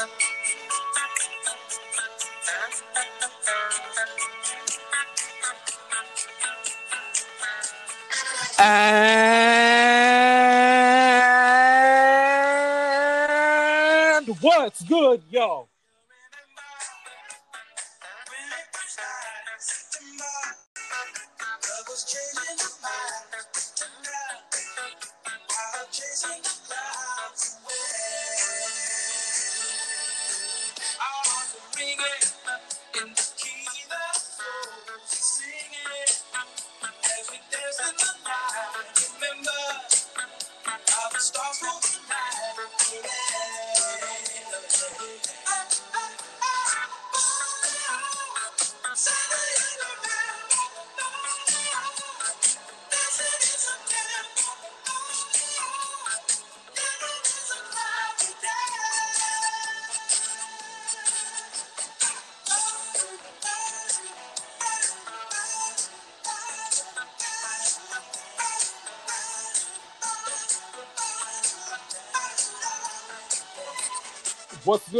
And what's good, yo?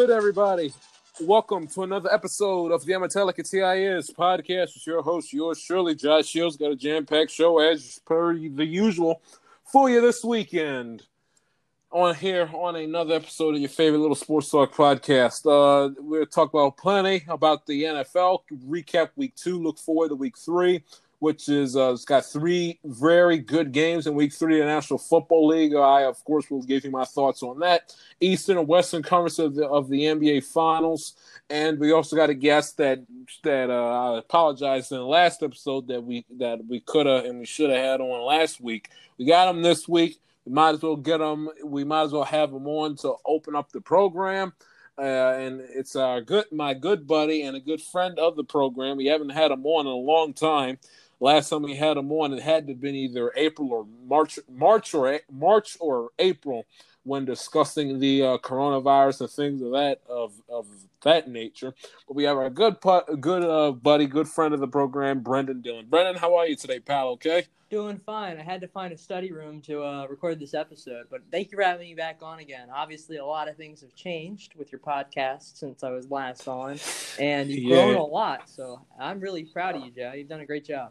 Good, everybody? Welcome to another episode of the Amatelica TIS podcast with your host, yours truly, Josh Shields. Got a jam packed show as per the usual for you this weekend. On here on another episode of your favorite little sports talk podcast. Uh, we'll talk about plenty about the NFL, recap week two, look forward to week three which is uh, it's got three very good games in Week Three of the National Football League. I, of course, will give you my thoughts on that. Eastern and Western Conference of the of the NBA Finals, and we also got a guest that that uh, I apologize in the last episode that we that we could have and we should have had on last week. We got him this week. We might as well get him. We might as well have him on to open up the program. Uh, and it's our good, my good buddy and a good friend of the program. We haven't had him on in a long time. Last time we had him on, it had to have been either April or March, March or March or April when discussing the uh, coronavirus and things of that of of that nature. But we have our good put, good uh, buddy, good friend of the program, Brendan Dillon. Brendan, how are you today, pal? Okay. Doing fine. I had to find a study room to uh, record this episode, but thank you for having me back on again. Obviously, a lot of things have changed with your podcast since I was last on, and you've yeah. grown a lot. So I'm really proud of you, Joe. You've done a great job.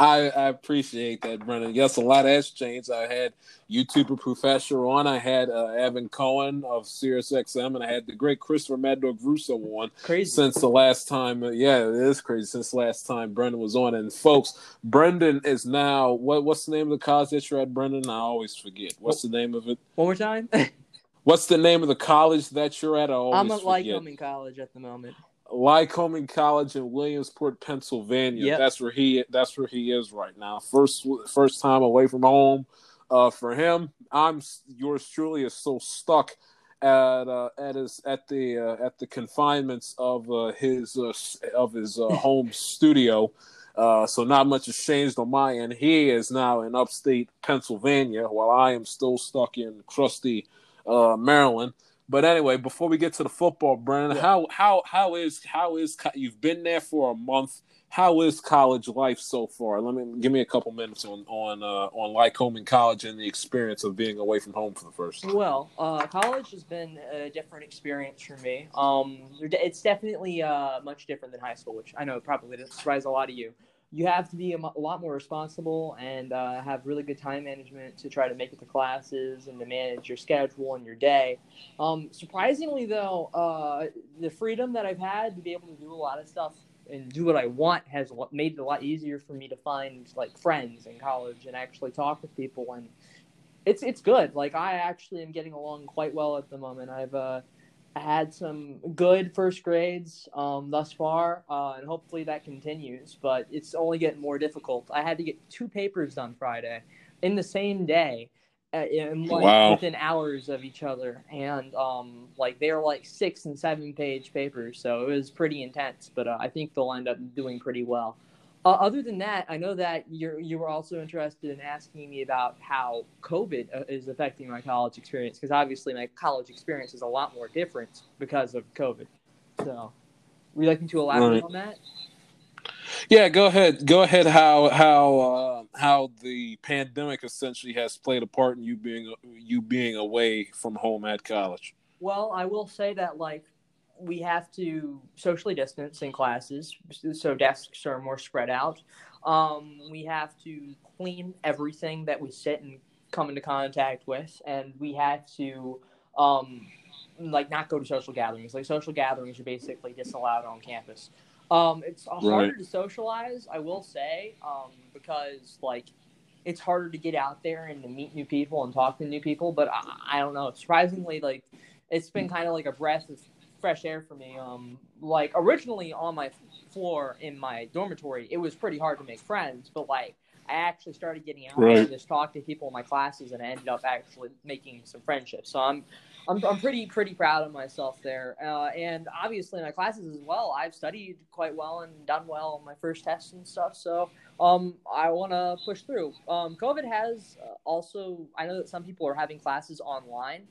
I, I, appreciate that, Brennan. Yes, a lot has changed. I had YouTuber Professor on. I had uh, Evan Cohen of SiriusXM, and I had the great Christopher Mad Dog Russo on. Crazy. Since the last time, uh, yeah, it is crazy. Since last time Brendan was on, and folks, Brendan is now what? What's the name of the college that you're at, Brendan? I always forget. What's the name of it? One more time. What's the name of the college that you're at? I always I'm at. Lycoming College at the moment. Lycoming College in Williamsport, Pennsylvania. Yep. That's where he that's where he is right now. First first time away from home uh, for him. I'm yours truly is so stuck at uh, at his at the uh, at the confinements of uh, his uh, of his uh, home studio. so not much has changed on my end. He is now in upstate Pennsylvania, while I am still stuck in crusty Maryland. But anyway, before we get to the football, Brandon, yeah. how how how is how is you've been there for a month? How is college life so far? Let me give me a couple minutes on on uh, on Lycoming College and the experience of being away from home for the first time. Well, uh, college has been a different experience for me. Um, it's definitely uh, much different than high school, which I know probably doesn't surprise a lot of you you have to be a, lot more responsible and uh, have really good time management to try to make it to classes and to manage your schedule and your day. Um, surprisingly, though, uh, the freedom that I've had to be able to do a lot of stuff and do what I want has made it a lot easier for me to find like friends in college and actually talk with people. And it's it's good. Like I actually am getting along quite well at the moment. I've uh, I had some good first grades um, thus far, uh, and hopefully that continues. But it's only getting more difficult. I had to get two papers done Friday in the same day, uh, in like wow. within hours of each other, and um, like they were like six and seven page papers, so it was pretty intense. But uh, I think they'll end up doing pretty well. Uh, other than that, I know that you you were also interested in asking me about how COVID uh, is affecting my college experience because obviously my college experience is a lot more different because of COVID. So, would you like me to elaborate right. on that? Yeah, go ahead. Go ahead. How how uh, how the pandemic essentially has played a part in you being you being away from home at college. well, I will say that like we have to socially distance in classes, so desks are more spread out. Um, we have to clean everything that we sit and come into contact with, and we have to um, like not go to social gatherings. Like social gatherings are basically disallowed on campus. Um, it's harder right. to socialize, I will say, um, because like it's harder to get out there and to meet new people and talk to new people. But I, I don't know. Surprisingly, like it's been kind of like a breath of fresh air for me. Um, like originally on my floor in my dormitory, it was pretty hard to make friends, but like I actually started getting out right. and just talk to people in my classes, and I ended up actually making some friendships. So I'm, I'm, I'm pretty pretty proud of myself there. Uh, and obviously in my classes as well, I've studied quite well and done well on my first tests and stuff. So um, I want to push through. Um, COVID has uh, also, I know that some people are having classes online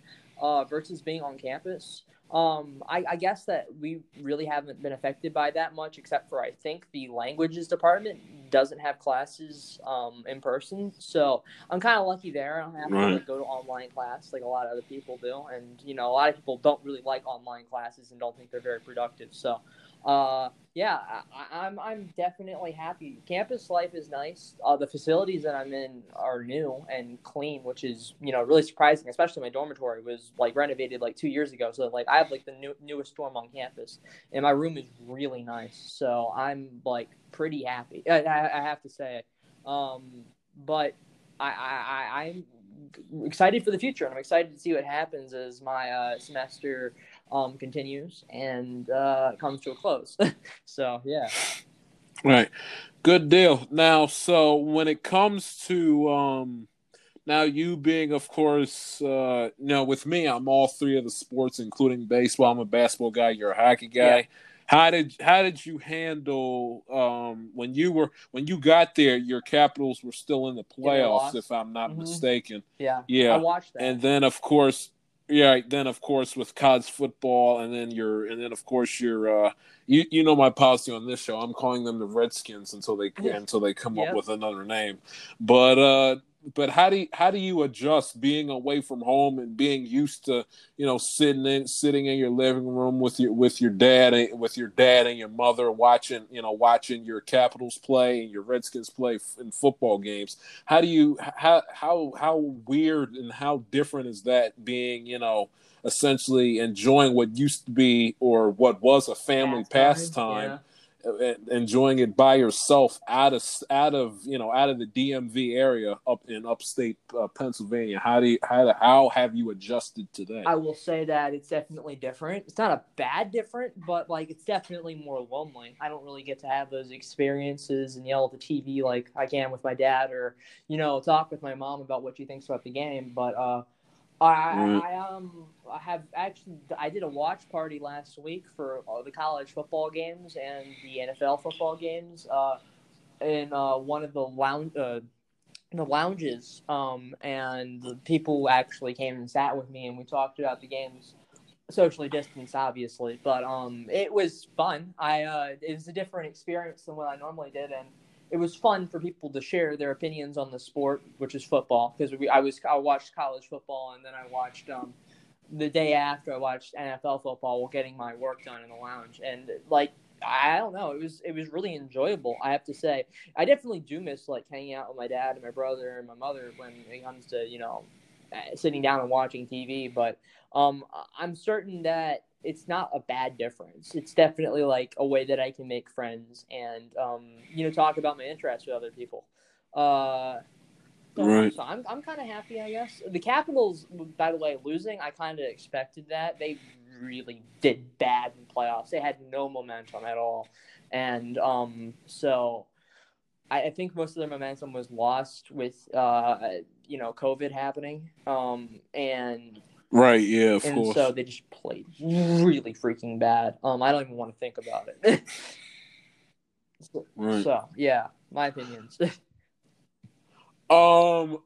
uh, versus being on campus. Um, I, I, guess that we really haven't been affected by that much, except for I think the languages department doesn't have classes um, in person. So I'm kind of lucky there. I don't have right. to like, go to online class like a lot of other people do. And, you know, a lot of people don't really like online classes and don't think they're very productive. So uh, yeah, I, am I'm, I'm definitely happy. Campus life is nice. Uh, the facilities that I'm in are new and clean, which is you know really surprising. Especially my dormitory was like renovated like two years ago, so like I have like the new, newest dorm on campus, and my room is really nice. So I'm like pretty happy. I, I, I have to say, um, but I, I I'm excited for the future, and I'm excited to see what happens as my uh, semester um, continues and uh, comes to a close. so yeah. Right. Good deal. Now, so when it comes to um, now you being, of course, uh, you know, with me, I'm all three of the sports, including baseball. I'm a basketball guy. You're a hockey guy. Yeah. How did how did you handle um, when you were when you got there? Your Capitals were still in the playoffs, if I'm not mm-hmm. mistaken. Yeah, yeah. I watched that. And then, of course, yeah, then of course with college football, and then your, and then of course your, uh, you you know my policy on this show. I'm calling them the Redskins until they until they come up with another name. But uh, but how do you, how do you adjust being away from home and being used to you know sitting in sitting in your living room with your with your dad and with your dad and your mother watching you know watching your Capitals play and your Redskins play in football games? How do you how how how weird and how different is that being you know essentially enjoying what used to be or what was a family pastime, pastime yeah enjoying it by yourself out of out of you know out of the DMV area up in upstate uh, Pennsylvania. How do you, how how have you adjusted to that? I will say that it's definitely different. It's not a bad different, but like it's definitely more lonely. I don't really get to have those experiences and yell at the TV like I can with my dad, or you know talk with my mom about what she thinks about the game. But uh, I, mm. I um I have actually I did a watch party last week for uh, the college football games and the NFL football games uh, in uh, one of the lounge uh, the lounges um and the people actually came and sat with me and we talked about the games socially distanced obviously but um it was fun I uh it was a different experience than what I normally did and it was fun for people to share their opinions on the sport, which is football, because I was I watched college football and then I watched um, the day after I watched NFL football while getting my work done in the lounge, and like I don't know, it was it was really enjoyable. I have to say, I definitely do miss like hanging out with my dad and my brother and my mother when it comes to you know sitting down and watching TV, but um, I'm certain that it's not a bad difference. It's definitely like a way that I can make friends and um, you know talk about my interests with other people. Uh, so, right. So I'm I'm kind of happy, I guess. The Capitals, by the way, losing, I kind of expected that. They really did bad in playoffs. They had no momentum at all, and um, so I, I think most of their momentum was lost with uh, you know COVID happening. Um, and Right. Yeah. Of and course. so they just played really freaking bad. Um, I don't even want to think about it. so, right. so yeah, my opinions. um.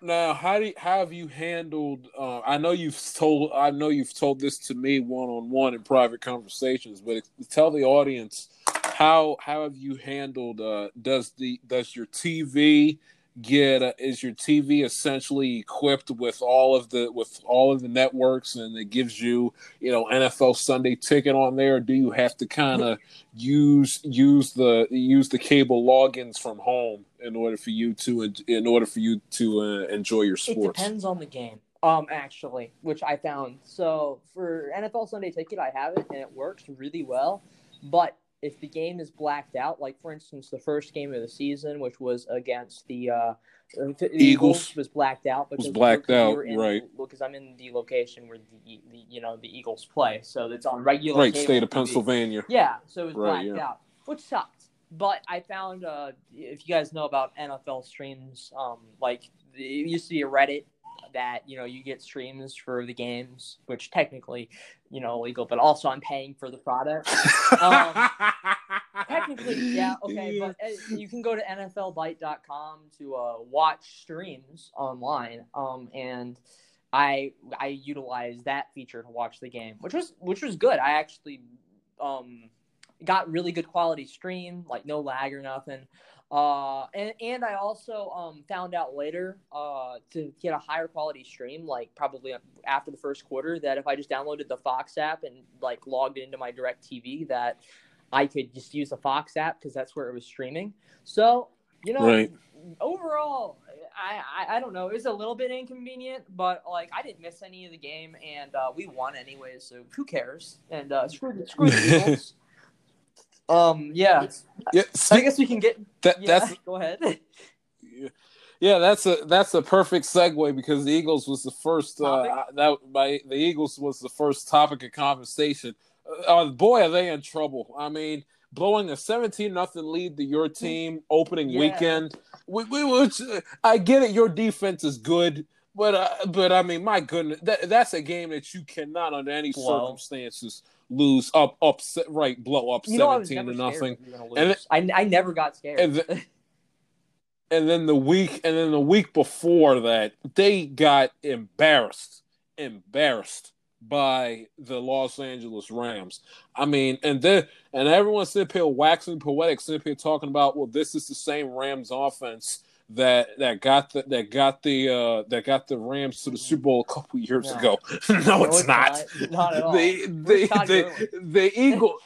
Now, how do you, how have you handled? Uh, I know you've told I know you've told this to me one on one in private conversations, but tell the audience how how have you handled? Uh, does the does your TV get a, is your TV essentially equipped with all of the with all of the networks and it gives you you know NFL Sunday ticket on there? do you have to kind of use use the use the cable logins from home in order for you to in order for you to uh, enjoy your sports? It depends on the game. Um, actually, which I found. So for NFL Sunday Ticket, I have it and it works really well. But if the game is blacked out, like for instance, the first game of the season, which was against the uh, the Eagles, was blacked out because was blacked out, we right? Because I'm in the location where the, the you know the Eagles play, so it's on regular right state of TV. Pennsylvania. Yeah, so it was right, blacked yeah. out, which sucked. But I found uh, if you guys know about NFL streams, um, like it used to be a Reddit that you know you get streams for the games, which technically you know illegal, but also I'm paying for the product. um, technically, yeah, okay, but uh, you can go to NFLBite.com to uh, watch streams online, um, and I I utilized that feature to watch the game, which was which was good. I actually um got really good quality stream, like no lag or nothing. Uh, and, and I also um, found out later uh, to get a higher quality stream, like probably after the first quarter, that if I just downloaded the Fox app and like logged into my DirecTV, that I could just use the Fox app because that's where it was streaming. So you know, right. overall, I, I, I don't know. It was a little bit inconvenient, but like I didn't miss any of the game, and uh, we won anyway, So who cares? And uh, screw screw the Eagles. Um. Yeah. Yeah. I guess we can get. That, yeah, that's. Go ahead. Yeah, that's a that's a perfect segue because the Eagles was the first. Uh, that by the Eagles was the first topic of conversation. Uh, uh, boy, are they in trouble! I mean, blowing a seventeen nothing lead to your team opening yeah. weekend. We, we, which, I get it. Your defense is good, but uh, but I mean, my goodness, that, that's a game that you cannot, under any circumstances, lose up upset right blow up you seventeen to nothing. And I I never got scared. And, and then the week and then the week before that, they got embarrassed, embarrassed by the Los Angeles Rams. I mean, and then and everyone sitting here waxing poetic, sitting here talking about, well, this is the same Rams offense that that got the that got the uh that got the Rams to the Super Bowl a couple years no. ago. no, no, it's, it's not. not. Not at all. The the the, the Eagle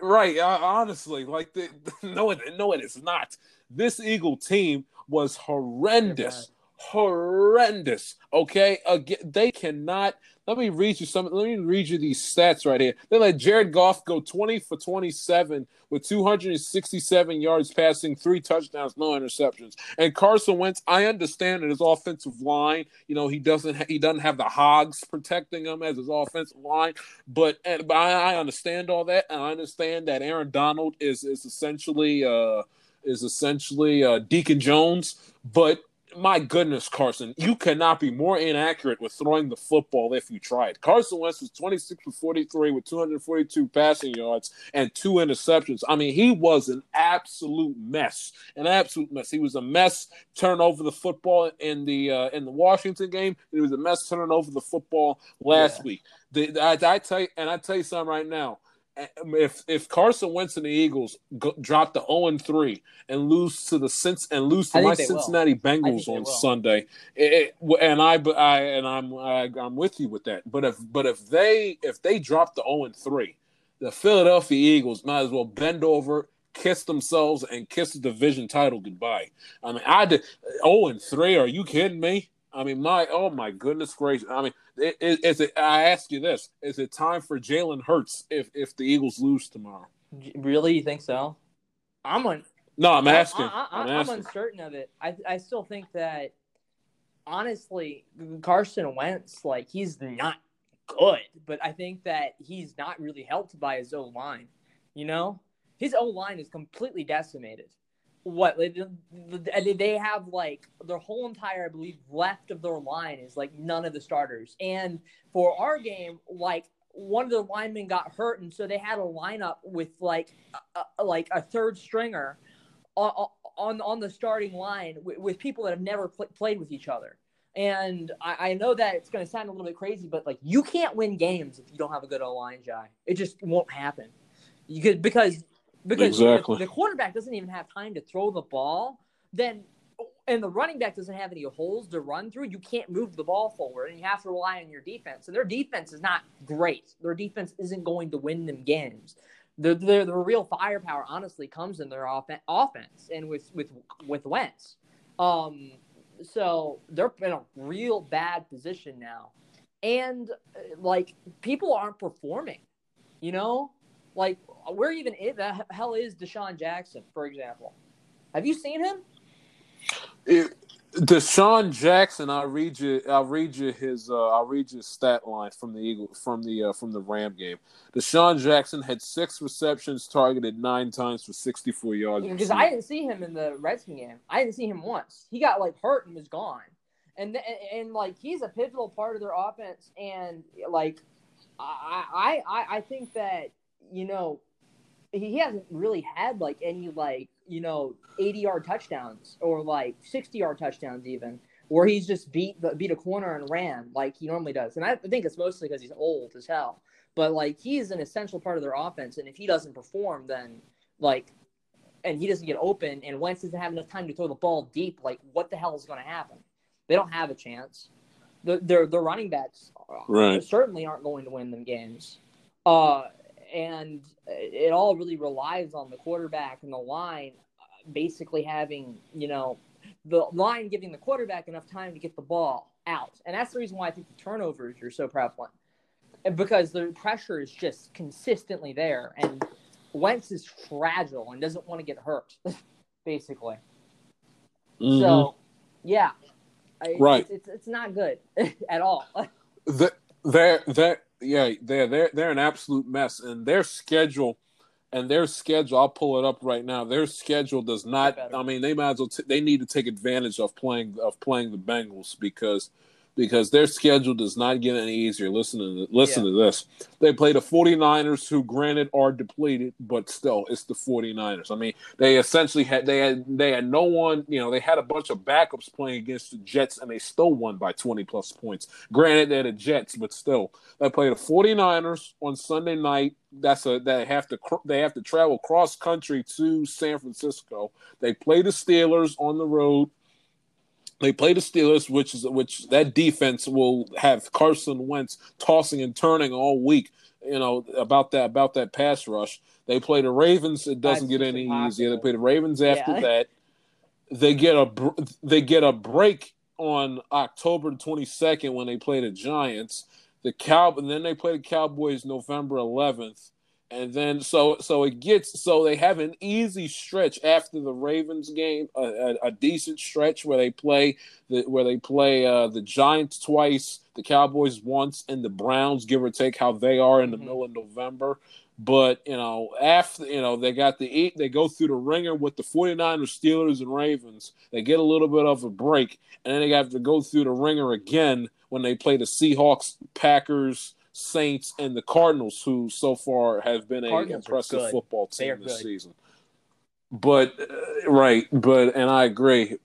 right, uh, honestly, like the no it no it is not. This Eagle team was horrendous. Horrendous. Okay, again, they cannot let me read you some. Let me read you these stats right here. They let Jared Goff go 20 for 27 with 267 yards passing, three touchdowns, no interceptions. And Carson Wentz, I understand that his offensive line, you know, he doesn't ha- he doesn't have the hogs protecting him as his offensive line, but, and, but I, I understand all that, and I understand that Aaron Donald is is essentially uh is essentially uh, Deacon Jones, but my goodness, Carson, you cannot be more inaccurate with throwing the football if you tried. Carson Wentz was 26 for 43 with 242 passing yards and two interceptions. I mean, he was an absolute mess, an absolute mess. He was a mess turning over the football in the uh, in the Washington game. He was a mess turning over the football last yeah. week. The, I, I tell you, and I tell you something right now if if Carson Wentz and the Eagles go, drop the 0 and 3 and lose to the Cincy and lose to my Cincinnati will. Bengals on Sunday, it, it, and I, I and I'm I, I'm with you with that. But if but if they if they drop the 0 and 3, the Philadelphia Eagles might as well bend over, kiss themselves, and kiss the division title goodbye. I mean, I did 0 and 3. Are you kidding me? I mean, my oh my goodness gracious! I mean, is it? I ask you this: Is it time for Jalen Hurts if if the Eagles lose tomorrow? Really, you think so? I'm on. No, I'm asking. I, am uncertain of it. I I still think that honestly, Carson Wentz, like he's not good, but I think that he's not really helped by his O line. You know, his O line is completely decimated what they have like their whole entire i believe left of their line is like none of the starters. And for our game like one of the linemen got hurt and so they had a lineup with like a, like a third stringer on on, on the starting line with, with people that have never pl- played with each other. And I, I know that it's going to sound a little bit crazy but like you can't win games if you don't have a good line guy. It just won't happen. You could because because exactly. if the quarterback doesn't even have time to throw the ball, then and the running back doesn't have any holes to run through, you can't move the ball forward, and you have to rely on your defense. And their defense is not great. Their defense isn't going to win them games. The the, the real firepower, honestly, comes in their off- offense and with with with Wentz. Um, so they're in a real bad position now, and uh, like people aren't performing. You know, like where even the hell is DeSean Jackson, for example? Have you seen him? It, DeSean Jackson, I'll read you. I'll read you his. Uh, I'll read you stat line from the Eagle from the uh, from the Ram game. DeSean Jackson had six receptions, targeted nine times for sixty four yards. Because I didn't see him in the Redskin game. I didn't see him once. He got like hurt and was gone. And and, and like he's a pivotal part of their offense. And like I I I think that you know he hasn't really had like any like you know 80 yard touchdowns or like 60 yard touchdowns even where he's just beat beat a corner and ran like he normally does. And i think it's mostly because he's old as hell. But like he's an essential part of their offense and if he doesn't perform then like and he doesn't get open and Wentz doesn't have enough time to throw the ball deep like what the hell is going to happen? They don't have a chance. The, their, their running backs right. certainly aren't going to win them games. Uh, and it all really relies on the quarterback and the line uh, basically having you know the line giving the quarterback enough time to get the ball out. And that's the reason why i think the turnovers are so prevalent because the pressure is just consistently there and Wentz is fragile and doesn't want to get hurt basically. Mm-hmm. so yeah right. it's, it's, it's not good at all. The, there there yeah, they're they're they're an absolute mess, and their schedule, and their schedule. I'll pull it up right now. Their schedule does not. I mean, they might as well. T- they need to take advantage of playing of playing the Bengals because because their schedule does not get any easier. Listen to listen yeah. to this. They play the 49ers who granted are depleted, but still it's the 49ers. I mean, they essentially had they had they had no one, you know, they had a bunch of backups playing against the Jets and they still won by 20 plus points. Granted they're the Jets, but still. They play the 49ers on Sunday night. That's a they have to they have to travel cross country to San Francisco. They play the Steelers on the road they play the Steelers, which is which that defense will have Carson Wentz tossing and turning all week. You know about that about that pass rush. They play the Ravens. It doesn't That's get any impossible. easier. They play the Ravens after yeah. that. They get a they get a break on October twenty second when they play the Giants. The Cow and then they play the Cowboys November eleventh and then so so it gets so they have an easy stretch after the Ravens game, a, a, a decent stretch where they play the where they play uh, the Giants twice, the Cowboys once, and the Browns, give or take how they are in the mm-hmm. middle of November. But you know, after you know, they got the eight, they go through the ringer with the 49ers, Steelers, and Ravens. They get a little bit of a break, and then they have to go through the ringer again when they play the Seahawks, Packers, Saints, and the Cardinals, who so far have been an impressive football team this season. But uh, right, but and I agree.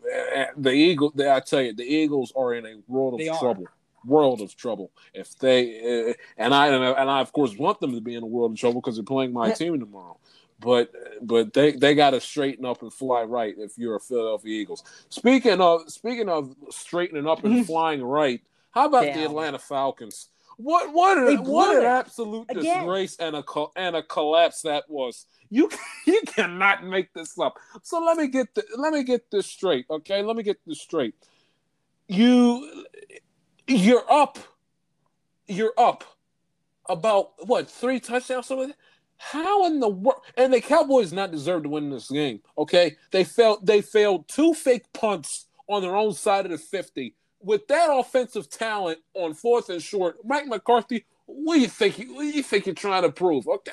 The Eagle, I tell you, the Eagles are in a world of they trouble. Are. World of trouble. If they uh, and I and I of course want them to be in a world of trouble because they're playing my team tomorrow but but they they got to straighten up and fly right if you're a Philadelphia Eagles. Speaking of speaking of straightening up and flying right, how about Damn. the Atlanta Falcons? What what a, what an absolute Again. disgrace and a and a collapse that was. You you cannot make this up. So let me get the, let me get this straight, okay? Let me get this straight. You you're up. You're up about what three touchdowns something. How in the world? And the Cowboys not deserve to win this game. Okay, they failed. They failed two fake punts on their own side of the fifty with that offensive talent on fourth and short, Mike McCarthy, what do you think? What do you think you're trying to prove? Okay,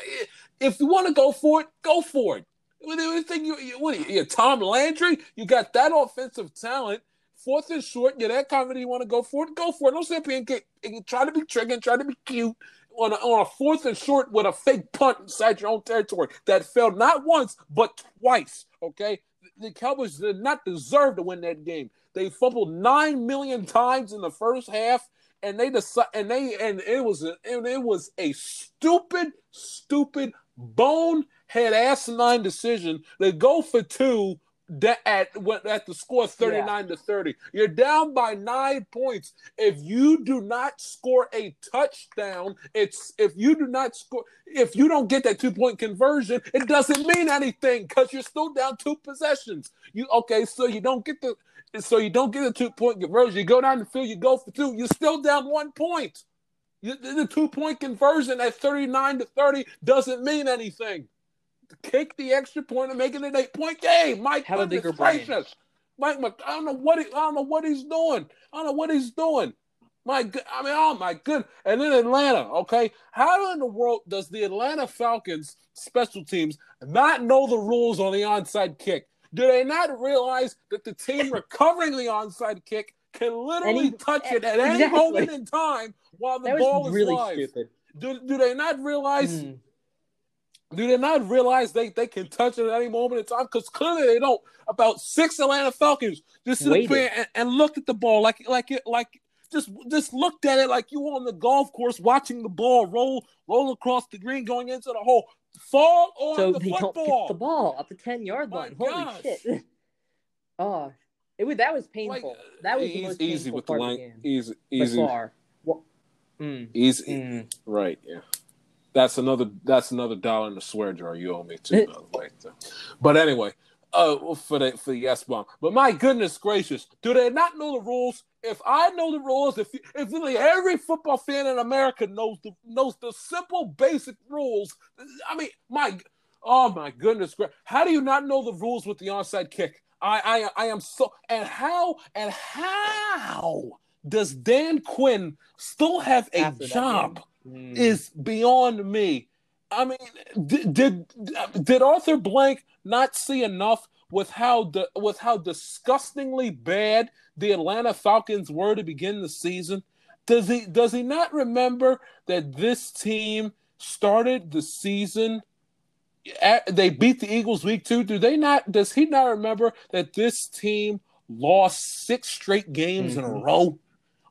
if you want to go for it, go for it. What do you think? You, what are you, Tom Landry? You got that offensive talent. Fourth and short, you're that confident you want to go for it, go for it. Don't sit here and, get, and try to be triggering, try to be cute on a, on a fourth and short with a fake punt inside your own territory that failed not once but twice. Okay, the Cowboys did not deserve to win that game. They fumbled nine million times in the first half, and they decide, and they and it was a, and it was a stupid, stupid bonehead asinine decision to go for two at what at the score 39 to 30. You're down by nine points. If you do not score a touchdown, it's if you do not score if you don't get that two-point conversion, it doesn't mean anything because you're still down two possessions. You okay, so you don't get the so you don't get a two-point conversion. You go down the field, you go for two, you're still down one point. You, the two-point conversion at 39 to 30 doesn't mean anything kick the extra point and make it an eight point game. Mike, have a bigger brain. Mike, I don't know what he, I don't know what he's doing. I don't know what he's doing. My, I mean, oh my good. And then Atlanta, okay. How in the world does the Atlanta Falcons special teams not know the rules on the onside kick? Do they not realize that the team recovering the onside kick can literally touch it at exactly. any moment in time while the ball is really live? Stupid. Do, do they not realize? Mm do they not realize they, they can touch it at any moment in time? Because clearly they don't. About six Atlanta Falcons just sit there and, and looked at the ball like like it like just just looked at it like you were on the golf course watching the ball roll roll across the green going into the hole, fall on so the football. Don't get the ball up the ten yard line. My Holy gosh. shit! oh, it was that was painful. Like, that was easy, the most easy with the line. Easy, easy. far. Well, mm, easy. Mm. Right. Yeah. That's another. That's another dollar in the swear jar you owe me too. the. But anyway, uh, for the for the yes bomb. But my goodness gracious, do they not know the rules? If I know the rules, if if really every football fan in America knows the knows the simple basic rules, I mean, my oh my goodness, how do you not know the rules with the onside kick? I I I am so and how and how does Dan Quinn still have a After job? mm. is beyond me. I mean, did, did did Arthur Blank not see enough with how the with how disgustingly bad the Atlanta Falcons were to begin the season? Does he does he not remember that this team started the season? At, they beat the Eagles week two. Do they not? Does he not remember that this team lost six straight games mm-hmm. in a mm-hmm. row?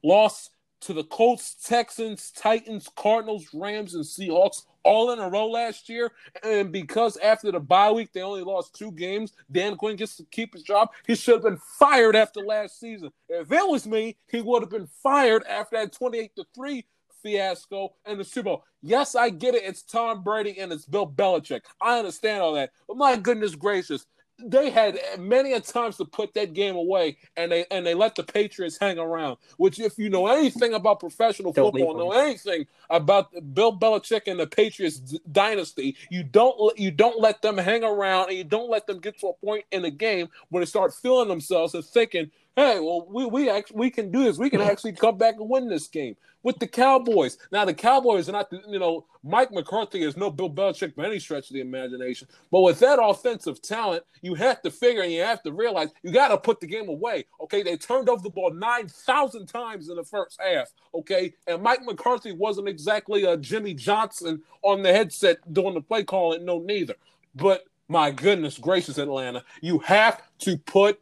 Lost to the Colts, Texans, Titans, Cardinals, Rams, and Seahawks all in a row last year. And because after the bye week they only lost two games, Dan Quinn gets to keep his job. He should have been fired after last season. If it was me, he would have been fired after that 28 to 3 fiasco and the Super Bowl. Yes, I get it. It's Tom Brady and it's Bill Belichick. I understand all that. But my goodness gracious, they had many a times to put that game away, and they and they let the Patriots hang around. Which, if you know anything about professional don't football, know anything about Bill Belichick and the Patriots dynasty, you don't you don't let them hang around, and you don't let them get to a point in the game where they start feeling themselves and thinking, "Hey, well, we we actually we can do this. We can actually come back and win this game." with the Cowboys. Now the Cowboys are not, you know, Mike McCarthy is no Bill Belichick by any stretch of the imagination. But with that offensive talent, you have to figure and you have to realize you got to put the game away. Okay, they turned over the ball nine thousand times in the first half. Okay, and Mike McCarthy wasn't exactly a Jimmy Johnson on the headset doing the play calling. No, neither. But my goodness gracious, Atlanta, you have to put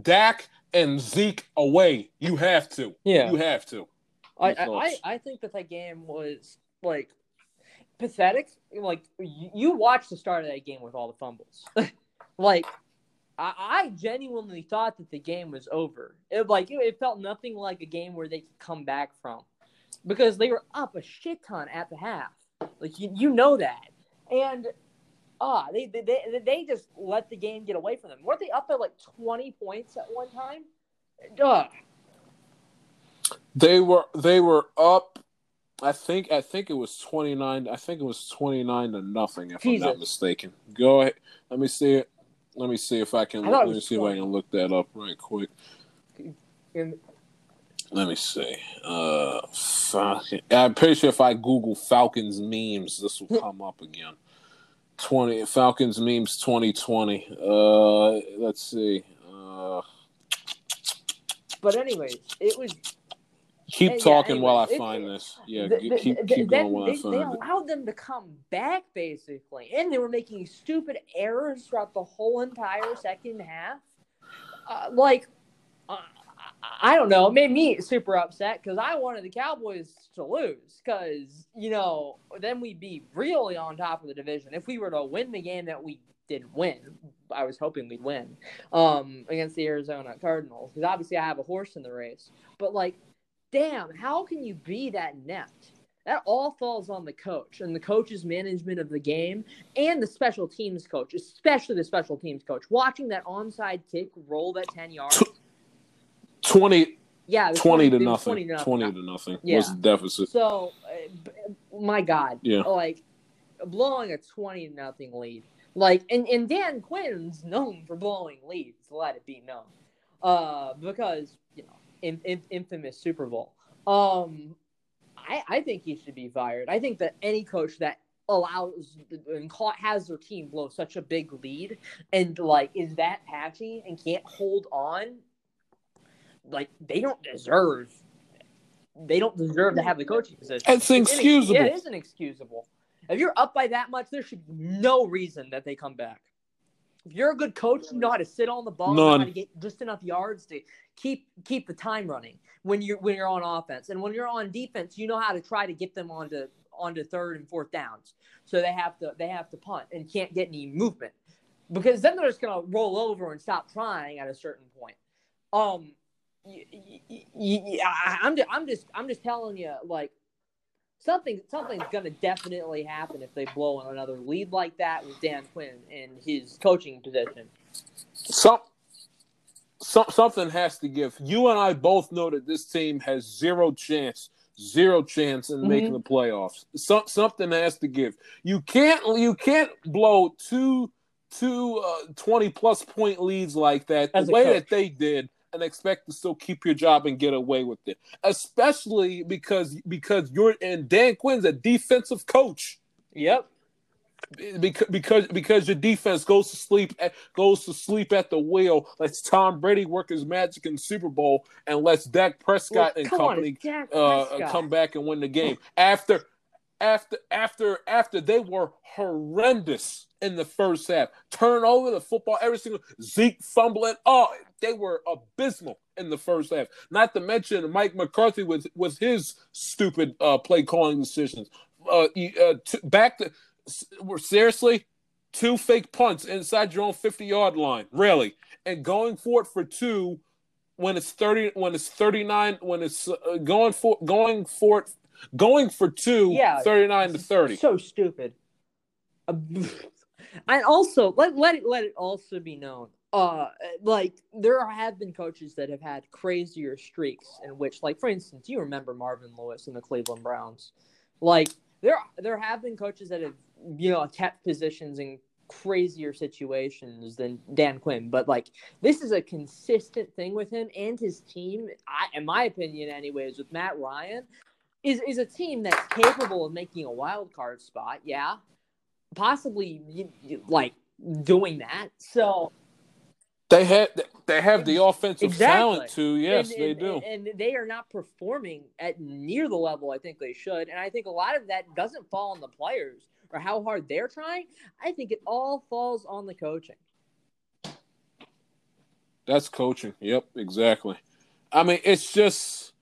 Dak and Zeke away. You have to. Yeah, you have to. I, I, I think that that game was like pathetic. Like you watched the start of that game with all the fumbles. like I, I, genuinely thought that the game was over. It like it, it, felt nothing like a game where they could come back from because they were up a shit ton at the half. Like you, you know that, and ah, they, they they they just let the game get away from them. Weren't they up at like twenty points at one time? Duh. They were they were up. I think I think it was twenty nine. I think it was twenty nine to nothing, if Jesus. I'm not mistaken. Go ahead. Let me see it. Let me see if I can. I let me see 20. if I can look that up right quick. Let me see. Uh, Falcon. I'm pretty sure if I Google Falcons memes, this will come up again. Twenty Falcons memes 2020. Uh, let's see. Uh, but anyways, it was Keep talking yeah, while I find this. Yeah, the, the, keep, keep going while they, I find They allowed them to come back basically, and they were making stupid errors throughout the whole entire second half. Uh, like, uh, I don't know. It made me super upset because I wanted the Cowboys to lose because, you know, then we'd be really on top of the division. If we were to win the game that we didn't win, I was hoping we'd win um, against the Arizona Cardinals because obviously I have a horse in the race. But, like, damn, how can you be that inept? That all falls on the coach and the coach's management of the game and the special teams coach, especially the special teams coach. Watching that onside kick roll that 10 yards. 20, Yeah, it was 20 to nothing. 20 to nothing. 20 to nothing Yeah. was the deficit. So, uh, b- my God, Yeah. like blowing a twenty to nothing lead, like and and Dan Quinn's known for blowing leads. Let it be known, uh, because you know, in, in, infamous Super Bowl. Um, I I think he should be fired. I think that any coach that allows and has their team blow such a big lead and like is that patchy and can't hold on like they don't deserve they don't deserve to have the coaching position. It's inex- inexcusable. Yeah, it is inexcusable. If you're up by that much, there should be no reason that they come back. If you're a good coach, you know how to sit on the ball, you know how to get just enough yards to keep keep the time running when you're when you're on offense, and when you're on defense, you know how to try to get them onto onto third and fourth downs. So they have to they have to punt and can't get any movement because then they're just gonna roll over and stop trying at a certain point. Um, y- y- y- y- I- I'm just, I'm just I'm just telling you like something something's gonna definitely happen if they blow another lead like that with Dan Quinn in his coaching position. Some, some something has to give. You and I both know that this team has zero chance, zero chance in Mhm. making the playoffs. Some, something has to give. You can't you can't blow two two uh, 20 plus point leads like that As the way coach. that they did and expect to still keep your job and get away with it. Especially because because you're and Dan Quinn's a defensive coach Yep. because because because your defense goes to sleep at, goes to sleep at the wheel. Lets Tom Brady work his magic in Super Bowl and let's Dak Prescott and come on, company it's uh, Prescott. come back and win the game after after after after they were horrendous in the first half. Turn over the football every single Zeke fumbling. Oh, they were abysmal in the first half. Not to mention Mike McCarthy with with his stupid uh, play calling decisions. Uh, uh, t- back to seriously two fake punts inside your own 50 yard line, really, and going for it for two when it's 30 when it's 39 when it's uh, going for going for it going for two Yeah. 39 to 30 So stupid. Uh, and also let let it let it also be known. Uh, like there have been coaches that have had crazier streaks in which, like for instance, you remember Marvin Lewis and the Cleveland Browns. Like there there have been coaches that have you know kept positions in crazier situations than Dan Quinn, but like this is a consistent thing with him and his team. I, in my opinion, anyways, with Matt Ryan, is is a team that's capable of making a wild card spot. Yeah, possibly like doing that. So they had they have the offensive Exactly. talent to yes and, they do and they are not performing at near the level I think they should. And I think a lot of that doesn't fall on the players or how hard they're trying. I think it all falls on the coaching. That's coaching. Yep, exactly. I mean, it's just,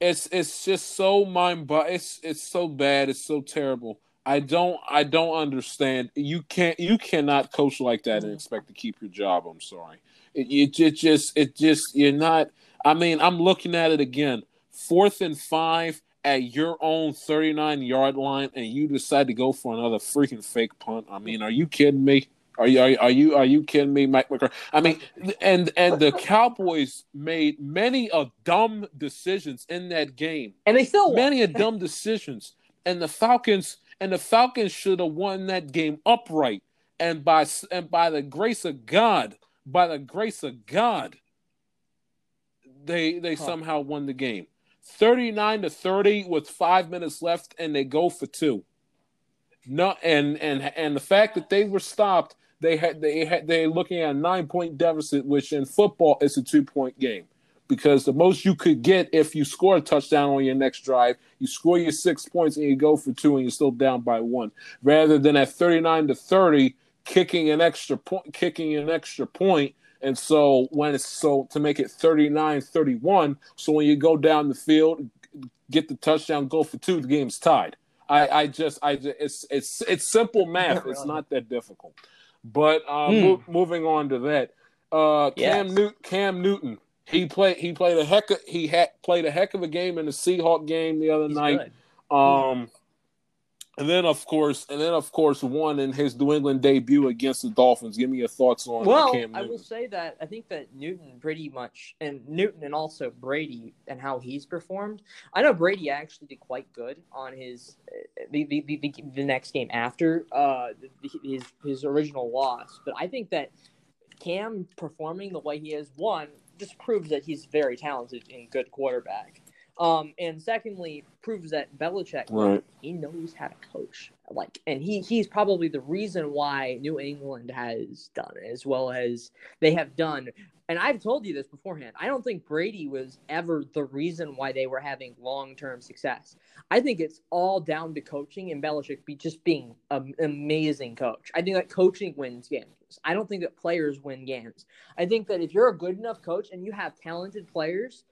it's it's just so mind, but it's it's so bad. It's so terrible. I don't I don't understand. You can't you cannot coach like that and mm-hmm. expect to keep your job. I'm sorry. It, it, just it just you're not. I mean, I'm looking at it again. Fourth and five at your own 39 yard line, and you decide to go for another freaking fake punt. I mean, are you kidding me? Are you are, you- are you are you kidding me, Mike McCarthy? I mean, and and the Cowboys made many of dumb decisions in that game. And they still won. Many of dumb decisions, and the Falcons and the Falcons should have won that game upright. And by and by the grace of God, by the grace of God, they they Huh. somehow won the game, thirty nine to thirty with five minutes left, and they go for two. No, and and and the fact that they were stopped, they had they had they're looking at a nine point deficit, which in football is a two point game, because the most you could get if you score a touchdown on your next drive, you score your six points and you go for two and you're still down by one, rather than at thirty nine to thirty, kicking an extra point, kicking an extra point And so when it's so to make it 39-31, so when you go down the field, get the touchdown, go for two, the game's tied. I, I just I it's it's it's simple math. Really. It's not that difficult. But uh, mm. mo- moving on to that, uh, Cam yes. Newton, Cam Newton, he played he played a heck of, he had played a heck of a game in the Seahawk game the other He's night. Good. Um, and then of course, and then of course, won in his New England debut against the Dolphins. Give me your thoughts on well, Cam I will say that I think that Newton pretty much, and Newton and also Brady and how he's performed. I know Brady actually did quite good on his the the, the, the next game after uh, his his original loss, but I think that Cam performing the way he has won just proves that he's very talented and good quarterback. Um, and secondly, proves that Belichick right. he knows how to coach. Like, and he he's probably the reason why New England has done as well as they have done. And I've told you this beforehand. I don't think Brady was ever the reason why they were having long term success. I think it's all down to coaching and Belichick be just being an amazing coach. I think that coaching wins games. I don't think that players win games. I think that if you're a good enough coach and you have talented players,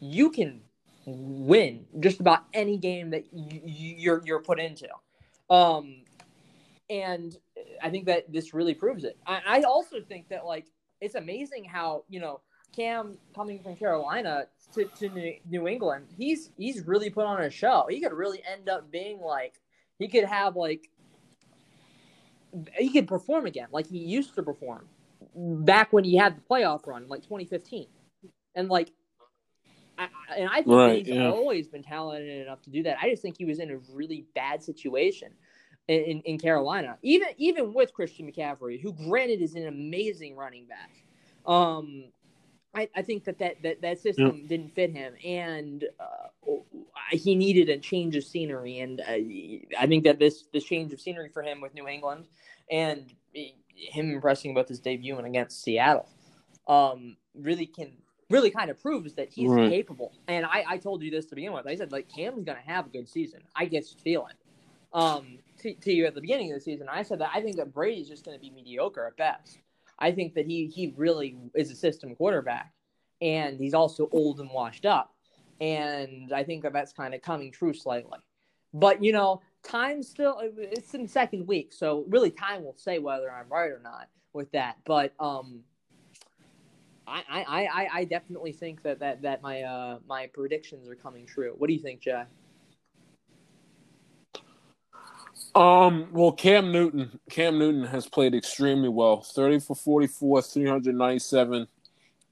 you can win just about any game that you're you're put into. Um, and I think that this really proves it. I, I also think that like it's amazing how you know Cam coming from Carolina to, to New England, he's he's really put on a show. He could really end up being like he could have like he could perform again like he used to perform back when he had the playoff run like 2015 and like I, and I think right, he's yeah. always been talented enough to do that. I just think he was in a really bad situation in, in, in, Carolina, even even with Christian McCaffrey, who granted is an amazing running back. Um, I, I think that that that, that system yeah. didn't fit him, and uh, he needed a change of scenery. And uh, I think that this this change of scenery for him with New England and him impressing with his debut and against Seattle um, really can really kind of proves that he's right. capable. And I, I told you this to begin with. I said like Cam's gonna have a good season. I guess feel it. Um, to, to you at the beginning of the season, I said that I think that Brady's just gonna be mediocre at best. I think that he he really is a system quarterback, and he's also old and washed up. And I think that that's kind of coming true slightly. But you know, time still it's in second week, so really time will say whether I'm right or not with that. But um, I, I, I, I definitely think that, that, that my uh, my predictions are coming true. What do you think, Jay? Um, well, Cam Newton, Cam Newton has played extremely well. 30 for 44, 397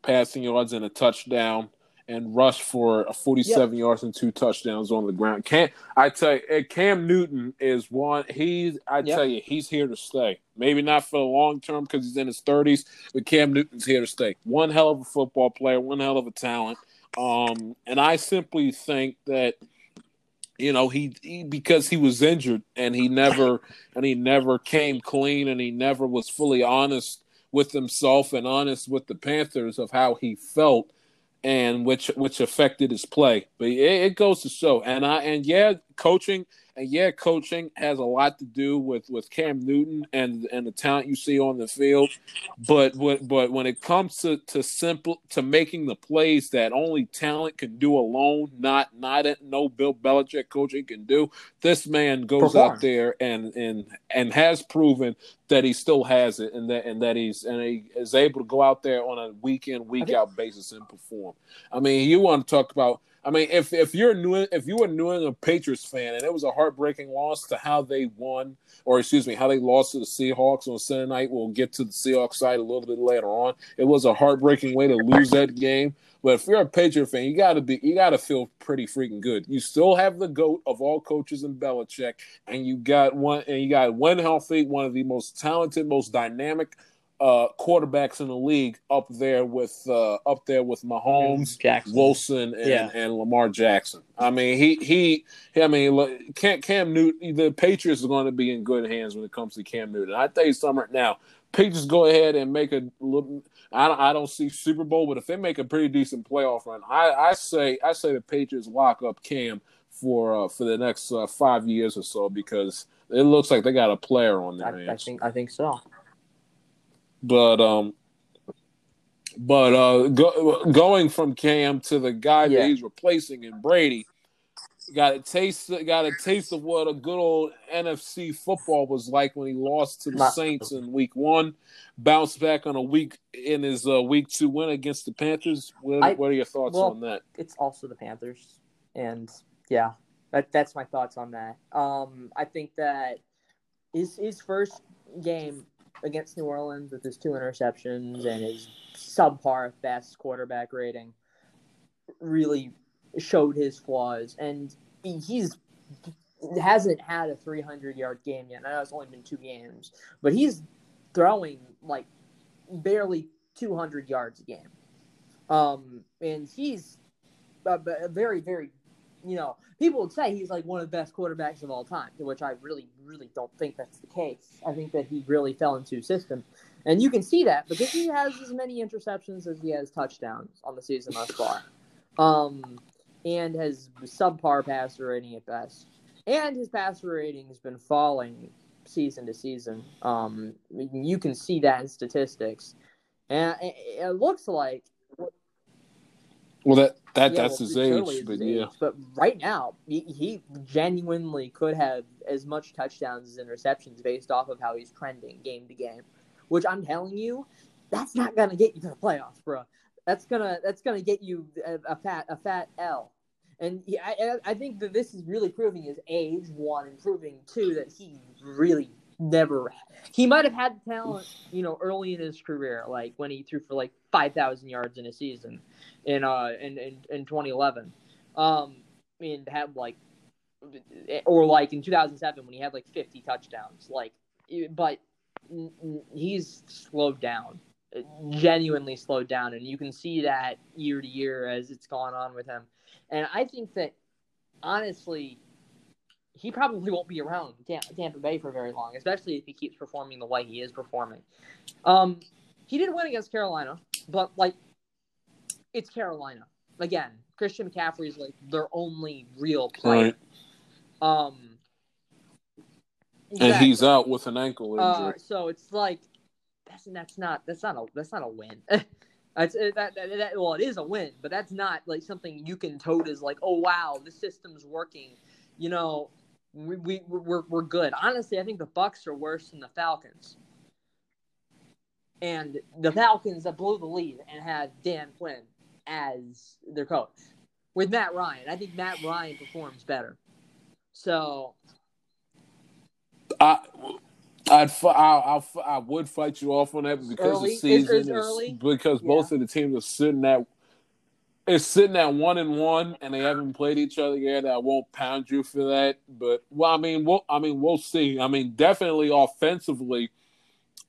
passing yards and a touchdown and rushed for 47 yep. yards and two touchdowns on the ground. Cam, I tell you, Cam Newton is one. He's, I yep. tell you, he's here to stay. Maybe not for the long term because he's in his 30s, but Cam Newton's here to stay. One hell of a football player, one hell of a talent. Um, and I simply think that you know he, he, because he was injured and he never and he never came clean and he never was fully honest with himself and honest with the Panthers of how he felt and which which affected his play. But it, it, goes to show, and I and yeah, coaching yeah, coaching has a lot to do with with Cam Newton and and the talent you see on the field. But but but when it comes to to simple to making the plays that only talent can do alone, not not at no Bill Belichick coaching can do, this man goes Perform. out there and and and has proven that he still has it and that and that he's and he is able to go out there on a week in week out basis and perform. I mean, you want to talk about I mean, if if you're new, if you were New England Patriots fan and it was a heartbreaking loss to how they won, or excuse me, how they lost to the Seahawks on Sunday night, we'll get to the Seahawks side a little bit later on. It was a heartbreaking way to lose that game. But if you're a Patriot fan, you gotta be, you gotta feel pretty freaking good. You still have the goat of all coaches in Belichick, and you got one, and you got one healthy, one of the most talented, most dynamic uh, quarterbacks in the league up there with uh, up there with Mahomes, Jackson. Wilson, and, yeah. and, Lamar Jackson. I mean, he he. I mean, Cam, Cam Newton. The Patriots are going to be in good hands when it comes to Cam Newton. I tell you something right now. Patriots go ahead and make a little. I don't, I don't see Super Bowl, but if they make a pretty decent playoff run, I, I say I say the Patriots lock up Cam for uh, for the next uh, five years or so because it looks like they got a player on their I, hands. I think I think so. But um, But uh, go, going from Cam to the guy Yeah. that he's replacing in Brady, got a taste. Got a taste of what a good old NFC football was like when he lost to the Saints in Week One. Bounced back on a week in his uh, Week Two win against the Panthers. What, I- what are your thoughts well, on that? it's also the Panthers, and yeah, that that's my thoughts on that. Um, I think that his his first game against New Orleans with his two interceptions and his subpar best quarterback rating really showed his flaws, and he- he's hasn't had a 300 yard game yet. I know it's only been two games, but he's throwing like barely 200 yards a game. Um, and he's a, a very, very, you know, people would say he's like one of the best quarterbacks of all time, to which I really, really don't think that's the case. I think that he really fell into system. And you can see that because he has as many interceptions as he has touchdowns on the season thus far. Um, and has subpar passer rating at best. And his passer rating has been falling season to season. Um, you can see that in statistics. And it looks like Well, that that yeah, that's well, his totally age, but his yeah. age. But right now, he, he genuinely could have as much touchdowns as interceptions based off of how he's trending game to game. Which I'm telling you, that's not gonna get you to the playoffs, bro. That's gonna that's gonna get you a, a fat a fat L. And he, I I- I think that this is really proving his age one, and proving two that he really never he might have had the talent, you know, early in his career, like when he threw for like five thousand yards in a season in uh in in, in 2011 um and had like or like in 2007 when he had like 50 touchdowns like but he's slowed down genuinely slowed down. And you can see that year to year as it's gone on with him. And i think that honestly he probably won't be around Tampa Bay for very long, especially if he keeps performing the way he is performing. Um, he didn't win against Carolina, but like it's Carolina again. Christian McCaffrey is like their only real player. Right. Um, And he's out with an ankle injury. Uh, so it's like that's that's not that's not a that's not a win. That's uh, that, that, that well, it is a win, but that's not like something you can tote as like, oh wow, the system's working. You know, we we we're we're good. Honestly, I think the Bucs are worse than the Falcons. And the Falcons that blew the lead and had Dan Quinn as their coach with Matt Ryan. I think Matt Ryan performs better. So I, I'd, I, I'll, fi- I would fight you off on that because Early? the season is is, early? because both of the teams are sitting at it's sitting at one and one, and they haven't played each other yet. I won't pound you for that, but well, I mean, we'll, I mean, we'll see. I mean, definitely offensively,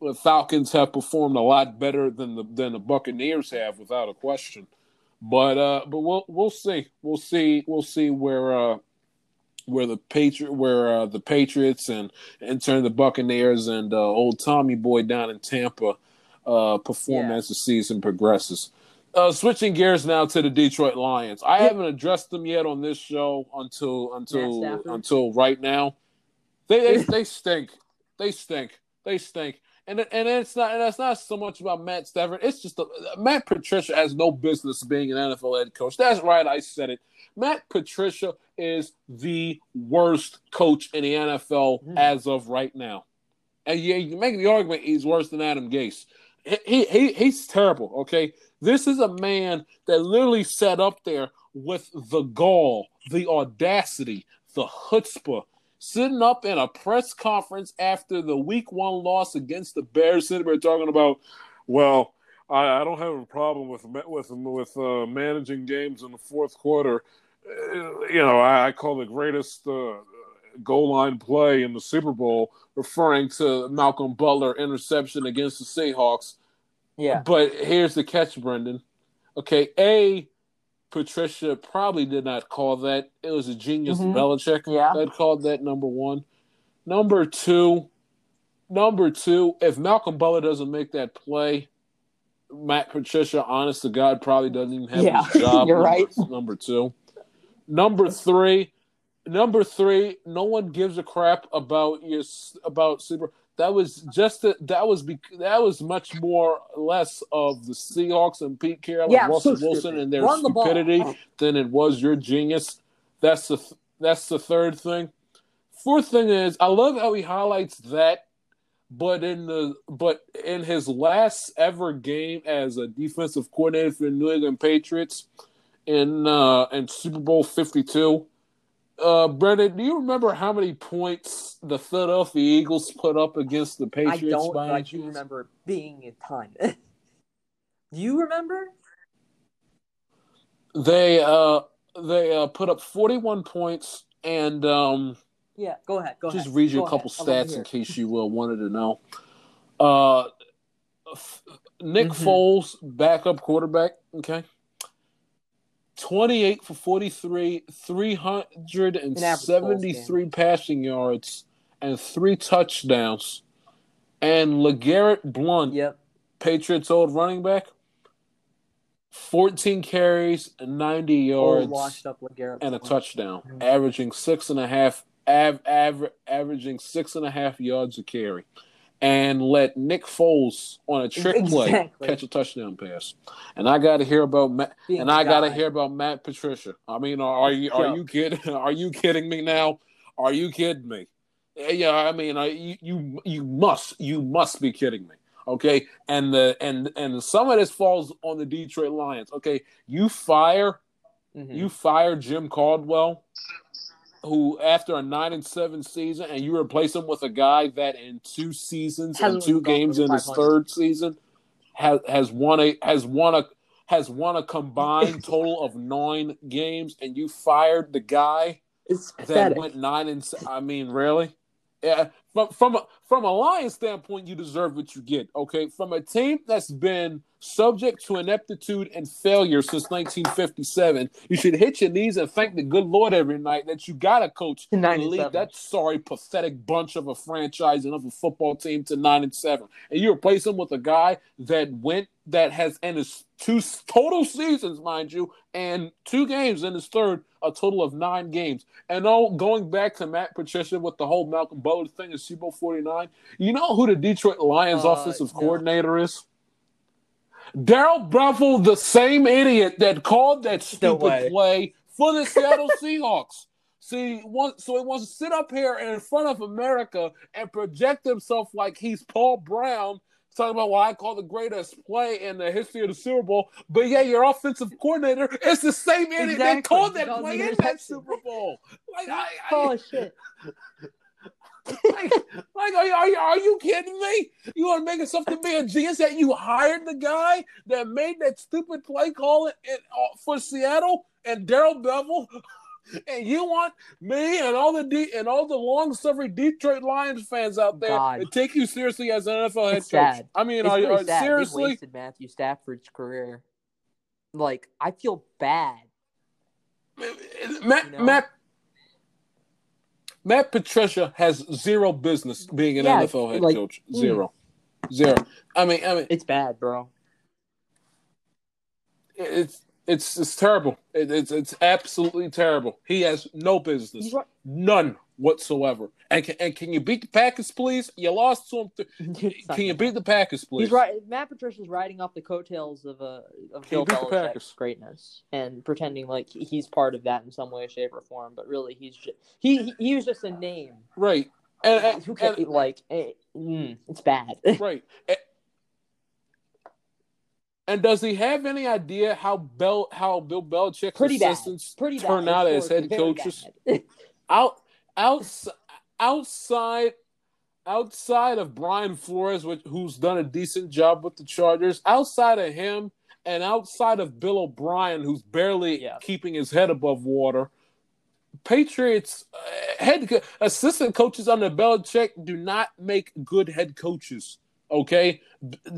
the Falcons have performed a lot better than the than the Buccaneers have, without a question. But uh, but we'll we'll see. We'll see. We'll see where uh where the Patriot where uh, the Patriots and in turn the Buccaneers and uh, old Tommy Boy down in Tampa uh perform Yeah. as the season progresses. Uh, switching gears now to the Detroit Lions. I haven't addressed them yet on this show until until until right now. They they, they stink. They stink. They stink. And and it's not and that's not so much about Matt Stafford. It's just the, Matt Patricia has no business being an NFL head coach. That's right. I said it. Matt Patricia is the worst coach in the NFL Mhm. as of right now. And yeah, you make the argument he's worse than Adam Gase. He, he, he he's terrible. Okay, this is a man that literally sat up there with the gall, the audacity, the chutzpah, sitting up in a press conference after the Week One loss against the Bears, sitting there talking about, well, I, I don't have a problem with with with uh, managing games in the fourth quarter. Uh, you know, I, I call the greatest uh, goal line play in the Super Bowl, referring to Malcolm Butler interception against the Seahawks. yeah, But here's the catch, Brendan. Okay, A, Patricia probably did not call that. It was a genius Mhm. Belichick Yeah. that called that number one. Number two, number two, if Malcolm Butler doesn't make that play, Matt Patricia, honest to God, probably doesn't even have Yeah, his job. you're number, right. Number two. Number three, number three, no one gives a crap about your about super. that was just a, that was be, that was much more less of the Seahawks and Pete Carroll Yeah, and Russell so Wilson and their Run the stupidity than it was your genius. That's the th- that's the third thing. Fourth thing is I love how he highlights that, but in the but in his last ever game as a defensive coordinator for the New England Patriots in uh in Super Bowl fifty two. Uh, Brendan, do you remember how many points the Philadelphia Eagles put up against the Patriots? I don't, but I do remember being a ton. do you remember? They uh they uh put up forty one points and um Yeah, go ahead. Go just ahead. read you Go a couple ahead. Stats in case you uh, wanted to know. Uh, Nick Mhm. Foles, backup quarterback. Okay. 28 for 43, 373 passing yards, and three touchdowns. And LeGarrette Blunt, Yep. Patriots' old running back, 14 carries, and 90 yards and a touchdown, Mhm. averaging six and a half, av- aver- averaging six and a half yards a carry, and let Nick Foles on a trick play catch a touchdown pass. And I got to hear about Matt, Being and I got to hear about Matt Patricia. I mean, are, are you are you kidding? Are you kidding me now? Are you kidding me? Yeah, I mean, I, you you you must you must be kidding me. Okay, and the and and some of this falls on the Detroit Lions. Okay, you fire Mhm. you fire Jim Caldwell, who after a nine and seven season, and you replace him with a guy that in two seasons and two games in his third season has has won a has won a has won a combined total of nine games, and you fired the guy It's that went nine and. I mean, really? Yeah. From from a, from a Lions standpoint, you deserve what you get. Okay, from a team that's been subject to ineptitude and failure since 1957, you should hit your knees and thank the good Lord every night that you got a coach To lead that sorry, pathetic bunch of a franchise and of a football team to nine and seven, and you replace him with a guy that went that has in his two total seasons, mind you, and two games in his third, a total of nine games. And all going back to Matt Patricia with the whole Malcolm Butler thing in Super 49, you know who the Detroit Lions Uh, offensive no. coordinator is? Darrell Bevell, the same idiot that called that stupid play for the Seattle Seahawks. See, so he wants to sit up here in front of America and project himself like he's Paul Brown, talking about why I call the greatest play in the history of the Super Bowl. But yeah, your offensive coordinator is the same idiot that called that play in that. Super Bowl. Like, I, I, Oh shit! like, like are, you, are, you, are you kidding me? You want to make yourself to be a genius that you hired the guy that made that stupid play call in, in, uh, for Seattle and Darrell Bevell? And you want me and all the D, and all the long-suffering Detroit Lions fans out there God. to take you seriously as an NFL head It's coach? sad. I mean, are, you really are sad. They seriously? wasted Matthew Stafford's career. Like I feel bad. Matt, You know? Matt Matt Patricia has zero business being an Yeah, NFL head like, coach. mm. Zero, zero. I mean, I mean, It's bad, bro. it's it's it's terrible. It, it's it's absolutely terrible. He has no business, right. none whatsoever. And can, and can you beat the Packers, please? You lost to him. Not Can you beat the Packers, please? He's right. Matt Patricia's riding off the coattails of uh, of Bill you beat the Belichick's greatness and pretending like he's part of that in some way, shape, or form. But really, he's just he he, he was just a name. Right. And, and, Who can like eh, mm, it's bad. right. And, and does he have any idea how Bell how Bill Belichick's Pretty bad. assistants Pretty bad. turn out as head coaches? bad. out outside outside outside of Brian Flores, which, who's done a decent job with the Chargers, outside of him and outside of Bill O'Brien, who's barely Yeah. keeping his head above water, Patriots uh, head co- assistant coaches under Belichick do not make good head coaches. Okay,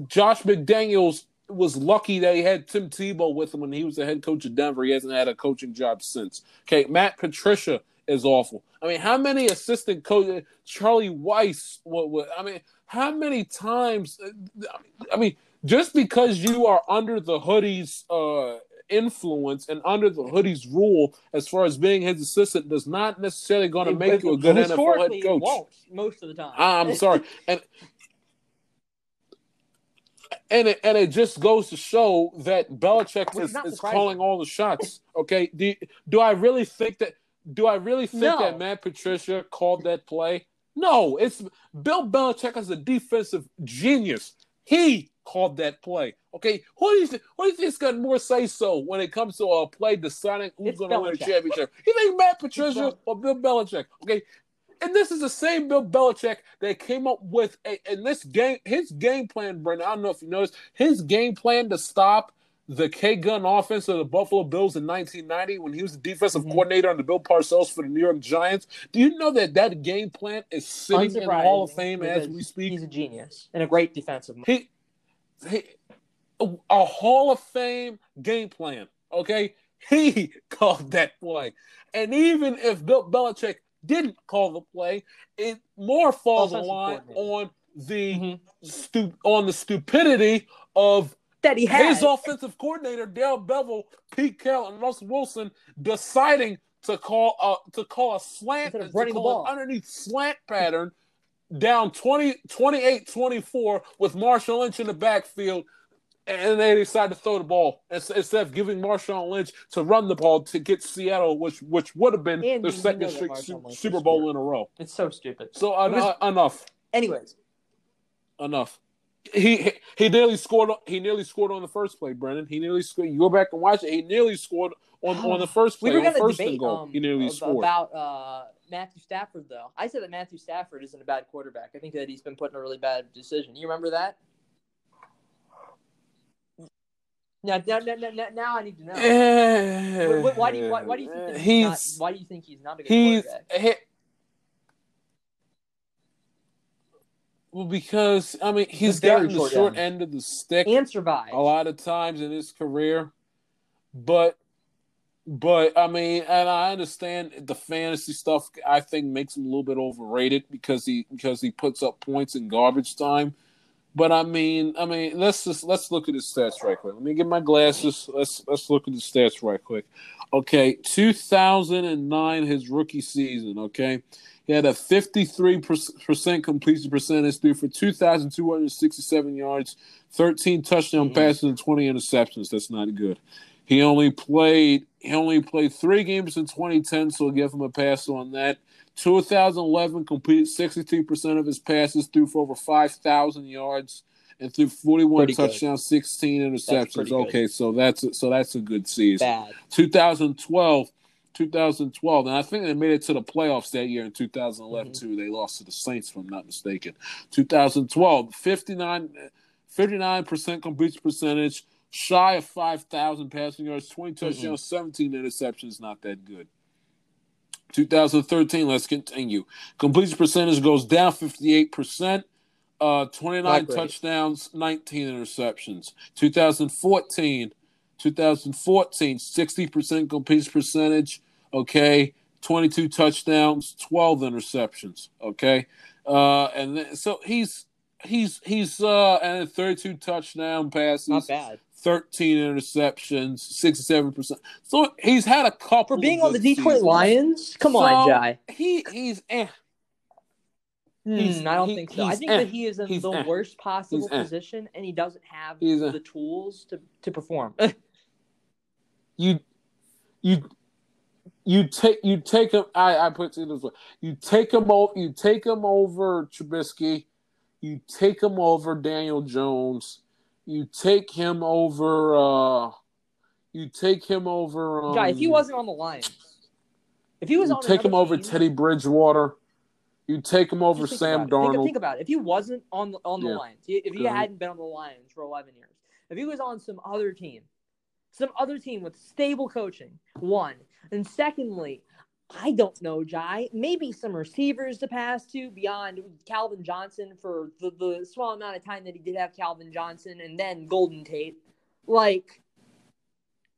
Josh McDaniels was lucky that he had Tim Tebow with him when he was the head coach of Denver. He hasn't had a coaching job since. Okay, Matt Patricia is awful. I mean, how many assistant coaches? Charlie Weiss. What? what I mean, how many times? I mean, just because you are under the hoodies uh, influence and under the hoodie's rule, as far as being his assistant, does not necessarily going to make you a good NFL head coach. most of the time. I'm sorry, and and it, and it just goes to show that Belichick is is, not is surprising. calling all the shots. Okay, do do I really think that? Do I really think No. that Matt Patricia called that play? No, it's Bill Belichick is a defensive genius. He called that play. Okay, who do you think, who do you think's got more say so when it comes to a play deciding who's going to win a championship? You think Matt Patricia or Bill Belichick? Okay, and this is the same Bill Belichick that came up with a in this game his game plan, Brendan. I don't know if you noticed his game plan to stop the K gun offense of the Buffalo Bills in 1990 when he was the defensive Mhm. coordinator under Bill Parcells for the New York Giants. Do you know that that game plan is sitting in the Hall of Fame as we speak? He's a genius and a great defensive. He, he, a, a Hall of Fame game plan. Okay, he called that play, and even if Bill Belichick didn't call the play, it more falls in Offensive line on the Mhm. stu- on the stupidity of That he has. his offensive coordinator Dale Bevell, Pete Carroll, and Russell Wilson deciding to call a to call a slant Instead of to running the call ball. an underneath slant pattern down 20, 28-24 with Marshawn Lynch in the backfield. And they decide to throw the ball instead of giving Marshawn Lynch to run the ball to get Seattle, which which would have been And their second straight Su- Super Bowl in a row. It's so stupid. So en- was- enough, Anyways, enough. He, he nearly scored. on- He nearly scored on the first play, Brendan. He nearly scored. You go back and watch it. He nearly scored on, on the first we play. were on going to first debate goal. um, he nearly ab- scored. about uh, Matthew Stafford, though. I said that Matthew Stafford isn't a bad quarterback. I think that he's been put in a really bad decision. You remember that? Now, now, now, now, now I need to know. Eh, Wh- wh- why do you why, why do you think he's, he's not, why do you think he's not a good he's he, well because I mean he's gotten the short short end. end of the stick And survive. a lot of times in his career, but but I mean, and I understand the fantasy stuff. I think makes him a little bit overrated because he because he puts up points in garbage time. But I mean, I mean, let's just let's look at his stats right quick. Let me get my glasses. Let's let's look at the stats right quick. Okay, 2009, his rookie season. Okay, he had a 53 percent completion percentage, threw for 2,267 yards, 13 touchdown Mhm. passes, and 20 interceptions. That's not good. He only played he only played three games in 2010, so I'll give him a pass on that. 2011 completed 62% of his passes, threw for over 5,000 yards, and threw 41 Pretty good. touchdowns, 16 interceptions. good. Okay, so that's so that's a good season. bad. 2012, 2012, and I think they made it to the playoffs that year in 2011 Mhm. too. They lost to the Saints, if I'm not mistaken. 2012, 59 percent completion percentage, shy of 5,000 passing yards, 20 touchdowns, 17 interceptions. Not that good. 2013, let's continue. Completion percentage goes down 58%. Uh, 29 touchdowns, 19 interceptions. 2014, 2014, 60% completion percentage. Okay. 22 touchdowns, 12 interceptions. Okay. Uh, and then, so he's, he's, he's, uh, and 32 touchdown passes. Not bad. 13 interceptions, 67%. So he's had a couple For being on the Detroit seasons. Lions, come on, So, Jai. He he's eh. Hmm, he's- I don't he- think so. I think eh. that he is in He's the eh. worst possible He's eh. position, and he doesn't have He's eh. the tools to, to perform. you you you take you take him I, I put it this way. You take him over you take him over Trubisky, you take him over Daniel Jones, you take him over uh you take him over um, Jai, if he wasn't on the Lions, if he was you on take him over team, Teddy Bridgewater, you take him over Sam it. Think, Darnold. think about it. If he wasn't on the on the Yeah. Lions, if he hadn't been on the Lions for eleven years, if he was on some other team, some other team with stable coaching, one, and secondly, I don't know, Jai. Maybe some receivers to pass to beyond Calvin Johnson for the, the small amount of time that he did have Calvin Johnson and then Golden Tate. Like,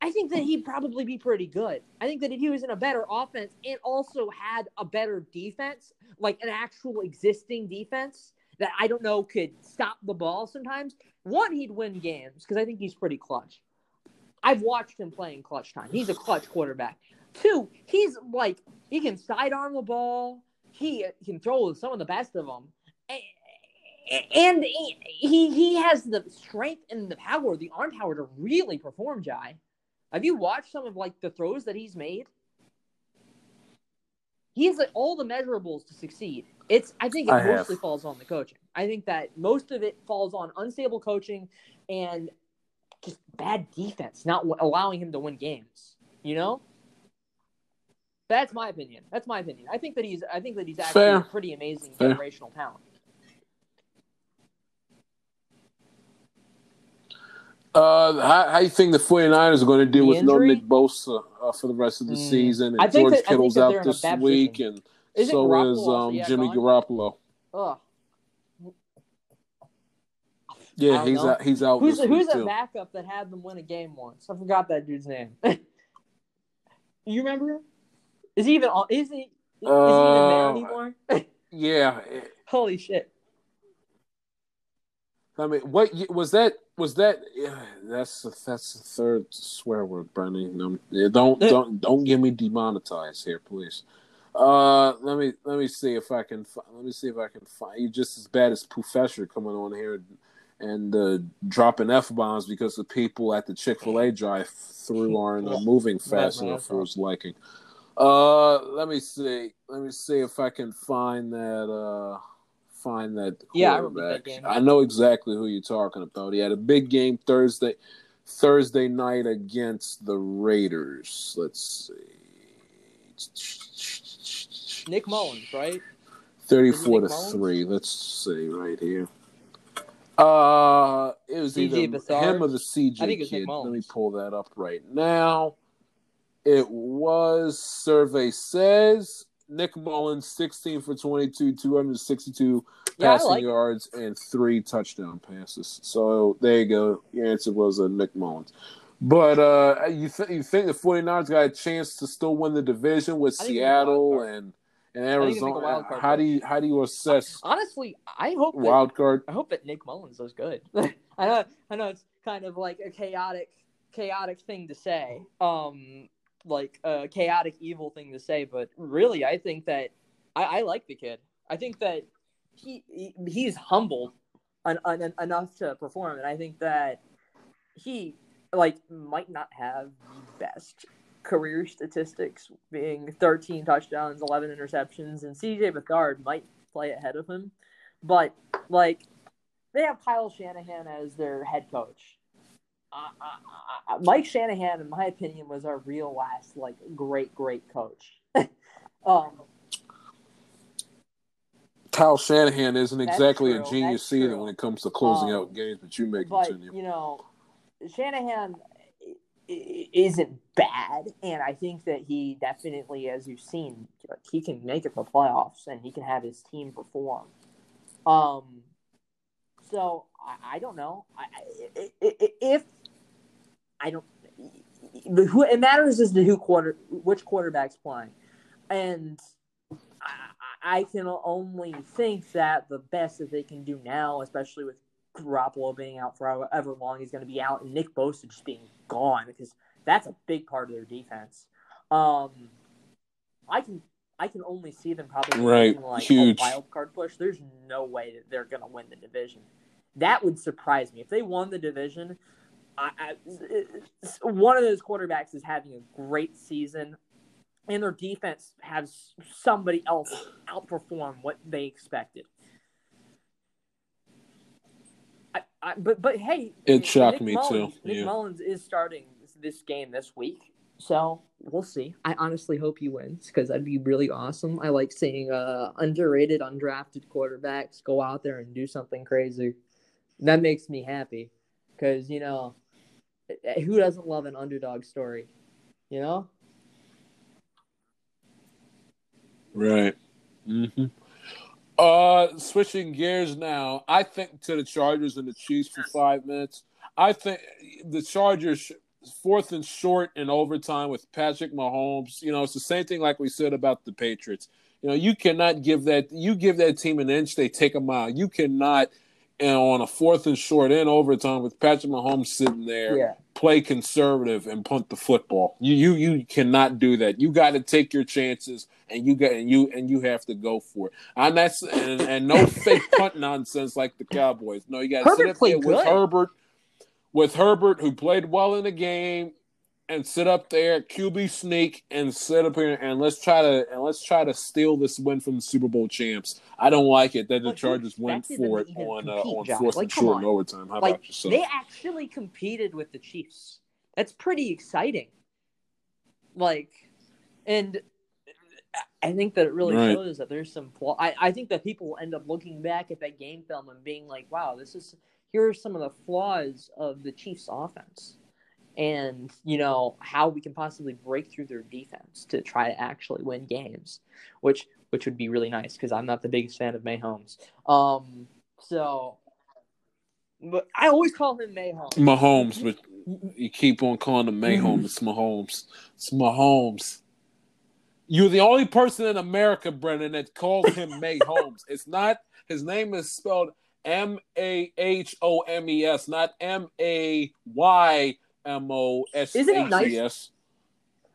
I think that he'd probably be pretty good. I think that if he was in a better offense and also had a better defense, like an actual existing defense that I don't know could stop the ball sometimes, one, he'd win games because I think he's pretty clutch. I've watched him playing clutch time. He's a clutch quarterback. Two, he's like he can sidearm the ball. He can throw some of the best of them, and he he has the strength and the power, the arm power to really perform. Jai, have you watched some of like the throws that he's made? He has like, all the measurables to succeed. It's I think it I mostly have. falls on the coaching. I think that most of it falls on unstable coaching and just bad defense, not allowing him to win games. You know, that's my opinion. That's my opinion. I think that he's. I think that he's actually Fair. a pretty amazing Fair. generational talent. Uh, how, how you think the 49ers are going to deal with injury? no Nick Bosa uh, for the rest of the mm. season? And George that, Kittle's out this week, and is so is um, Jimmy Garoppolo. Ugh. Yeah, he's out, he's out. Who's who's a backup that had them win a game once? I forgot that dude's name. you remember him? Is he even on? Is he? Is uh, he even there uh, anymore? yeah. Holy shit. I mean, what was that? Was that? Yeah, that's that's the third swear word, Brenny. No, don't don't don't get me demonetized here, please. Uh, let me let me see if I can let me see if I can find you just as bad as Professor coming on here and uh, dropping f bombs because the people at the Chick Fil A drive through aren't uh, moving fast enough for his liking. Uh, let me see. Let me see if I can find that. Uh, find that. Yeah, I remember that game. I know exactly who you're talking about. He had a big game Thursday, Thursday night against the Raiders. Let's see. Nick Mullens, right? Thirty-four to Mullens? three. Let's see right here. Uh, it was CJ either him or the CJ kid. Let me pull that up right now. It was survey says Nick Mullens, 16 for 22, 262 yeah, passing like yards, it. and three touchdown passes. So there you go. Your answer was a uh, Nick Mullens. But uh, you, th- you think the 49ers got a chance to still win the division with Seattle and and Arizona? How do you how do you assess? Honestly, I hope wild that, card. I hope that Nick Mullens does good. I know I know it's kind of like a chaotic chaotic thing to say. Um, like a chaotic evil thing to say, but really, I think that I, I like the kid. I think that he, he he's un, enough to perform, and I think that he like might not have the best career statistics, being 13 touchdowns, 11 interceptions, and CJ Beathard might play ahead of him, but like they have Kyle Shanahan as their head coach, Mike Shanahan, in my opinion, was our real last like great great coach. um, Kyle Shanahan isn't exactly a genius either when it comes to closing um, out games, but you make but, continue. You know, Shanahan isn't bad, and I think that he definitely, as you've seen, he can make it to the playoffs and he can have his team perform. Um, so I, I don't know. I, if I don't. Who it matters is the who quarter which quarterback's playing, and I, I can only think that the best that they can do now, especially with Garoppolo being out for however long he's going to be out, and Nick Bosa just being gone because that's a big part of their defense. Um, I can I can only see them probably right. like Huge. a wild card push. There's no way that they're going to win the division. That would surprise me if they won the division. I, I, one of those quarterbacks is having a great season, and their defense has somebody else outperform what they expected. I, I, but but hey, it shocked Nick me Mullens, too. Nick yeah. Mullens is starting this, this game this week, so we'll see. I honestly hope he wins because that'd be really awesome. I like seeing uh, underrated, undrafted quarterbacks go out there and do something crazy. That makes me happy because you know who doesn't love an underdog story? You know? Right. Mm-hmm. Uh, switching gears now. I think to the Chargers and the Chiefs for five minutes. I think the Chargers fourth and short in overtime with Patrick Mahomes. You know, it's the same thing like we said about the Patriots. You know, you cannot give that. You give that team an inch, they take a mile. You cannot and on a fourth and short in overtime with Patrick Mahomes sitting there, yeah. play conservative and punt the football. You you you cannot do that. You got to take your chances and you got and you and you have to go for it. And that's and, and no fake punt nonsense like the Cowboys. No, you got to sit up there with. Herbert, with Herbert who played well in the game, and sit up there, QB sneak, and sit up here and let's try to and let's try to steal this win from the Super Bowl champs. I don't like it that the Chargers went for it on uh, on fourth like, and short and overtime. How like, about yourself? They actually competed with the Chiefs. That's pretty exciting. Like, and I think that it really right. shows that there's some flaw. I, I think that people will end up looking back at that game film and being like, "Wow, this is here are some of the flaws of the Chiefs' offense." And you know how we can possibly break through their defense to try to actually win games, which which would be really nice because I'm not the biggest fan of Mahomes. Um, so, but I always call him Mahomes. Mahomes, but you keep on calling him Mahomes. It's Mahomes. It's Mahomes. You're the only person in America, Brennan, that calls him Mahomes. It's not his name is spelled M A H O M E S, not M A Y M O S H E S.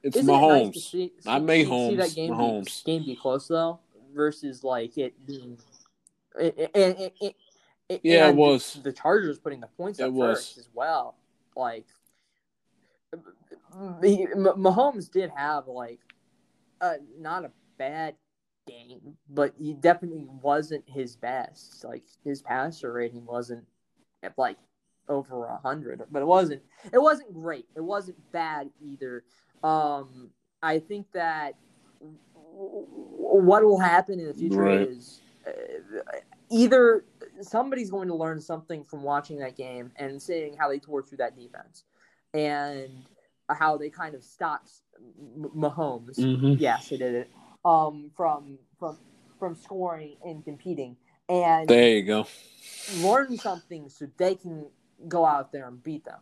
It's Isn't Mahomes. It nice see, Not Mahomes. See that game Mahomes. Be, game be close though, versus like it being. It, it, it, it yeah, it was the, the, Chargers putting the points up was. first as well. Like Mahomes did have like a, not a bad game, but he definitely wasn't his best. Like his passer rating wasn't like over a hundred, but it wasn't. It wasn't great. It wasn't bad either. Um, I think that what will happen in the future right. is uh, either somebody's going to learn something from watching that game and seeing how they tore through that defense, and how they kind of stopped Mahomes. Mm-hmm. Yes, they did it. Um, from from from scoring and competing, and there you go. Learn something so they can go out there and beat them.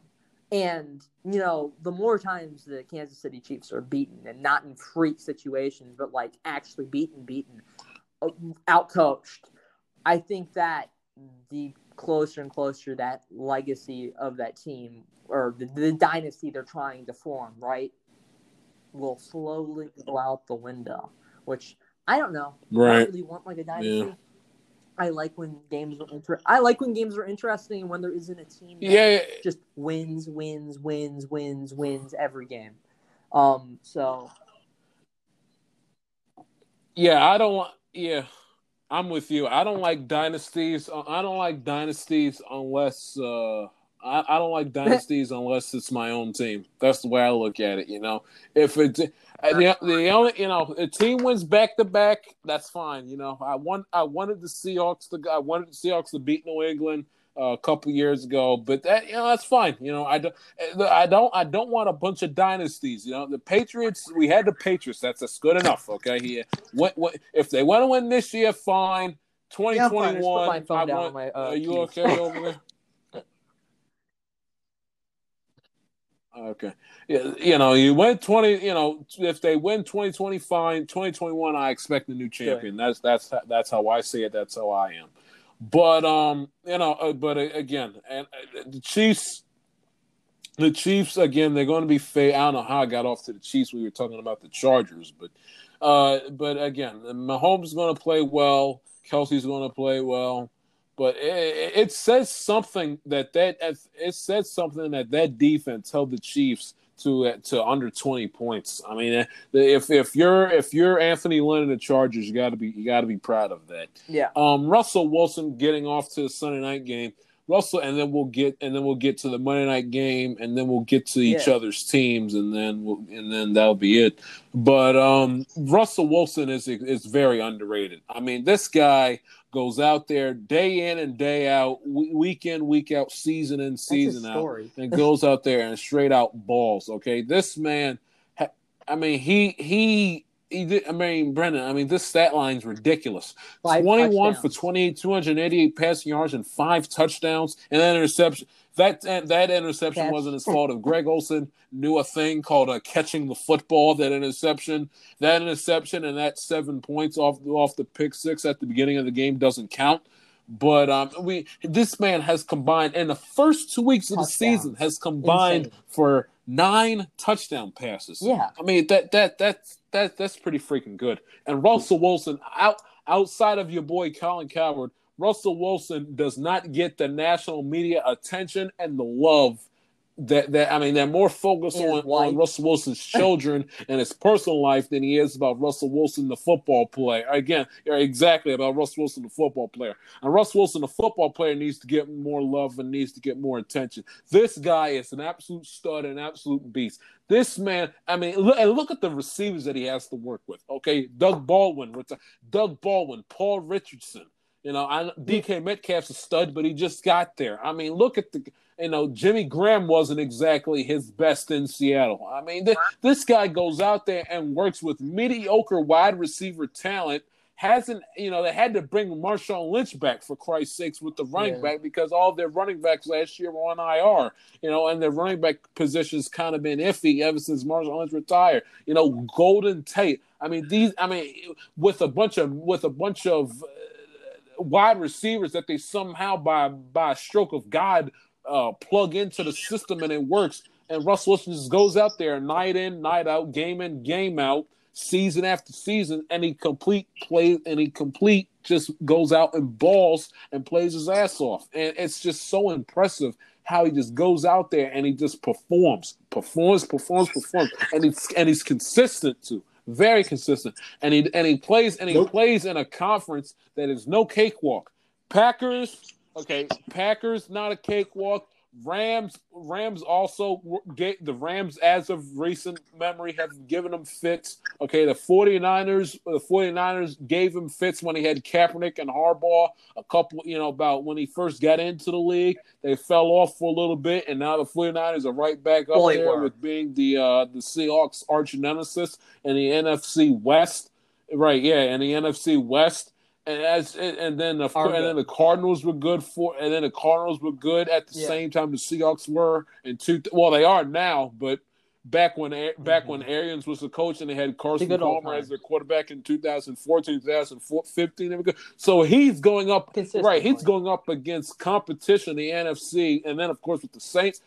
And, you know, the more times the Kansas City Chiefs are beaten and not in freak situations, but like actually beaten, beaten, uh, outcoached, I think that the closer and closer that legacy of that team or the, the dynasty they're trying to form, right, will slowly go out the window, which I don't know. Right. I really want like a dynasty. Yeah. I like when games are inter- I like when games are interesting and when there isn't a team yeah, just wins, wins, wins, wins, wins every game. Um, so yeah, I don't want. Yeah, I'm with you. I don't like dynasties. Uh, I don't like dynasties unless uh, I, I don't like dynasties unless it's my own team. That's the way I look at it. You know, if it the, the only you know a team wins back to back, that's fine. You know, I want I wanted the Seahawks to I wanted the Seahawks to beat New England uh, a couple years ago, but that you know that's fine. You know, I don't I don't I don't want a bunch of dynasties. You know, the Patriots we had the Patriots. That's that's good enough. Okay, here what what if they want to win this year, fine. Twenty twenty one. Uh, are you okay over there? Okay. Yeah, you know, you win 20, you know, if they win 2020 fine, 2021 I expect a new champion. That's that's that's how I see it. That's how I am. But um, you know, uh, but uh, again, and uh, the Chiefs the Chiefs again, they're going to be. I don't know how I got off to the Chiefs. We were talking about the Chargers, but uh, but again, Mahomes is going to play well. Kelce's going to play well but it, it, says something that that it says something that that defense held the Chiefs to to under 20 points. I mean, if if you're if you're Anthony Lynn and the Chargers, you got to be you got to be proud of that. Yeah. Um, Russell Wilson getting off to the Sunday night game. Russell, and then we'll get and then we'll get to the Monday night game, and then we'll get to each yeah. other's teams, and then we'll, and then that'll be it. But um, Russell Wilson is is very underrated. I mean, this guy goes out there day in and day out, week in, week out, season in, season out, and goes out there and straight out balls. Okay, this man, I mean, he he. He did, I mean, Brendan, I mean, this stat line's ridiculous. Five 21 touchdowns. for 28, 288 passing yards and five touchdowns and then interception. That that interception Catch. wasn't his fault. If Greg Olsen knew a thing called uh, catching the football, that interception, that interception, and that seven points off off the pick six at the beginning of the game doesn't count. But um, we this man has combined in the first two weeks of the season has combined Insane. for nine touchdown passes. Yeah. I mean that that that's that that's pretty freaking good. And Russell Wilson out outside of your boy Colin Cowherd, Russell Wilson does not get the national media attention and the love that that I mean they're more focused His on, wife. on Russell Wilson's children and his personal life than he is about Russell Wilson the football player. Again, exactly about Russell Wilson the football player. And Russell Wilson the football player needs to get more love and needs to get more attention. This guy is an absolute stud, an absolute beast. This man, I mean, look, and look at the receivers that he has to work with. Okay, Doug Baldwin, Doug Baldwin, Paul Richardson. You know, I, DK Metcalf's a stud, but he just got there. I mean, look at the, you know, Jimmy Graham wasn't exactly his best in Seattle. I mean, th- this guy goes out there and works with mediocre wide receiver talent. Hasn't, you know, they had to bring Marshawn Lynch back for Christ's sakes with the running Yeah. back because all their running backs last year were on IR, you know, and their running back position's kind of been iffy ever since Marshawn Lynch retired. You know, Golden Tate. I mean, these, I mean, with a bunch of, with a bunch of, uh, wide receivers that they somehow by by a stroke of God uh, plug into the system and it works. And Russell Wilson just goes out there night in, night out, game in, game out, season after season, and he complete plays and he complete just goes out and balls and plays his ass off. And it's just so impressive how he just goes out there and he just performs, performs, performs, performs, and he's and he's consistent too. Very consistent, and he and he plays and he Nope. plays in a conference that is no cakewalk. Packers, okay, Packers not a cakewalk. Rams, Rams also get the Rams as of recent memory have given him fits. Okay, the 49ers, the 49ers gave him fits when he had Kaepernick and Harbaugh a couple, you know, about when he first got into the league. They fell off for a little bit, and now the 49ers are right back up there with being the uh the Seahawks arch nemesis in the NFC West. Right, yeah, in the NFC West. And as and then the and then the Cardinals were good for and then the Cardinals were good at the Yeah. same time the Seahawks were and two well they are now, but back when back when Arians was the coach and they had Carson Mm-hmm. old Palmer as their quarterback in 2014, 2015. they were good. So he's going up right, he's going up against competition, the NFC, and then of course with the Saints.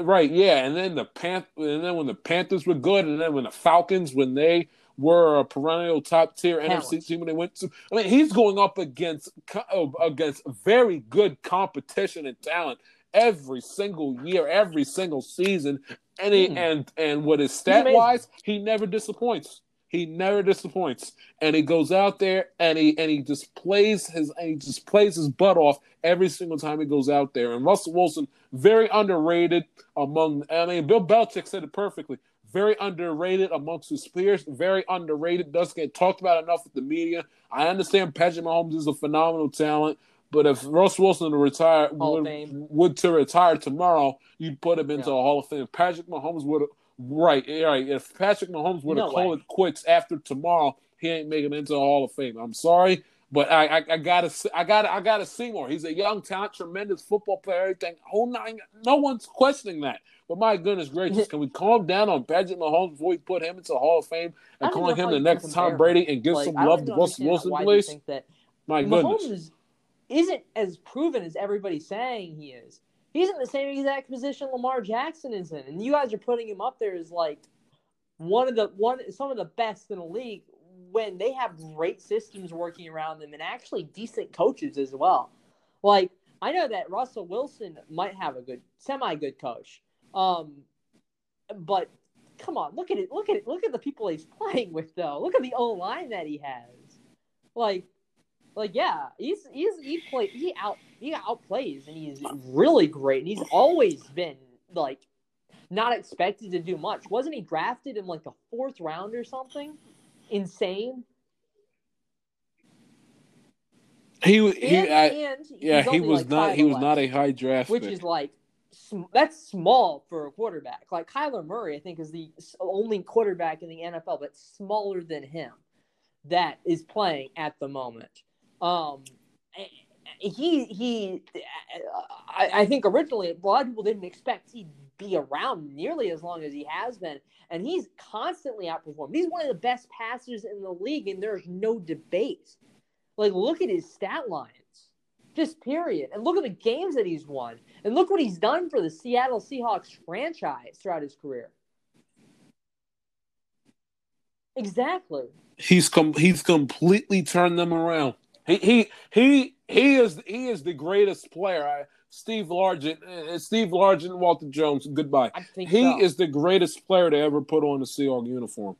Right, yeah, and then the Pan- and then when the Panthers were good, and then when the Falcons, when they were a perennial top tier NFC team when they went to, I mean, he's going up against uh, against very good competition and talent every single year, every single season, and he, Hmm. and and what his stat wise, he never disappoints. He never disappoints, and he goes out there and he and he just plays his and he just plays his butt off every single time he goes out there. And Russell Wilson, very underrated among. I mean, Bill Belichick said it perfectly. Very underrated amongst his peers. Very underrated. Doesn't get talked about enough with the media. I understand Patrick Mahomes is a phenomenal talent, but if Russell Wilson to retire would, would to retire tomorrow, you'd put him into Yeah. a Hall of Fame. Patrick Mahomes would right, right. If Patrick Mahomes would have No called way. it quits after tomorrow, he ain't making it into a Hall of Fame. I'm sorry, but I, I, I gotta, see- I gotta, I gotta see more. He's a young talent, tremendous football player. Everything. Oh, nine, no one's questioning that. But my goodness gracious, can we calm down on Patrick Mahomes before we put him into Hall of Fame and calling him the next Tom Brady and give Like, some love to Russell Wilson, please? think that My goodness. Mahomes isn't as proven as everybody's saying he is. He's in the same exact position Lamar Jackson is in, and you guys are putting him up there as like one of the one some of the best in the league when they have great systems working around them and actually decent coaches as well. Like I know that Russell Wilson might have a good semi good coach, um, but come on, look at it, look at it, look at the people he's playing with though. Look at the O line that he has. Like like yeah, he's he's he play he out he outplays and he's really great and he's always been like not expected to do much. Wasn't he drafted in like the fourth round or something? Insane. He, he, And, I, and yeah, he was like, not. He was 5'11", not a high draft which pick. is like that's small for a quarterback. Like Kyler Murray, I think is the only quarterback in the NFL that's smaller than him that is playing at the moment. Um, he he, I, I think originally a lot of people didn't expect he'd be around nearly as long as he has been, and he's constantly outperformed. He's one of the best passers in the league, and there's no debate. Like, look at his stat lines. Just period. And look at the games that he's won. And look what he's done for the Seattle Seahawks franchise throughout his career. Exactly. He's com- he's completely turned them around. He he he he is he is the greatest player. I, Steve Largent, uh, Steve Largent, Walter Jones. Goodbye. he so. is the greatest player to ever put on a Seahawks uniform.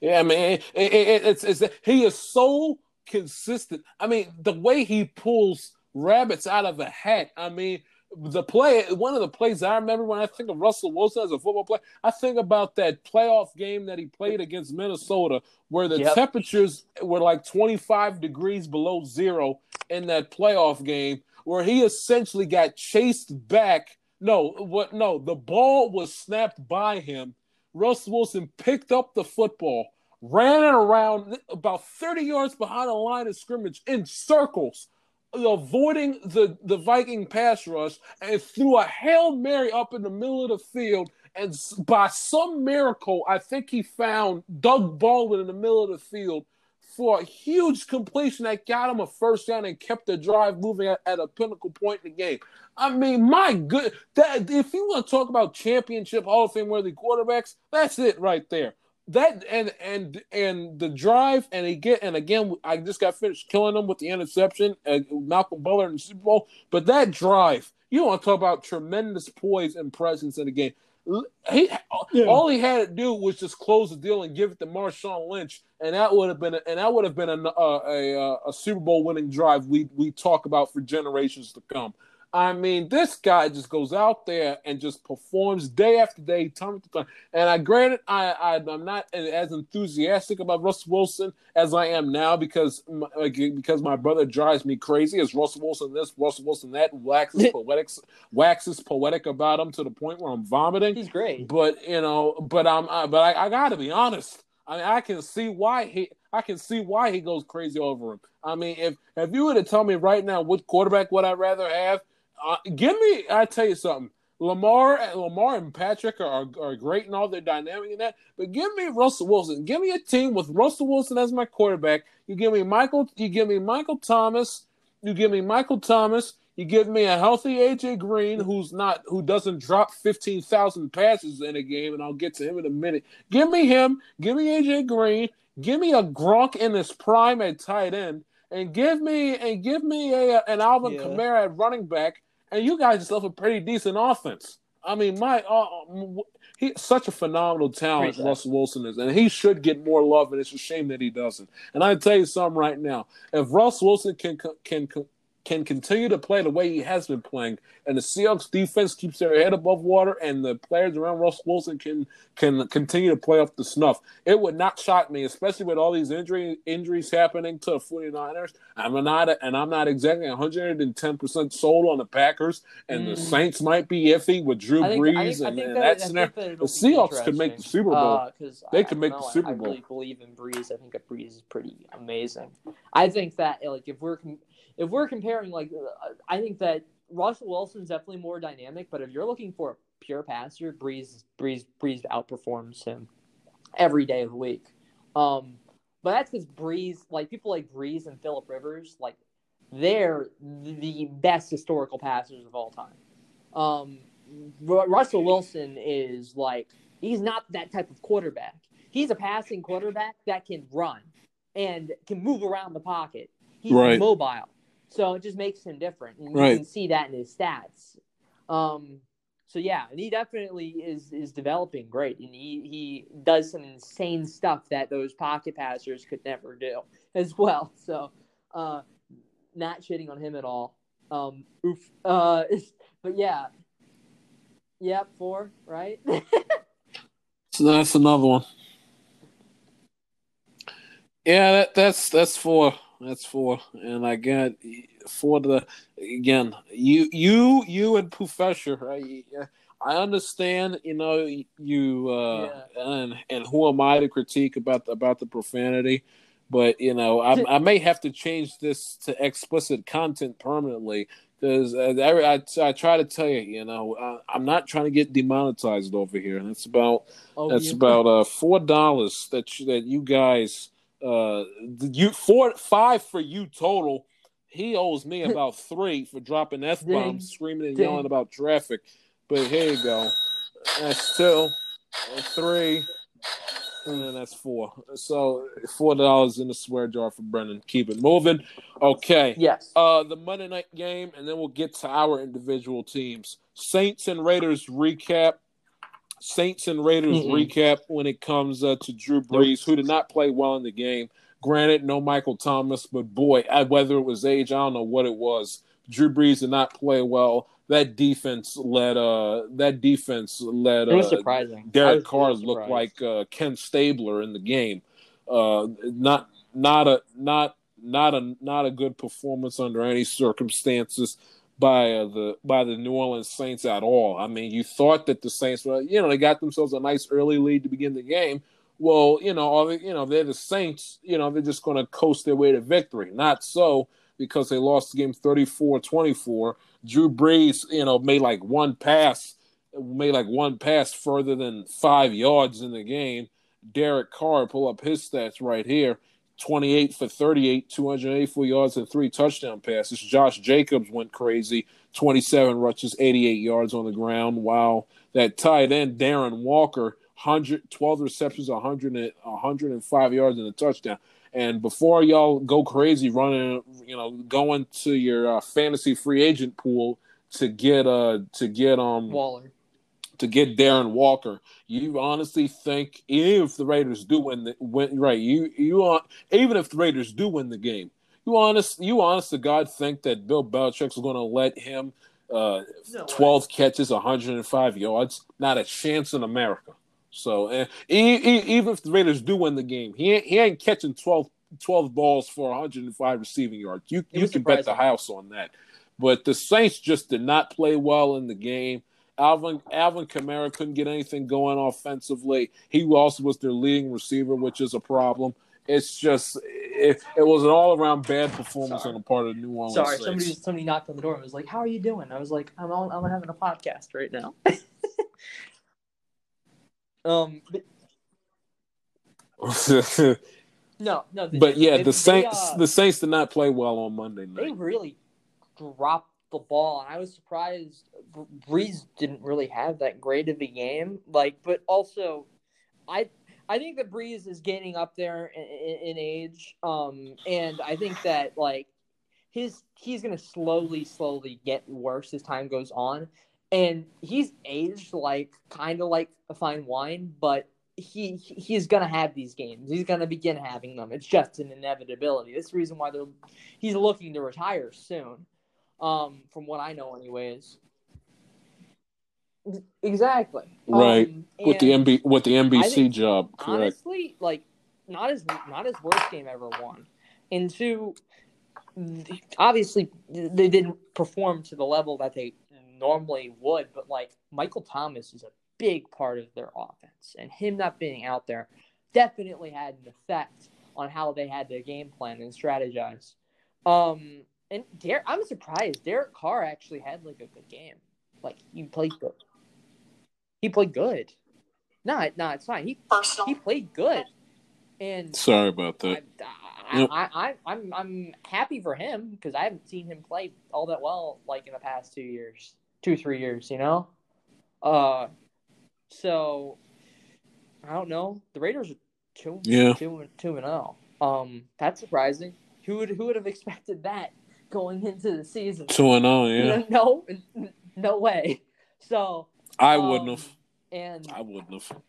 Yeah, I mean, it, it, it, it's, it's he is so consistent. I mean, the way he pulls rabbits out of a hat. I mean, the play, one of the plays I remember when I think of Russell Wilson as a football player, I think about that playoff game that he played against Minnesota, where the yep. temperatures were like 25 degrees below zero in that playoff game, where he essentially got chased back. No, what? No, the ball was snapped by him. Russell Wilson picked up the football, ran it around about 30 yards behind the line of scrimmage in circles avoiding the, the Viking pass rush and threw a Hail Mary up in the middle of the field. And by some miracle, I think he found Doug Baldwin in the middle of the field for a huge completion that got him a first down and kept the drive moving at, at a pinnacle point in the game. I mean, my good, that if you want to talk about championship Hall of Fame worthy quarterbacks, that's it right there that and and and the drive and he get and again I just got finished killing them with the interception uh, Malcolm Butler in the Super Bowl but that drive you want to talk about tremendous poise and presence in the game he yeah. all he had to do was just close the deal and give it to Marshawn Lynch and that would have been a, and that would have been a, a, a, a Super Bowl winning drive we we talk about for generations to come I mean, this guy just goes out there and just performs day after day, time after time. And I granted, I, I am not as enthusiastic about Russell Wilson as I am now because because my brother drives me crazy. As Russell Wilson this, Russell Wilson that, waxes poetic, waxes poetic about him to the point where I'm vomiting. He's great, but you know, but I'm, I, but I, I got to be honest. I mean, I can see why he. I can see why he goes crazy over him. I mean, if if you were to tell me right now what quarterback would I rather have, uh, give me. I tell you something. Lamar, Lamar and Patrick are, are great and all their dynamic and that, but give me Russell Wilson. Give me a team with Russell Wilson as my quarterback. You give me Michael. You give me Michael Thomas. You give me Michael Thomas. You give me a healthy AJ Green who's not who doesn't drop fifteen thousand passes in a game, and I'll get to him in a minute. Give me him. Give me AJ Green. Give me a Gronk in his prime at tight end, and give me and give me a an Alvin yeah. Kamara at running back and you guys just have a pretty decent offense. I mean, my uh, he's such a phenomenal talent, Russell Wilson is, and he should get more love. And it's a shame that he doesn't. And I tell you something right now: if Russ Wilson can can can continue to play the way he has been playing, and the Seahawks defense keeps their head above water, and the players around Russ Wilson can can continue to play up the snuff, it would not shock me, especially with all these injury injuries happening to the 49ers. I'm not, and I'm not exactly 110 percent sold on the Packers, and mm. the Saints might be iffy with Drew think, Brees, I think, and, and that, that's that the Seahawks could make the Super Bowl. Uh, they could make know, the Super Bowl. I really believe in Brees. I think that Brees is pretty amazing. I think that like if we're if we're comparing, like, uh, I think that Russell Wilson's definitely more dynamic, but if you're looking for a pure passer, Brees Brees Brees outperforms him every day of the week. Um, but that's because Brees, like people like Brees and Philip Rivers, like they're the best historical passers of all time. Um, Russell Wilson is like he's not that type of quarterback. He's a passing quarterback that can run and can move around the pocket. He's right. mobile. So it just makes him different. And right. you can see that in his stats. Um, so yeah, and he definitely is is developing great, and he he does some insane stuff that those pocket passers could never do as well. So, uh, not shitting on him at all. Um, oof. Uh, but yeah, yep, four, right? so that's another one. Yeah, that, that's that's four. That's four, and I got for the again. You, you, you, and Professor. I, I understand. You know, you uh, yeah. and and who am I to critique about about the profanity? But you know, I, I may have to change this to explicit content permanently because uh, I, I, I, try to tell you, you know, I, am not trying to get demonetized over here. That's about oh, that's yeah. about uh, four dollars that you, that you guys uh, you four five for you total. he owes me about three for dropping f bombs, screaming and Ding. yelling about traffic. But here you go. That's two, three, and then that's four. So four dollars in the swear jar for Brennan. Keep it moving. Okay. Yes. Uh, the Monday night game, and then we'll get to our individual teams. Saints and Raiders recap. Saints and Raiders Mm-mm. recap when it comes uh, to Drew Brees, who did not play well in the game. Granted, no Michael Thomas, but boy, I- whether it was age, I don't know what it was. Drew Brees did not play well. That defense led. Uh, that defense led. it was uh, surprising. Derek was Carr really looked like uh, Ken Stabler in the game. Uh, not not a not not a not a good performance under any circumstances by uh, the by the New Orleans Saints at all. I mean, you thought that the Saints were you know they got themselves a nice early lead to begin the game. Well, you know, all the, you know they're the Saints. You know they're just going to coast their way to victory. Not so because they lost the game 34-24. Drew Brees, you know, made like one pass, made like one pass further than five yards in the game. Derek Carr, pull up his stats right here 28 for 38, 284 yards, and three touchdown passes. Josh Jacobs went crazy 27 rushes, 88 yards on the ground. Wow. That tight end, Darren Waller, 100, 12 receptions, 100, 105 yards, and a touchdown. And before y'all go crazy running, you know, going to your uh, fantasy free agent pool to get uh to get um Waller. To get Darren Waller. You honestly think even if the Raiders do win the win right, you you on even if the Raiders do win the game, you honest you honest to God think that Bill Belichick's going to let him uh, No 12 catches, 105 yards? Not a chance in America. So and e- e- even if the Raiders do win the game, he ain't, he ain't catching 12, 12 balls for 105 receiving yards. You you can bet the house on that. But the Saints just did not play well in the game. Alvin Alvin Kamara couldn't get anything going offensively. He also was their leading receiver, which is a problem. It's just it, it was an all around bad performance Sorry. on the part of the New Orleans Sorry, Saints. somebody somebody knocked on the door and was like, "How are you doing?" I was like, "I'm on, I'm having a podcast right now." um, but no, no. they but yeah, They- the they, Saints uh, the Saints did not play well on Monday night. they really dropped the ball, and I was surprised. Br- Brees didn't really have that great of a game. Like, but also, I I think that Brees is getting up there in, in, in age, um, and I think that like his he's gonna slowly, slowly get worse as time goes on, and he's aged like kind of like a fine wine, but. He he's gonna have these games. He's gonna begin having them. It's just an inevitability. That's the reason why they're he's looking to retire soon. Um, from what I know, anyways. Exactly. Right. Um, With the and MB with the NBC think, job, correct. honestly, like not his not his worst game ever won. And two, obviously they didn't perform to the level that they normally would, but like Michael Thomas is a big part of their offense, and him not being out there definitely had an effect on how they had to game plan and strategize. Um, and Der- I'm surprised Derek Carr actually had like a good game. Like he played good. He played good. No, no, it's fine. He he played good, and Sorry about that. I, Yep. I, I, I'm I'm happy for him because I haven't seen him play all that well like in the past two years, two three years. You know, uh, so I don't know. The Raiders are two Yeah. two and two and zero. Um, that's surprising. Who would who would have expected that going into the season? Two and oh, yeah. No, no way. So I um, wouldn't have. And I wouldn't have.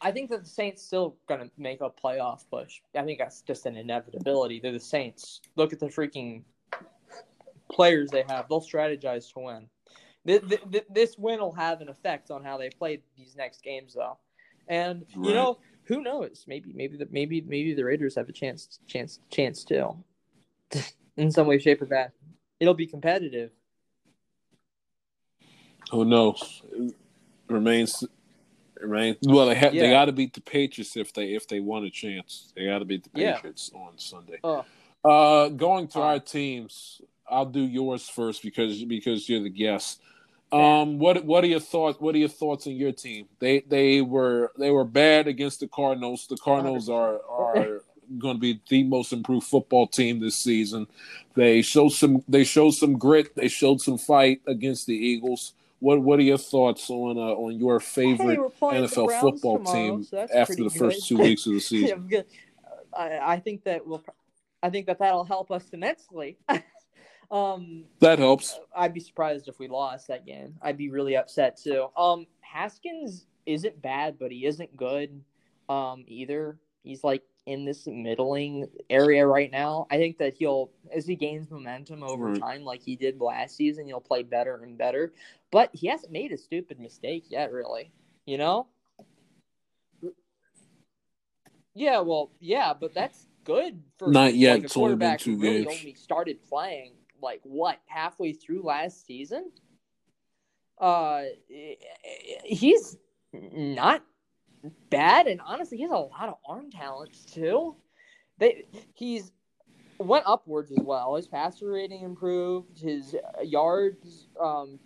I think that the Saints still gonna make a playoff push. I think that's just an inevitability. They're the Saints. Look at the freaking players they have. They'll strategize to win. Th- th- th- This win will have an effect on how they play these next games, though. And you know, who knows? Maybe, maybe the maybe maybe the Raiders have a chance, chance, chance too, in some way, shape, or fashion. It'll be competitive. Who knows? It remains. Remains. Well, they ha- they got to beat the Patriots if they if they want a chance. They got to beat the Yeah. Patriots on Sunday. Oh. Uh, going to Uh. our teams, I'll do yours first because because you're the guest. Um, what what are your thoughts? What are your thoughts on your team? They they were they were bad against the Cardinals. The Cardinals are are going to be the most improved football team this season. They showed some they showed some grit. They showed some fight against the Eagles. What what are your thoughts on uh, on your favorite Hey, we're playing the NFL football tomorrow, team so after the first two weeks of the season? I'm. I, I think that will. I think that that'll help us immensely. um, That helps. I'd be surprised if we lost that game. I'd be really upset too. Um, Haskins isn't bad, but he isn't good. Um, either he's like in this middling area right now. I think that he'll, as he gains momentum over Right. time, like he did last season, he'll play better and better. But he hasn't made a stupid mistake yet, really. You know? Yeah, well, yeah, but that's good for Not yet, Like, it's only been quarterback two who really games. only started playing like what halfway through last season. Uh, he's not bad, and honestly, he has a lot of arm talents too. They he's went upwards as well. His passer rating improved. His uh, yards, um,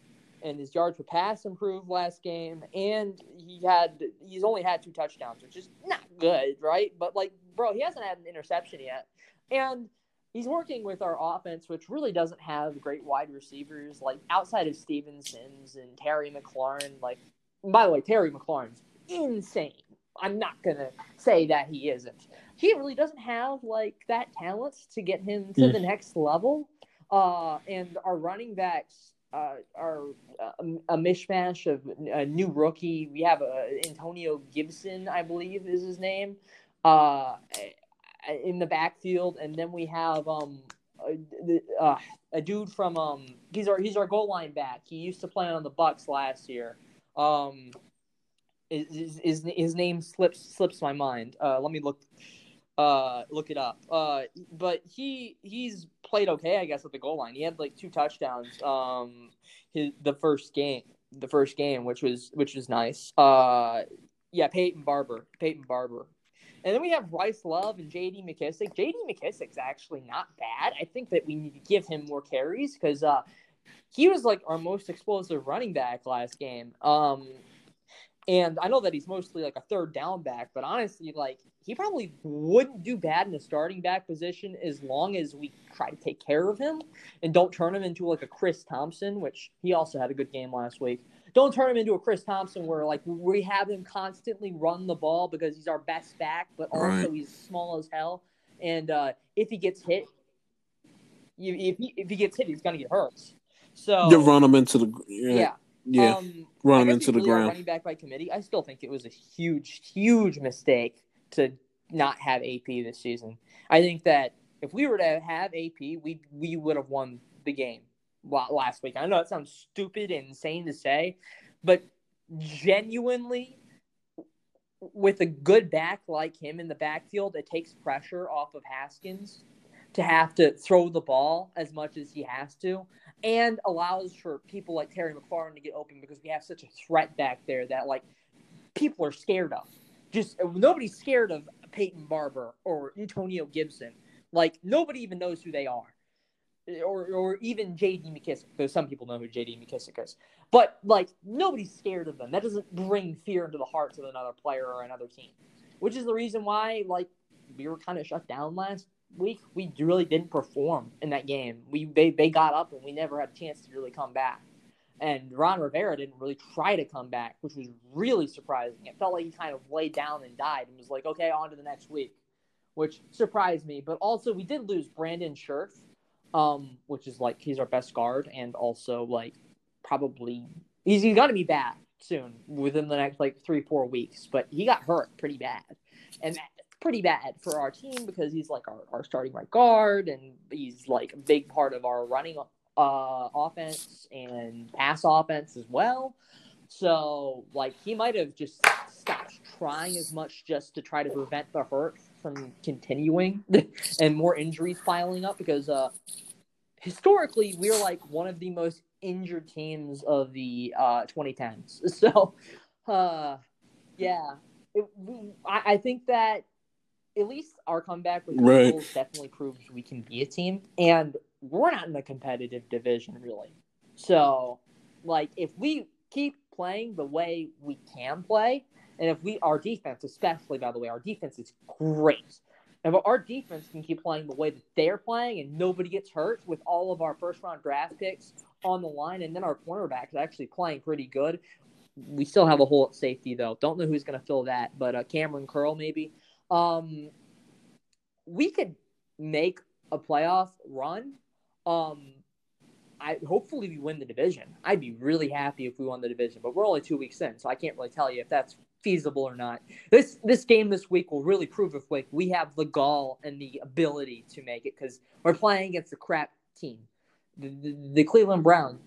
and his yards per pass improved last game. And he had he's only had two touchdowns, which is not good, right? But like, bro, he hasn't had an interception yet, and he's working with our offense, which really doesn't have great wide receivers. Like outside of Steven Sims and Terry McLaurin. Like, by the way, Terry McLaurin's insane. I'm not gonna say that he isn't. He really doesn't have like that talent to get him to Mm. the next level. Uh, and our running backs uh, are uh, a mishmash of a new rookie. We have uh, Antonio Gibson, I believe, is his name, uh, in the backfield, and then we have um, the- uh, a dude from um, he's our he's our goal line back. He used to play on the Bucs last year. Um, his, his, his name slips slips my mind. Uh, let me look uh look it up. Uh, but he he's played okay, I guess, at the goal line. He had like two touchdowns. Um, his the first game, the first game, which was which was nice. Uh, yeah, Peyton Barber, Peyton Barber. And then we have Bryce Love and J.D. McKissic. J.D. McKissic's actually not bad. I think that we need to give him more carries because uh, he was like our most explosive running back last game. Um, and I know that he's mostly like a third down back, but honestly, like he probably wouldn't do bad in the starting back position as long as we try to take care of him and don't turn him into like a Chris Thompson, which he also had a good game last week. Don't turn him into a Chris Thompson where like we have him constantly run the ball because he's our best back, but also Right. he's small as hell. And uh, if he gets hit, if he if he gets hit, he's gonna get hurt. So You run them into the yeah yeah, yeah. um, run I 'em guess into the ground. Running back by committee. I still think it was a huge, huge mistake to not have AP this season. I think that if we were to have AP, we we would have won the game last week. I know it sounds stupid and insane to say, but genuinely, with a good back like him in the backfield, it takes pressure off of Haskins to have to throw the ball as much as he has to, and allows for people like Terry McLaurin to get open because we have such a threat back there that like people are scared of. Just nobody's scared of Peyton Barber or Antonio Gibson. Like nobody even knows who they are, or or even J.D. McKissic. Though some people know who J.D. McKissic is, but like nobody's scared of them. That doesn't bring fear into the hearts of another player or another team, which is the reason why like we were kind of shut down last week. We really didn't perform in that game. We they, they got up and we never had a chance to really come back. And Ron Rivera didn't really try to come back, which was really surprising. It felt like he kind of laid down and died and was like, okay, on to the next week, which surprised me. But also, we did lose Brandon Scherff, um, which is like he's our best guard and also like probably he's, he's going to be back soon within the next like three, four weeks. But he got hurt pretty bad. And pretty bad for our team because he's like our, our starting right guard and he's like a big part of our running uh, offense and pass offense as well. So, like, he might have just stopped trying as much just to try to prevent the hurt from continuing and more injuries piling up because, uh, historically, we're like one of the most injured teams of the uh, 2010s. So, uh, yeah, it, I, I think that at least our comeback with the Right. Eagles definitely proves we can be a team, and we're not in a competitive division really. So, like, if we keep playing the way we can play, and if we our defense, especially by the way, our defense is great. if our defense can keep playing the way that they're playing and nobody gets hurt with all of our first round draft picks on the line and then our cornerback is actually playing pretty good. We still have a hole at safety though. Don't know who's going to fill that, but uh, Kamren Curl maybe. Um, we could make a playoff run. Um, I hopefully we win the division. I'd be really happy if we won the division, but we're only two weeks in, so I can't really tell you if that's feasible or not. This this game this week will really prove if like we have the gall and the ability to make it because we're playing against a crap team, the, the, the Cleveland Browns.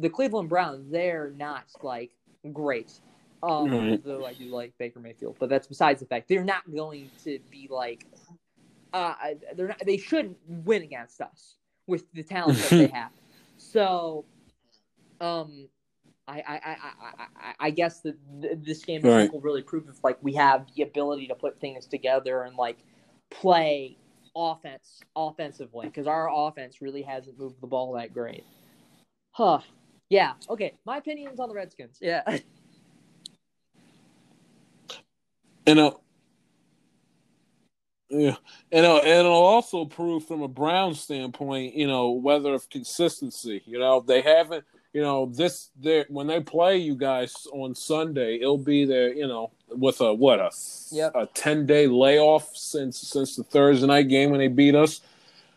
The Cleveland Browns, they're not like great. Um, Right. though I do like Baker Mayfield, but that's besides the fact. They're not going to be like, uh, they're not. They shouldn't win against us with the talent that they have. So, um, I I I I, I, guess that th- this game Right. will really prove if like we have the ability to put things together and like play offense offensively because our offense really hasn't moved the ball that great. Huh. Yeah. Okay. My opinions on the Redskins. Yeah. And uh, yeah, and uh, and it'll also prove from a Brown standpoint, you know, whether of consistency. You know, they haven't. You know, this they when they play you guys on Sunday, it'll be there. You know, with a what a Yep. a ten day layoff since since the Thursday night game when they beat us.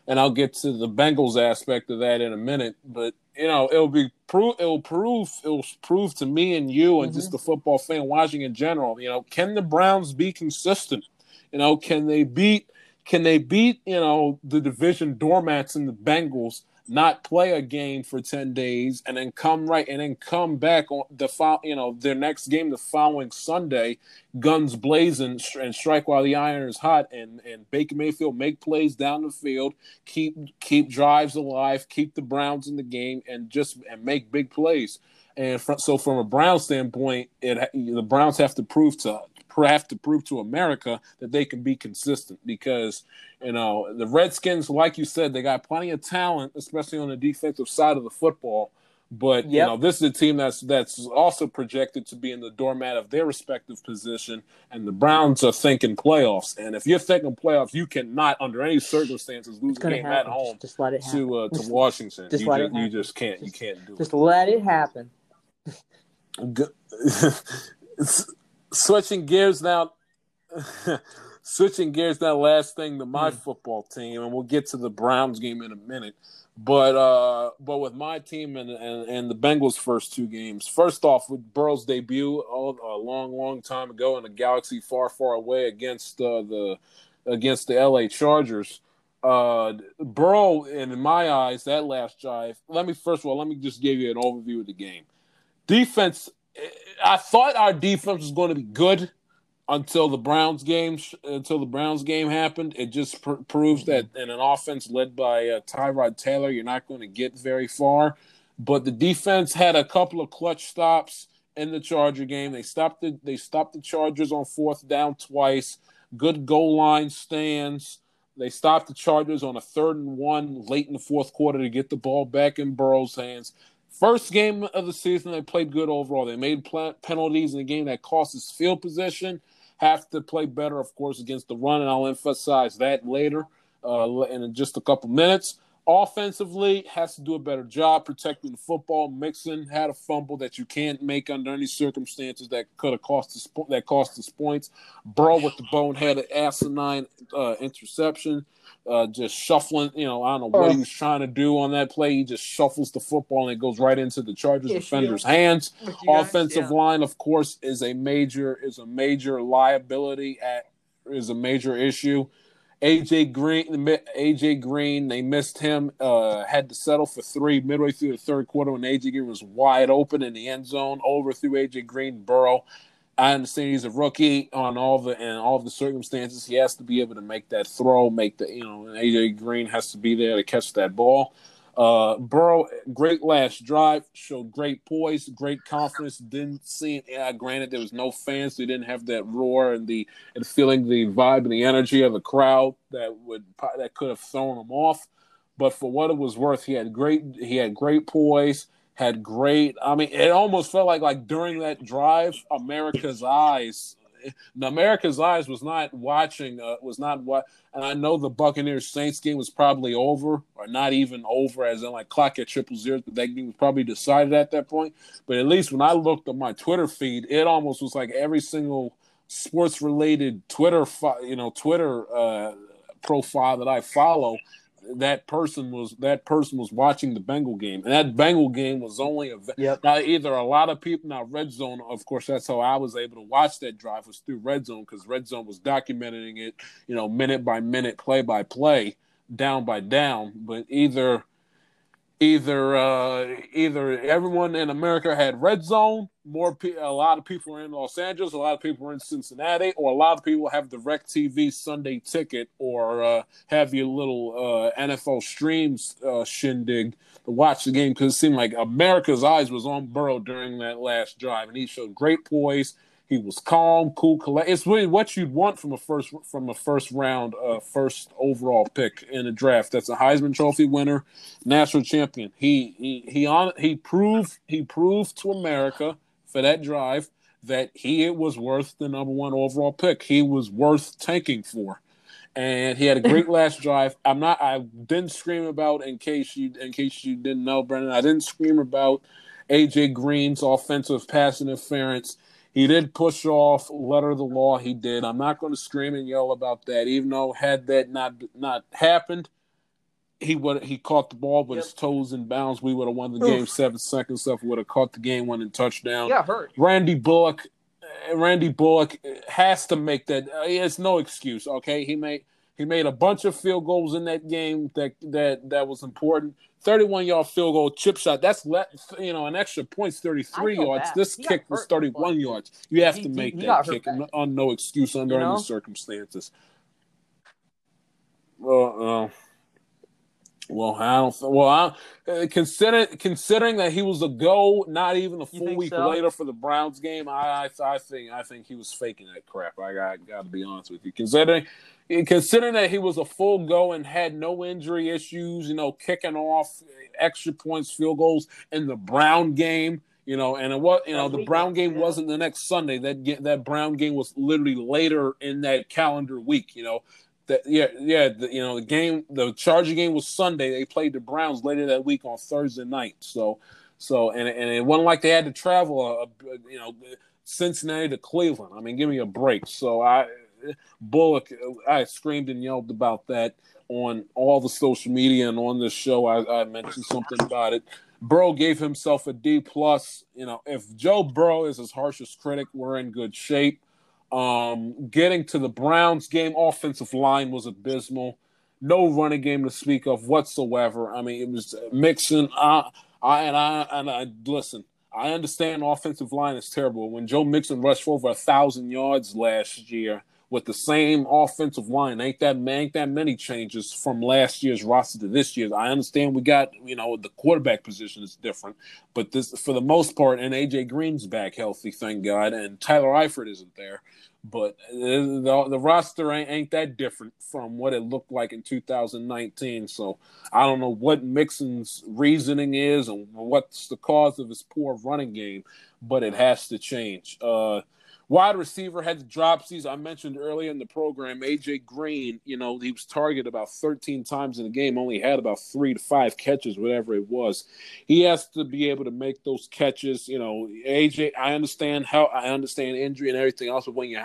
And I'll get to the Bengals aspect of that in a minute, but you know it'll be proof. it'll prove it'll prove to me and you and just mm-hmm. the football fan watching in general. You know, can the Browns be consistent? You know, can they beat can they beat you know the division doormats and the Bengals? Not play a game for ten days and then come right and then come back on the you know their next game the following Sunday, guns blazing and strike while the iron is hot and and Baker Mayfield make plays down the field, keep keep drives alive, keep the Browns in the game, and just and make big plays. And so, from a Brown standpoint, it the Browns have to prove to have to prove to America that they can be consistent because you know the Redskins, like you said, they got plenty of talent, especially on the defensive side of the football. But you know, this is a team that's that's also projected to be in the doormat of their respective position, and the Browns are thinking playoffs. And if you're thinking playoffs, you cannot, under any circumstances, lose a game happen. at home Just, just let it happen. to uh, to Just- Washington. just you, let ju- it you just can't. You can't do it. Just let it happen. Switching gears now switching gears now last thing to my Hmm. football team and we'll get to the browns game in a minute but uh but with my team and and, and the bengals first two games first off with burrow's debut all, a long long time ago in a galaxy far far away against uh, the against the la chargers uh burrow in my eyes that last drive let me first of all let me just give you an overview of the game defense I thought our defense was going to be good until the Browns game until the Browns game happened. It just pr- proves that in an offense led by uh, Tyrod Taylor, you're not going to get very far. But the defense had a couple of clutch stops in the Charger game. They stopped the they stopped the Chargers on fourth down twice. Good goal line stands. They stopped the Chargers on a third and one late in the fourth quarter to get the ball back in Burrow's hands. First game of the season, they played good overall. They made pl- penalties in a game that cost us field position. Have to play better, of course, against the run, and I'll emphasize that later uh, in just a couple minutes. Offensively, has to do a better job protecting the football. Mixon had a fumble that you can't make under any circumstances that could have cost us that cost us points. Burrow with the bonehead asinine uh, interception uh, just shuffling. You know, I don't know what he was trying to do on that play. He just shuffles the football and it goes right into the Chargers defender's hands. Guys, Offensive yeah. line, of course, is a major is a major liability. At is a major issue. AJ Green, AJ Green, they missed him. Uh, had to settle for three midway through the third quarter when AJ Green was wide open in the end zone. Over through AJ Green. Burrow. I understand he's a rookie on all the and all the circumstances. He has to be able to make that throw, make the you know, AJ Green has to be there to catch that ball. Uh, Burrow, great last drive, showed great poise, great confidence. Didn't see. Yeah, granted, there was no fans, he didn't have that roar and the and feeling the vibe and the energy of the crowd that would that could have thrown him off. But for what it was worth, he had great he had great poise, had great. I mean, it almost felt like like during that drive, America's eyes America's eyes was not watching. Uh, was not what. And I know the Buccaneers Saints game was probably over, or not even over, as in like clock at triple zero. But that game was probably decided at that point. But at least when I looked at my Twitter feed, it almost was like every single sports related Twitter, you know, Twitter uh, profile that I follow that person was that person was watching the Bengal game, and that Bengal game was only a yep. now either a lot of people now Red Zone. Of course, that's how I was able to watch that drive was through Red Zone because Red Zone was documenting it, you know, minute by minute, play by play, down by down. But either either uh, either everyone in America had red zone, more pe- a lot of people are in Los Angeles, a lot of people are in Cincinnati, or a lot of people have DirecTV Sunday ticket, or uh, have your little uh, NFL streams uh, shindig to watch the game because it seemed like America's eyes was on Burrow during that last drive, and he showed great poise he was calm, cool, collect. It's really what you'd want from a first from a first round, uh, first overall pick in a draft. That's a Heisman Trophy winner, national champion. He he he on he proved he proved to America for that drive that he was worth the number one overall pick. He was worth tanking for, and he had a great last drive. I'm not. I didn't scream about in case you in case you didn't know, Brendan. I didn't scream about AJ Green's offensive pass interference he did push off letter of the law. He did. I'm not going to scream and yell about that, even though had that not not happened, he would he caught the ball with yep. his toes in bounds. We would have won the Oof. game seven seconds left. Would have caught the game winning touchdown. Yeah, hurt. Randy Bullock. Randy Bullock has to make that. Uh, it's no excuse. Okay, he made he made a bunch of field goals in that game that that that was important. 31 yard field goal chip shot. That's let you know an extra points, 33 yards. Bad. This he kick was 31 yards. You have he, to make he, that kick on no excuse under you know? any circumstances. Well, uh, well, I don't. Well, I uh, consider considering that he was a go, not even a full week so? later for the Browns game. I, I, I think I think he was faking that crap. I got, got to be honest with you. Considering considering that he was a full go and had no injury issues, you know, kicking off extra points, field goals in the Brown game, you know, and it was, you know, the Brown game wasn't the next Sunday. That that Brown game was literally later in that calendar week, you know. That yeah, yeah, the, you know, the game, the Charger game was Sunday. They played the Browns later that week on Thursday night. So, so and and it wasn't like they had to travel, a, a you know, Cincinnati to Cleveland. I mean, give me a break. So I Bullock, I screamed and yelled about that on all the social media and on this show. I, I mentioned something about it. Burrow gave himself a D plus. You know, if Joe Burrow is his harshest critic, we're in good shape. Um, getting to the Browns game, offensive line was abysmal. No running game to speak of whatsoever. I mean, it was Mixon. I, I and I and I listen. I understand offensive line is terrible. When Joe Mixon rushed for over a thousand yards last year, with the same offensive line. Ain't that ain't that many changes from last year's roster to this year's. I understand we got you know the quarterback position is different, but this for the most part, and AJ Green's back healthy, thank God, and Tyler Eifert isn't there. But the, the roster ain't, ain't that different from what it looked like in 2019. So I don't know what Mixon's reasoning is and what's the cause of his poor running game, but it has to change. Uh, Wide receiver had the dropsies. I mentioned earlier in the program, AJ Green, you know, he was targeted about 13 times in the game, only had about three to five catches, whatever it was. He has to be able to make those catches. You know, AJ, I understand how I understand injury and everything else, but when you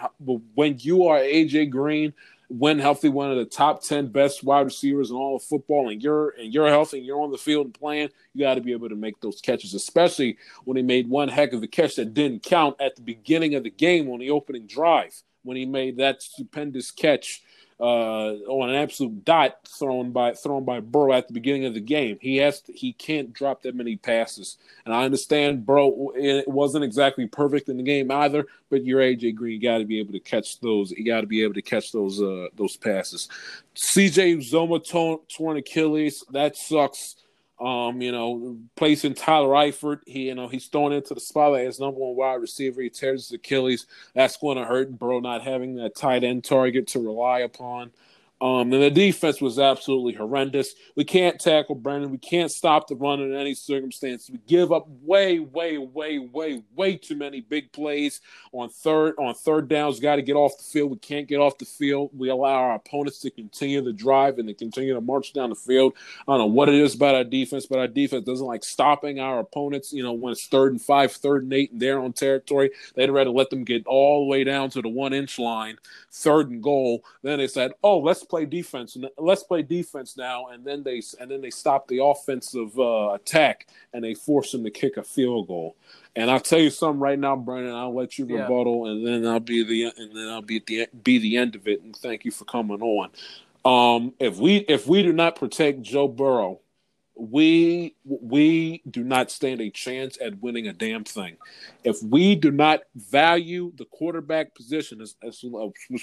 when you are AJ Green, when healthy, one of the top ten best wide receivers in all of football, and you're and you're healthy, and you're on the field and playing, you got to be able to make those catches, especially when he made one heck of a catch that didn't count at the beginning of the game on the opening drive when he made that stupendous catch on an absolute dot thrown by thrown by Burrow at the beginning of the game. He has to, he can't drop that many passes, and I understand Burrow it wasn't exactly perfect in the game either. But your AJ Green got to be able to catch those. You got to be able to catch those uh, those passes. CJ Uzomah torn, torn Achilles that sucks. Um, you know, placing Tyler Eifert, he you know he's thrown into the spotlight as number one wide receiver. He tears his Achilles. That's going to hurt. Burrow, not having that tight end target to rely upon. Um, and the defense was absolutely horrendous. We can't tackle Brandon. We can't stop the run in any circumstance. We give up way, way, way, way, way too many big plays on third on third downs. Got to get off the field. We can't get off the field. We allow our opponents to continue the drive and to continue to march down the field. I don't know what it is about our defense, but our defense doesn't like stopping our opponents. You know, when it's third and five, third and eight, and they're on territory, they'd rather let them get all the way down to the one inch line, third and goal. Then they said, "Oh, let's play defense and let's play defense now." And then they and then they stop the offensive uh, attack and they force them to kick a field goal. And I'll tell you something right now, Brandon. I'll let you rebuttal, yeah. and then I'll be the and then I'll be at the be the end of it. And thank you for coming on. Um, if we if we do not protect Joe Burrow, we we do not stand a chance at winning a damn thing. If we do not value the quarterback position, as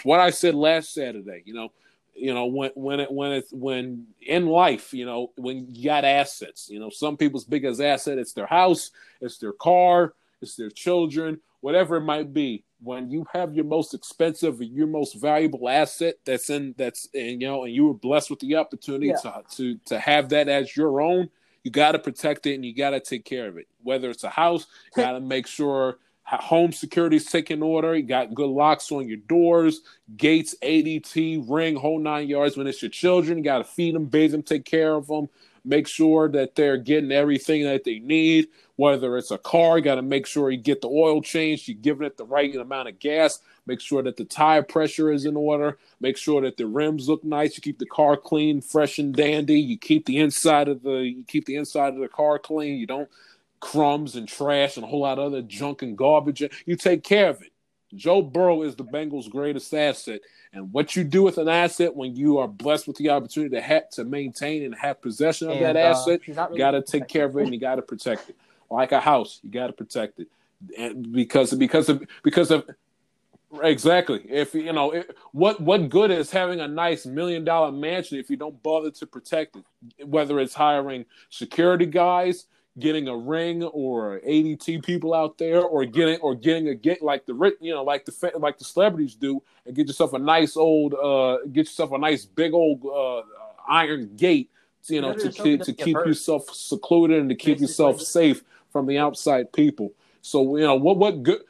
what I said last Saturday, you know, you know when when it when it's when in life you know when you got assets you know some people's biggest asset it's their house it's their car it's their children whatever it might be. When you have your most expensive your most valuable asset that's in that's and you know and you were blessed with the opportunity yeah. to, to to have that as your own you got to protect it and you got to take care of it. Whether it's a house you got to make sure home security's taking order. You got good locks on your doors, gates, ADT, ring, whole nine yards. When it's your children, you got to feed them, bathe them, take care of them, make sure that they're getting everything that they need. Whether it's a car, you got to make sure you get the oil changed, you're giving it the right amount of gas. Make sure that the tire pressure is in order. Make sure that the rims look nice. You keep the car clean, fresh and dandy. You keep the inside of the you keep the inside of the car clean. You don't crumbs and trash and a whole lot of other junk and garbage. You take care of it. Joe Burrow is the Bengals' greatest asset. And what you do with an asset when you are blessed with the opportunity to have to maintain and have possession of and, that uh, asset, really you got to take care of it and you got to protect it. Like a house, you got to protect it. And because because of because of exactly if you know it, what what good is having a nice million dollar mansion if you don't bother to protect it whether it's hiring security guys getting a ring or ADT people out there, or getting or getting a get like the you know like the like the celebrities do, and get yourself a nice old uh get yourself a nice big old uh, iron gate, you know, to keep to keep yourself secluded and to keep yourself safe from the outside people. So you know what what good.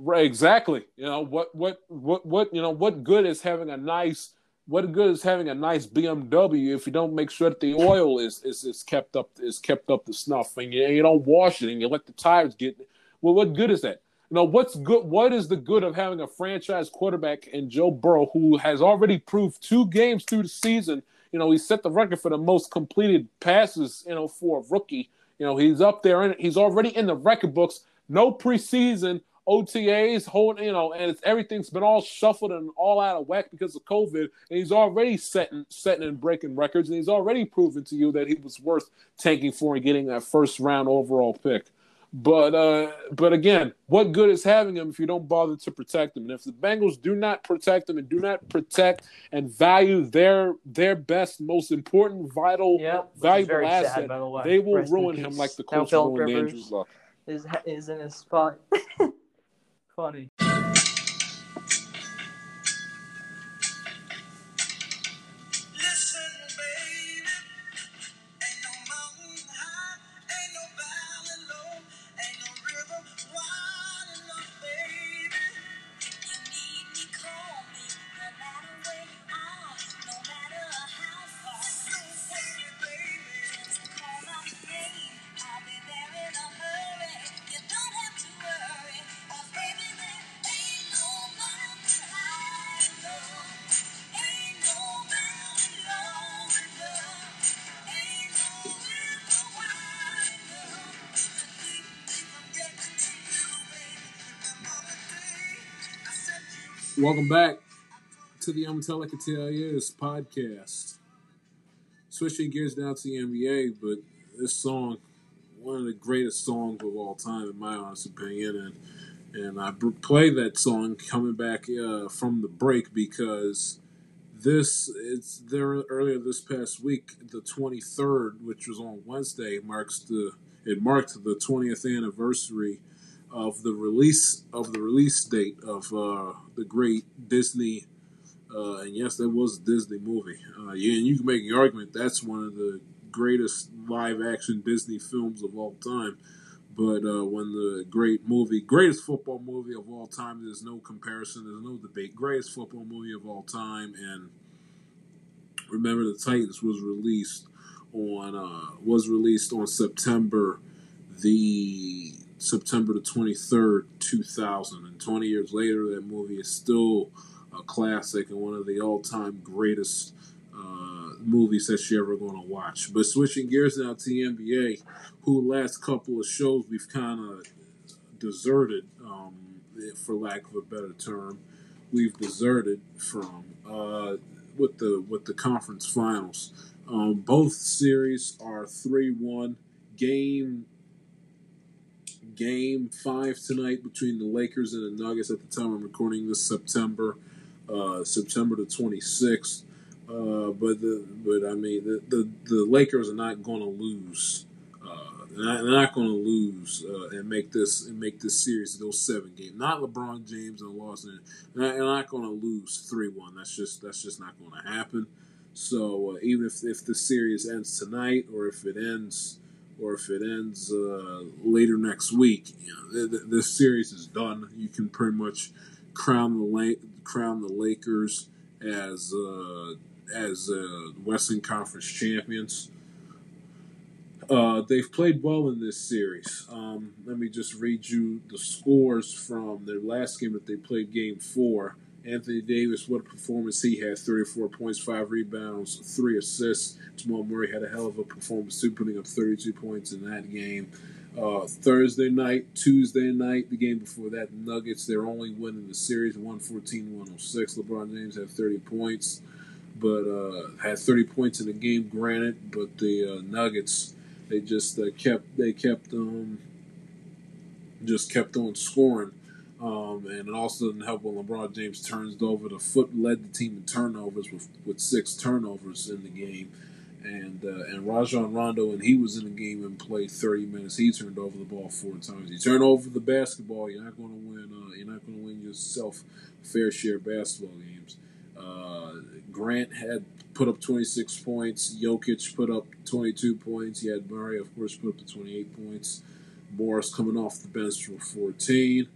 Right, exactly. You know what? What? What? What? You know what? Good is having a nice what good is having a nice BMW if you don't make sure that the oil is is, is kept up is kept up to snuff and you, you don't wash it and you let the tires get well what good is that? You know what's good what is the good of having a franchise quarterback in Joe Burrow who has already proved two games through the season? You know he set the record for the most completed passes you know for a rookie. You know he's up there and he's already in the record books. No preseason OTAs, holding, you know, and it's everything's been all shuffled and all out of whack because of COVID. And he's already setting, setting and breaking records, and he's already proven to you that he was worth tanking for and getting that first round overall pick. But uh, but again, what good is having him if you don't bother to protect him? And if the Bengals do not protect him and do not protect and value their their best, most important, vital, yep, valuable asset, sad, the they will Rest ruin him like the Colts ruined Andrew Luck. Is is in his spot. funny. Welcome back to the Telling Is podcast. Switching gears down to the NBA, but this song, one of the greatest songs of all time, in my honest opinion, and and I play that song coming back uh, from the break because this it's there earlier this past week, the 23rd, which was on Wednesday, marks the it marked the 20th anniversary of the release of the release date of uh, the great Disney Uh, and yes, that was a Disney movie. Uh, yeah, and you can make the argument that's one of the greatest live action Disney films of all time. But uh, when the great movie, greatest football movie of all time, there's no comparison, there's no debate. Greatest football movie of all time, and remember the Titans was released on uh, was released on September the September the 23rd, 2000. And 20 years later, that movie is still a classic and one of the all time greatest uh, movies that you're ever going to watch. But switching gears now to the NBA, who last couple of shows we've kind of deserted, um, for lack of a better term, we've deserted from uh, with the with the conference finals. Um, both series are three one. Game game five tonight between the Lakers and the Nuggets at the time I'm recording this September, uh, September the 26th. Uh, but the but I mean the, the, the Lakers are not going to lose. Uh, they're not, not going to lose uh, and make this and make this series those seven games. Not LeBron James and Lawson. They're not, not going to lose three one. That's just that's just not going to happen. So uh, even if if the series ends tonight or if it ends or if it ends uh, later next week, you know, th- th- this series is done. You can pretty much crown the La- crown the Lakers as uh, as uh, Western Conference champions. Uh, they've played well in this series. Um, let me just read you the scores from their last game that they played, Game Four. Anthony Davis, what a performance he had 34 points, 5 rebounds, 3 assists. Jamal Murray had a hell of a performance too, putting up 32 points in that game. Uh, Thursday night, Tuesday night, the game before that, Nuggets, their only win in the series, 114 106. LeBron James had 30 points, but uh, had 30 points in the game, granted, but the uh, Nuggets, they just uh, kept, they kept, um, just kept on scoring. Um, and it also didn't help when LeBron James turns over the foot, led the team in turnovers with, with six turnovers in the game. And uh, and Rajon Rondo, and he was in the game and played 30 minutes. He turned over the ball four times. You turn over the basketball, you're not going to win. Uh, you're not going to win yourself fair share basketball games. Uh, Grant had put up 26 points. Jokic put up 22 points. He had Murray, of course, put up the 28 points. Morris coming off the bench for 14.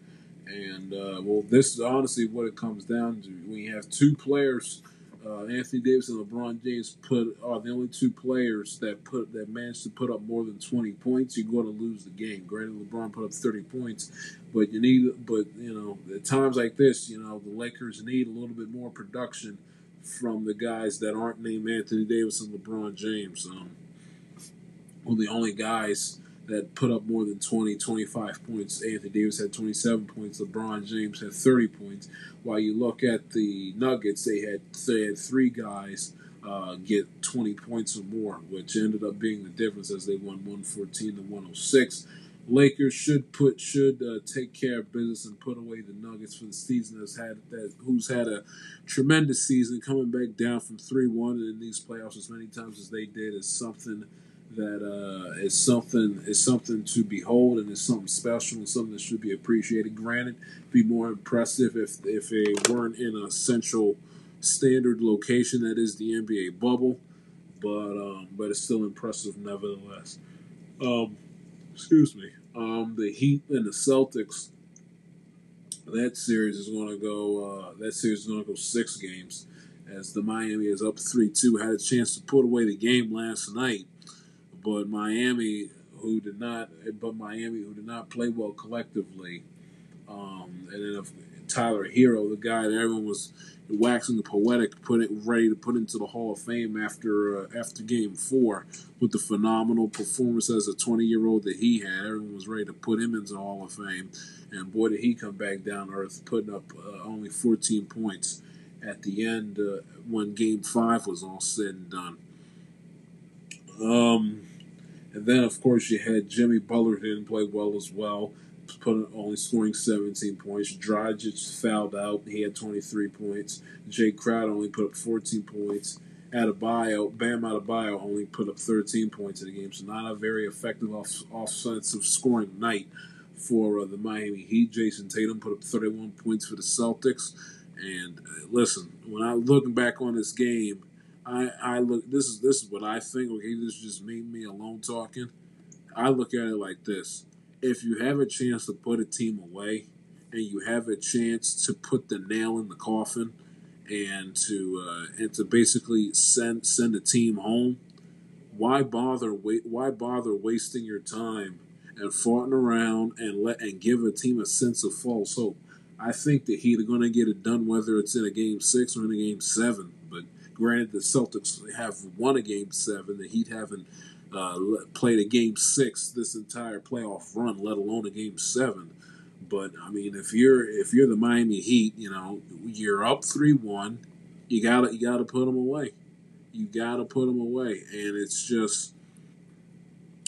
And uh, well, this is honestly what it comes down to. We have two players, uh, Anthony Davis and LeBron James put are the only two players that put that managed to put up more than twenty points. You're going to lose the game. Granted, LeBron put up thirty points, but you need. But you know, at times like this, you know, the Lakers need a little bit more production from the guys that aren't named Anthony Davis and LeBron James. Um, well, the only guys that put up more than 20, 25 points. Anthony Davis had 27 points. LeBron James had 30 points. While you look at the Nuggets, they had they had three guys uh, get 20 points or more, which ended up being the difference as they won 114 to 106. Lakers should put should uh, take care of business and put away the Nuggets for the season that's had that who's had a tremendous season coming back down from three one in these playoffs as many times as they did is something that uh, is something is something to behold and is something special and something that should be appreciated. Granted, be more impressive if if they weren't in a central standard location that is the NBA bubble, but um, but it's still impressive nevertheless. Um, excuse me. Um, the Heat and the Celtics. That series is going to go. Uh, that series is going to go six games, as the Miami is up three two. Had a chance to put away the game last night but Miami, who did not, but Miami, who did not play well collectively, um, and then Tyler Herro, the guy that everyone was waxing the poetic, put it ready to put into the Hall of Fame after uh, after Game Four with the phenomenal performance as a 20 year old that he had. Everyone was ready to put him into the Hall of Fame, and boy did he come back down earth, putting up uh, only 14 points at the end uh, when Game Five was all said and done. Um, and then, of course, you had Jimmy Butler who didn't play well as well, put only scoring 17 points. Dragic fouled out; he had 23 points. Jae Crowder only put up 14 points. Adebayo, Bam Adebayo only put up 13 points in the game, so not a very effective off- offensive scoring night for uh, the Miami Heat. Jayson Tatum put up 31 points for the Celtics, And uh, listen, when I looking back on this game, I, I look. This is this is what I think. Okay, this is just me me alone talking. I look at it like this: if you have a chance to put a team away, and you have a chance to put the nail in the coffin, and to uh, and to basically send send a team home, why bother wait? Why bother wasting your time and farting around and let and give a team a sense of false hope? I think the Heat are to get it done, whether it's in a game six or in a game seven. Granted, the Celtics have won a game seven. The Heat haven't uh, played a game six this entire playoff run, let alone a game seven. But I mean, if you're if you're the Miami Heat, you know you're up three one, you gotta you gotta put them away. You gotta put them away, and it's just.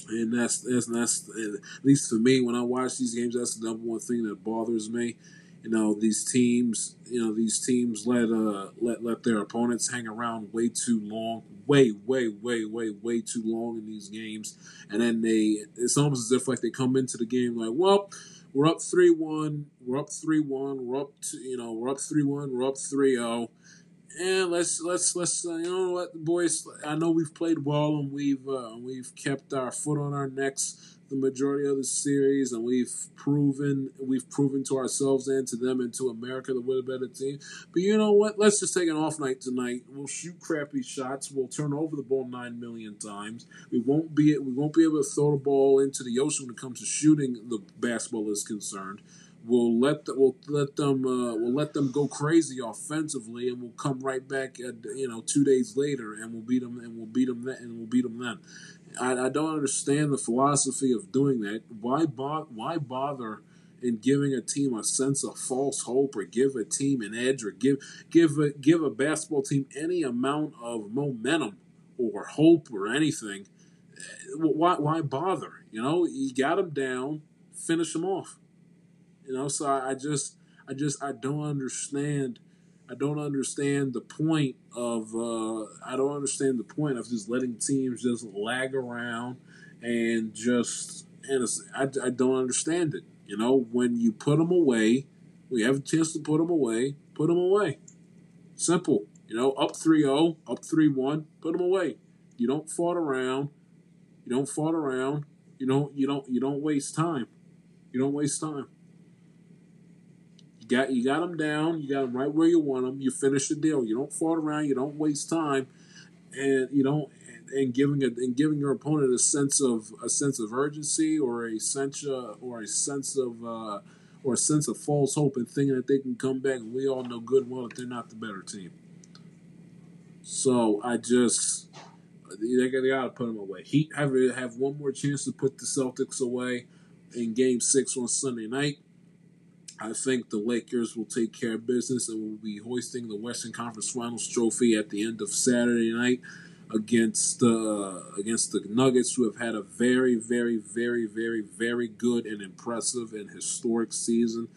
And that's, that's that's at least for me when I watch these games. That's the number one thing that bothers me you know these teams you know these teams let uh let let their opponents hang around way too long way way way way way too long in these games. And then they it's almost as if like they come into the game like well we're up 3-1 we're up 3-1 we're up to, you know we're up 3-1 we're up 3-0 and let's let's let's uh, you know what the boys I know we've played well and we've uh, we've kept our foot on our necks the majority of the series, and we've proven we've proven to ourselves and to them and to America that we're a better team. But you know what? Let's just take an off night tonight. We'll shoot crappy shots. We'll turn over the ball nine million times. We won't be we won't be able to throw the ball into the ocean when it comes to shooting. The basketball is concerned. We'll let the, we'll let them uh, we'll let them go crazy offensively, and we'll come right back at you know two days later, and we'll beat them and we'll beat them then, and we'll beat them then. I, I don't understand the philosophy of doing that. Why bo- why bother in giving a team a sense of false hope, or give a team an edge, or give give a, give a basketball team any amount of momentum or hope or anything? Why why bother? You know, you got them down, finish them off. You know, so I, I just I just I don't understand I don't understand the point of uh, I don't understand the point of just letting teams just lag around and just and I, I don't understand it. You know, when you put them away, we have a chance to put them away, put them away. Simple. You know, up 3-0, up 3-1, put them away. You don't fart around. You don't fart around. You don't you don't you don't waste time. You don't waste time. You got you got them down. You got them right where you want them. You finish the deal. You don't fall around. You don't waste time, and you don't and, and giving a, and giving your opponent a sense of a sense of urgency or a sense uh, or a sense of uh, or a sense of false hope and thinking that they can come back. We all know good and well that they're not the better team. So I just they got, they got to put them away. Heat have have one more chance to put the Celtics away in Game Six on Sunday night. I think the Lakers will take care of business and will be hoisting the Western Conference Finals trophy at the end of Saturday night against uh, against the Nuggets, who have had a very, very, very, very, very good and impressive and historic season.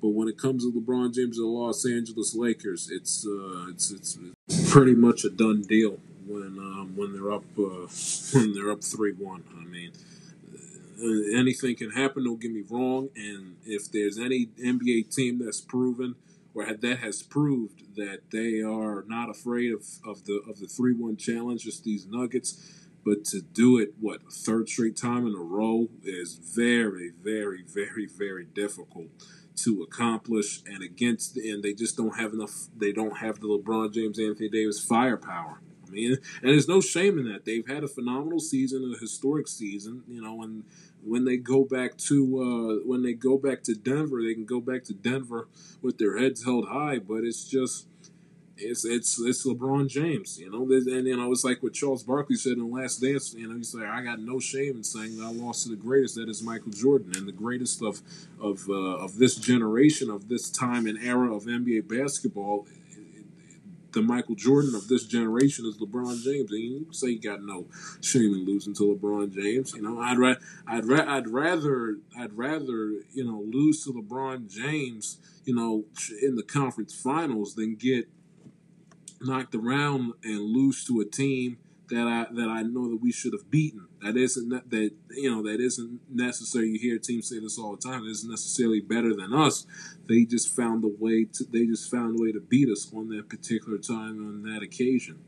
But when it comes to LeBron James and the Los Angeles Lakers, it's uh, it's, it's, pretty much a done deal when um, when they're up uh, when they're up three one. I mean uh, anything can happen. Don't get me wrong. And if there's any NBA team that's proven or that has proved that they are not afraid of, of the of the three one challenge, just these Nuggets. But to do it, what third straight time in a row is very, very, very, very difficult to accomplish. And against, and they just don't have enough. They don't have the LeBron James, Anthony Davis firepower. I mean, and there's no shame in that. They've had a phenomenal season, a historic season. You know, and when they go back to uh, when they go back to Denver, they can go back to Denver with their heads held high. But it's just it's it's it's LeBron James, you know. And you know, it's like what Charles Barkley said in the Last Dance. You know, he's like, I got no shame in saying that I lost to the greatest. That is Michael Jordan, and the greatest of of uh, of this generation, of this time and era of NBA basketball the Michael Jordan of this generation is LeBron James. And you say you got no shame in losing to LeBron James. You know, I'd ra- I'd ra- I'd rather I'd rather you know lose to LeBron James, you know, in the conference finals than get knocked around and lose to a team that I that I know that we should have beaten. That isn't that, you know that isn't necessary. You hear teams say this all the time. It isn't necessarily better than us. They just found a way to. They just found a way to beat us on that particular time on that occasion.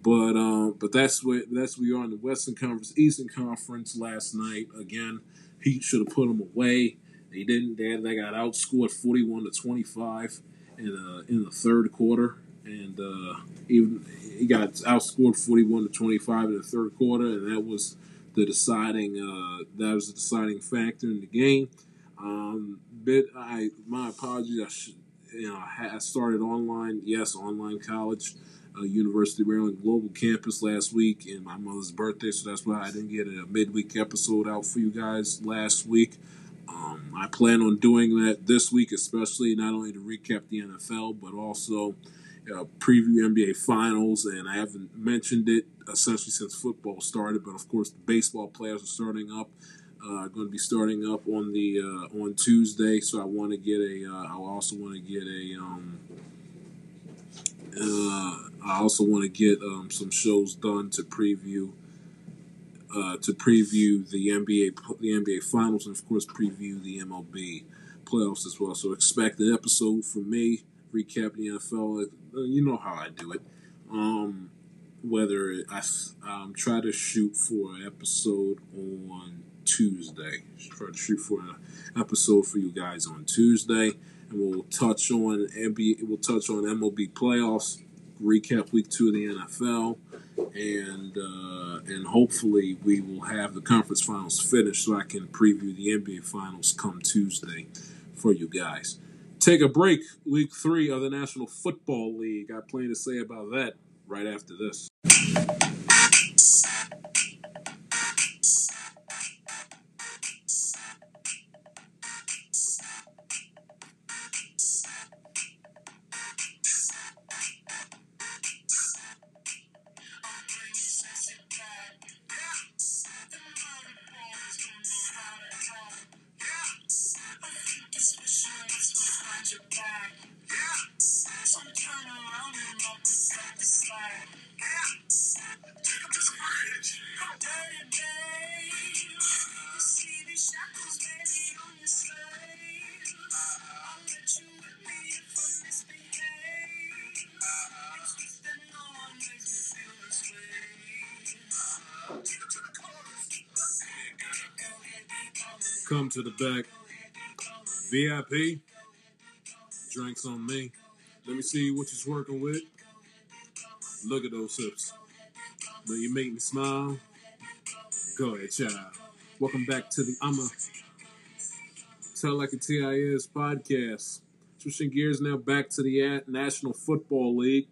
But um, but that's where that's where we are in the Western Conference, Eastern Conference last night. Again, he should have put them away. They didn't. They, they got outscored forty-one to twenty-five in uh, in the third quarter, and uh, even he got outscored forty-one to twenty-five in the third quarter, and that was the deciding uh, that was the deciding factor in the game. Um, bit I my apologies. I should, you know I started online. Yes, online college uh, University of Maryland Global Campus last week and my mother's birthday, so that's why I didn't get a midweek episode out for you guys last week. Um, I plan on doing that this week, especially not only to recap the NFL, but also uh, preview NBA Finals. And I haven't mentioned it essentially since football started, but of course the baseball players are starting up. Uh, going to be starting up on the uh, on Tuesday, so I want to get a. Uh, I also want to get a. Um, uh, I also want to get um, some shows done to preview uh, to preview the NBA the NBA finals and of course preview the MLB playoffs as well. So expect an episode from me recap the NFL. Uh, you know how I do it. Um, whether I um, try to shoot for an episode on Tuesday, try to shoot for an episode for you guys on Tuesday, and we'll touch on NBA. We'll touch on MLB playoffs recap week two of the NFL, and uh, and hopefully we will have the conference finals finished so I can preview the NBA finals come Tuesday for you guys. Take a break. Week three of the National Football League. I plan to say about that right after this. To the back. VIP. Drinks on me. Let me see what you're working with. Look at those hips. Will you make me smile? Go ahead, child. Welcome back to the I'm a Tell Like a TIS podcast. Switching gears now back to the National Football League.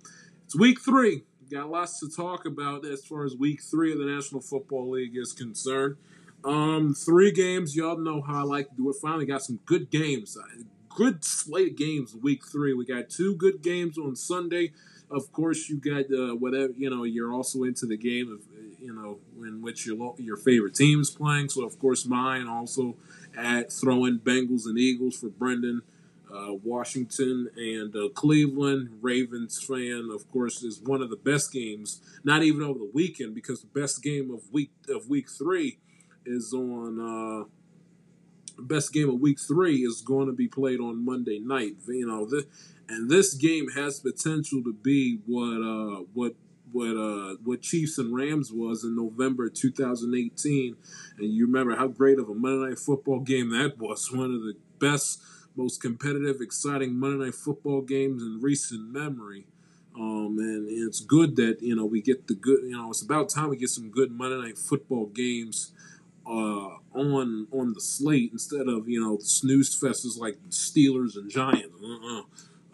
It's week three. Got lots to talk about as far as week three of the National Football League is concerned. Um, three games. Y'all know how I like to do it. Finally got some good games. Uh, good slate of games week three. We got two good games on Sunday. Of course, you got uh, whatever you know. You're also into the game of you know in which your your favorite team's playing. So of course, mine also at throwing Bengals and Eagles for Brendan. Uh, Washington and uh, Cleveland Ravens fan, of course, is one of the best games. Not even over the weekend, because the best game of week of week three is on uh, best game of week three is going to be played on Monday night. You know, this, and this game has potential to be what uh, what what uh, what Chiefs and Rams was in November 2018. And you remember how great of a Monday Night Football game that was. One of the best, most competitive, exciting Monday Night Football games in recent memory. Um, and, and it's good that you know we get the good. You know, it's about time we get some good Monday Night Football games uh, on on the slate instead of you know snooze fests like Steelers and Giants. Uh-uh.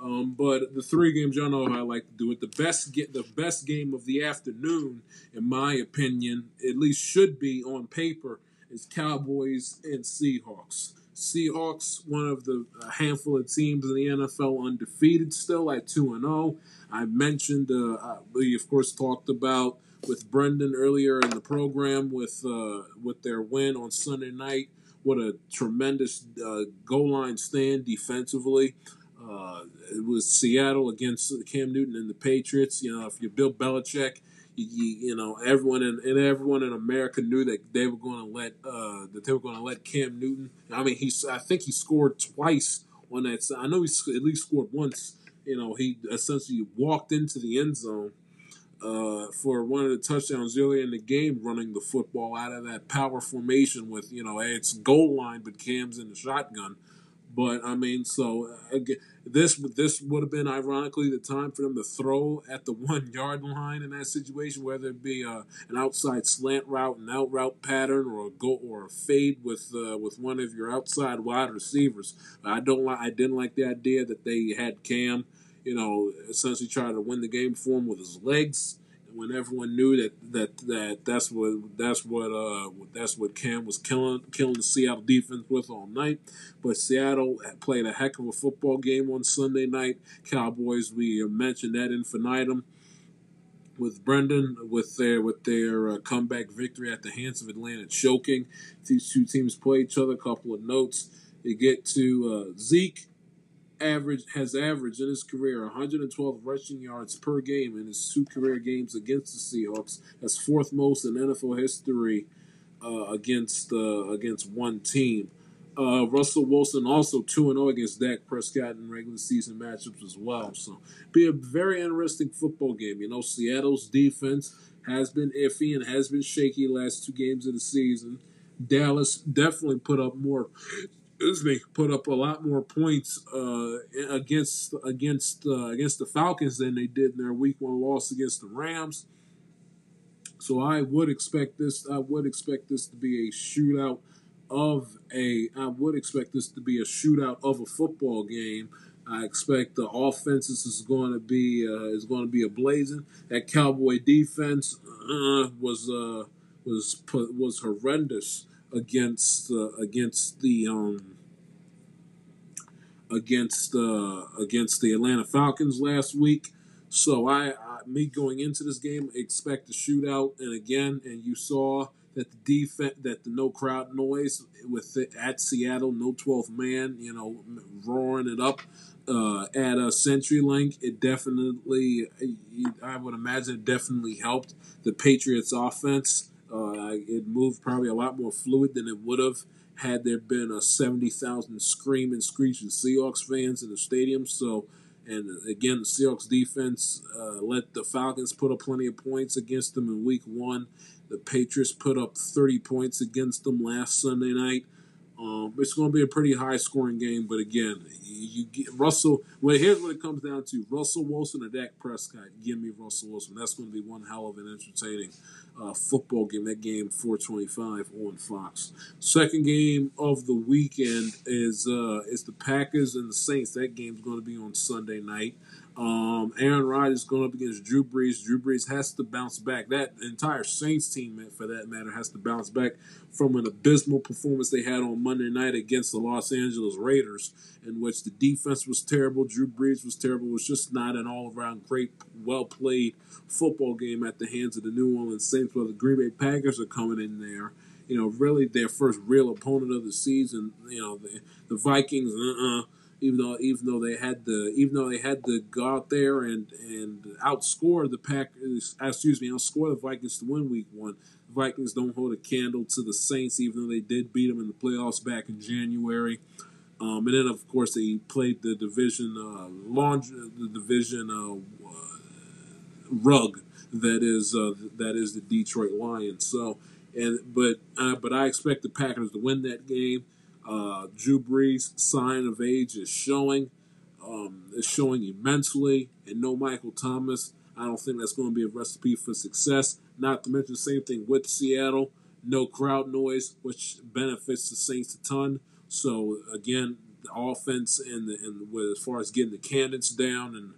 Um, but the three games, y'all know I like to do it. The best get the best game of the afternoon, in my opinion, at least should be on paper, is Cowboys and Seahawks. Seahawks, one of the handful of teams in the NFL undefeated, still at two and zero. Oh. I mentioned, uh, we of course talked about with Brendan earlier in the program with uh, with their win on Sunday night. What a tremendous uh, goal line stand defensively. Uh, it was Seattle against Cam Newton and the Patriots. You know, if you're Bill Belichick, you, you know, everyone in and everyone in America knew that they were going to let uh, that they were going to let Cam Newton. I mean, he's I think he scored twice on that. I know he at least scored once. You know, he essentially walked into the end zone uh, for one of the touchdowns earlier in the game, running the football out of that power formation with you know it's goal line, but Cam's in the shotgun. But I mean, so again, this this would have been ironically the time for them to throw at the one yard line in that situation, whether it be uh, an outside slant route, an out route pattern, or a go or a fade with uh, with one of your outside wide receivers. I don't like. I didn't like the idea that they had Cam, you know, essentially try to win the game for him with his legs And when everyone knew that that that that's what that's what uh that's what Cam was killing killing the Seattle defense with all night. But Seattle played a heck of a football game on Sunday night. Cowboys, we mentioned that infinitum with Brendan with their with their uh, comeback victory at the hands of Atlanta choking. These two teams play each other. A couple of notes. You get to uh, Zeke average has averaged in his career 112 rushing yards per game in his two career games against the Seahawks. That's fourth most in NFL history uh, against uh, against one team. Uh, Russell Wilson also 2 0 against Dak Prescott in regular season matchups as well. So, be a very interesting football game. You know, Seattle's defense has been iffy and has been shaky last two games of the season. Dallas definitely put up more me, put up a lot more points uh, against against uh, against the Falcons than they did in their Week One loss against the Rams. So I would expect this. I would expect this to be a shootout of a. I would expect this to be a shootout of a football game. I expect the offenses is going to be uh, is going to be a blazing. That Cowboy defense uh, was uh, was was horrendous against uh, against the um, against uh, against the Atlanta Falcons last week. So I, I, me going into this game expect a shootout, and again, and you saw that the defense that the no crowd noise with the, at Seattle, no 12th man, you know, roaring it up uh, at a CenturyLink, it definitely, I would imagine, it definitely helped the Patriots' offense. Uh, it moved probably a lot more fluid than it would have had there been a 70,000 screaming, screeching Seahawks fans in the stadium. So, and again, the Seahawks defense uh, let the Falcons put up plenty of points against them in week one. The Patriots put up 30 points against them last Sunday night. Um, it's going to be a pretty high scoring game, but again, you, get Russell. Well, here's what it comes down to: Russell Wilson or Dak Prescott. Give me Russell Wilson. That's going to be one hell of an entertaining uh, football game. That game, 425 on Fox. Second game of the weekend is uh, is the Packers and the Saints. That game's going to be on Sunday night. Um, Aaron Rodgers going up against Drew Brees. Drew Brees has to bounce back. That entire Saints team, for that matter, has to bounce back from an abysmal performance they had on Monday night against the Los Angeles Raiders, in which the defense was terrible, Drew Brees was terrible. It was just not an all-around great, well-played football game at the hands of the New Orleans Saints. While the Green Bay Packers are coming in there you know, really their first real opponent of the season. You know, the, the Vikings, uh-uh, even though even though they had the even though they had to go out there and and outscore the Packers, excuse me, outscore the Vikings to win Week One. The Vikings don't hold a candle to the Saints, even though they did beat them in the playoffs back in January. Um, and then, of course, they played the division uh, laundry, the division uh, rug that is uh, that is the Detroit Lions. So, and but uh, but I expect the Packers to win that game. Uh, Drew Brees' sign of age is showing. Um, is showing immensely, and no Michael Thomas. I don't think that's going to be a recipe for success. Not to mention the same thing with Seattle. No crowd noise, which benefits the Saints a ton. So again, the offense and the, and with, as far as getting the cadence down and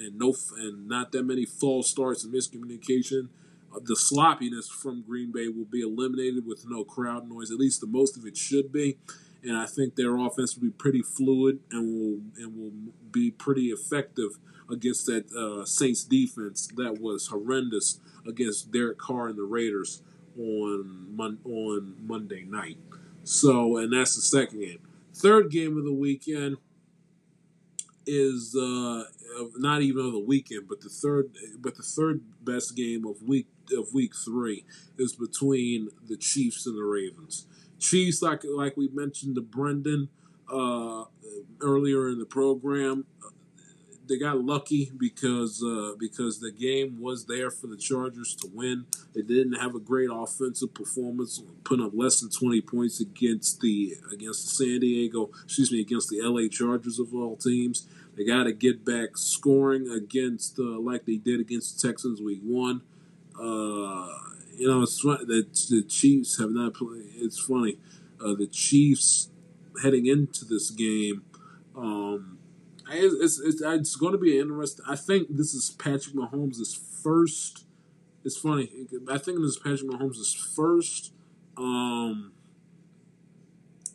and no and not that many false starts and miscommunication. Uh, the sloppiness from Green Bay will be eliminated with no crowd noise. At least the most of it should be and I think their offense will be pretty fluid and will and will be pretty effective against that uh, Saints defense that was horrendous against Derek Carr and the Raiders on mon- on Monday night. So, and that's the second game. Third game of the weekend is uh, not even of the weekend, but the third, but the third best game of week of week three is between the Chiefs and the Ravens. Chiefs, like like we mentioned to Brendan uh, earlier in the program, they got lucky because uh, because the game was there for the Chargers to win. They didn't have a great offensive performance, putting up less than twenty points against the against the San Diego, excuse me, against the LA Chargers of all teams. They got to get back scoring against uh, like they did against the Texans week one. Uh, you know, it's funny that the Chiefs have not played. It's funny, uh, the Chiefs heading into this game. Um, it's, it's, it's going to be interesting. I think this is Patrick Mahomes' first. It's funny. I think this is Patrick Mahomes' first um,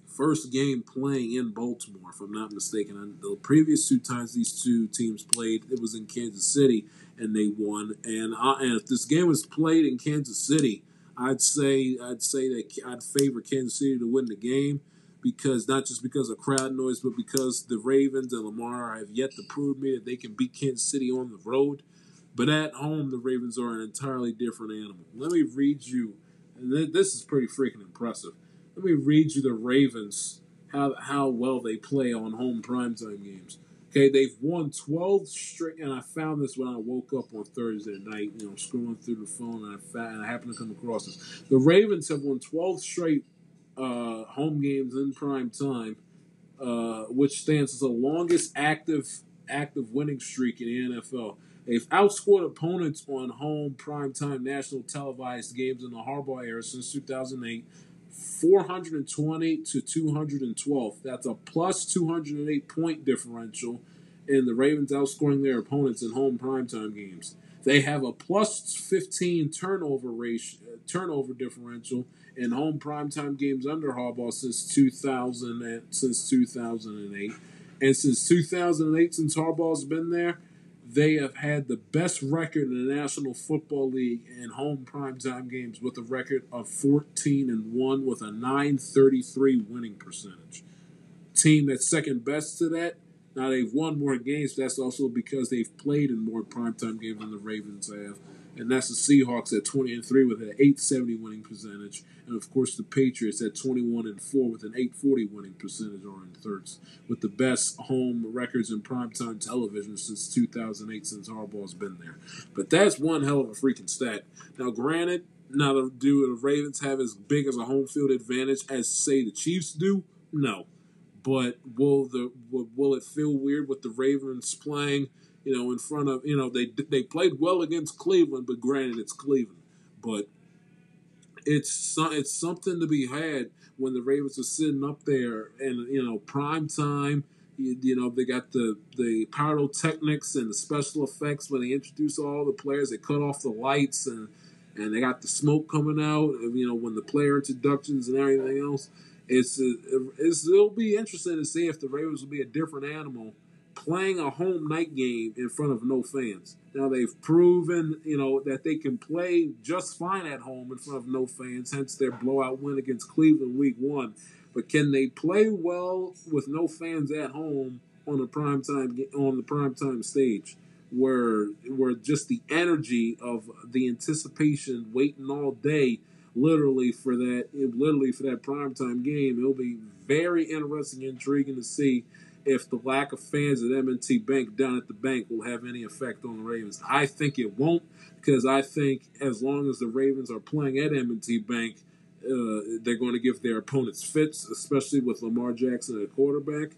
first game playing in Baltimore, if I'm not mistaken. The previous two times these two teams played, it was in Kansas City, and they won. And I, and if this game was played in Kansas City, I'd say I'd say that I'd favor Kansas City to win the game because not just because of crowd noise, but because the Ravens and Lamar have yet to prove me that they can beat Kansas City on the road. But at home, the Ravens are an entirely different animal. Let me read you, and this is pretty freaking impressive. Let me read you the Ravens how how well they play on home primetime games. Okay, they've won 12 straight, and I found this when I woke up on Thursday night, you know, scrolling through the phone, and I, found, and I happened to come across this. The Ravens have won 12 straight uh, home games in prime time, uh, which stands as the longest active active winning streak in the NFL. They've outscored opponents on home primetime national televised games in the Harbaugh era since 2008, 420 to 212. That's a plus 208 point differential, in the Ravens outscoring their opponents in home primetime games. They have a plus 15 turnover ratio, turnover differential in home primetime games under Harbaugh since 2000 and, since 2008. And since 2008, since Harbaugh's been there, they have had the best record in the National Football League in home primetime games with a record of 14 and 1 with a 933 winning percentage. Team that's second best to that. Now they've won more games, that's also because they've played in more primetime games than the Ravens have and that's the Seahawks at 20 and 3 with an 870 winning percentage, and of course the Patriots at 21 and 4 with an 840 winning percentage are in third, with the best home records in primetime television since 2008, since Harbaugh's been there. But that's one hell of a freaking stat. Now, granted, now do the Ravens have as big as a home field advantage as say the Chiefs do? No, but will the will it feel weird with the Ravens playing? You know, in front of you know they they played well against Cleveland, but granted it's Cleveland, but it's it's something to be had when the Ravens are sitting up there and you know prime time. You, you know they got the the pyrotechnics and the special effects when they introduce all the players. They cut off the lights and and they got the smoke coming out. You know when the player introductions and everything else. It's, it's it'll be interesting to see if the Ravens will be a different animal playing a home night game in front of no fans. Now they've proven, you know, that they can play just fine at home in front of no fans, hence their blowout win against Cleveland week one. But can they play well with no fans at home on the primetime on the primetime stage? Where where just the energy of the anticipation, waiting all day, literally for that, literally for that primetime game, it'll be very interesting, intriguing to see if the lack of fans at M&T Bank down at the bank will have any effect on the Ravens. I think it won't because I think as long as the Ravens are playing at M&T Bank, uh, they're going to give their opponents fits, especially with Lamar Jackson at quarterback.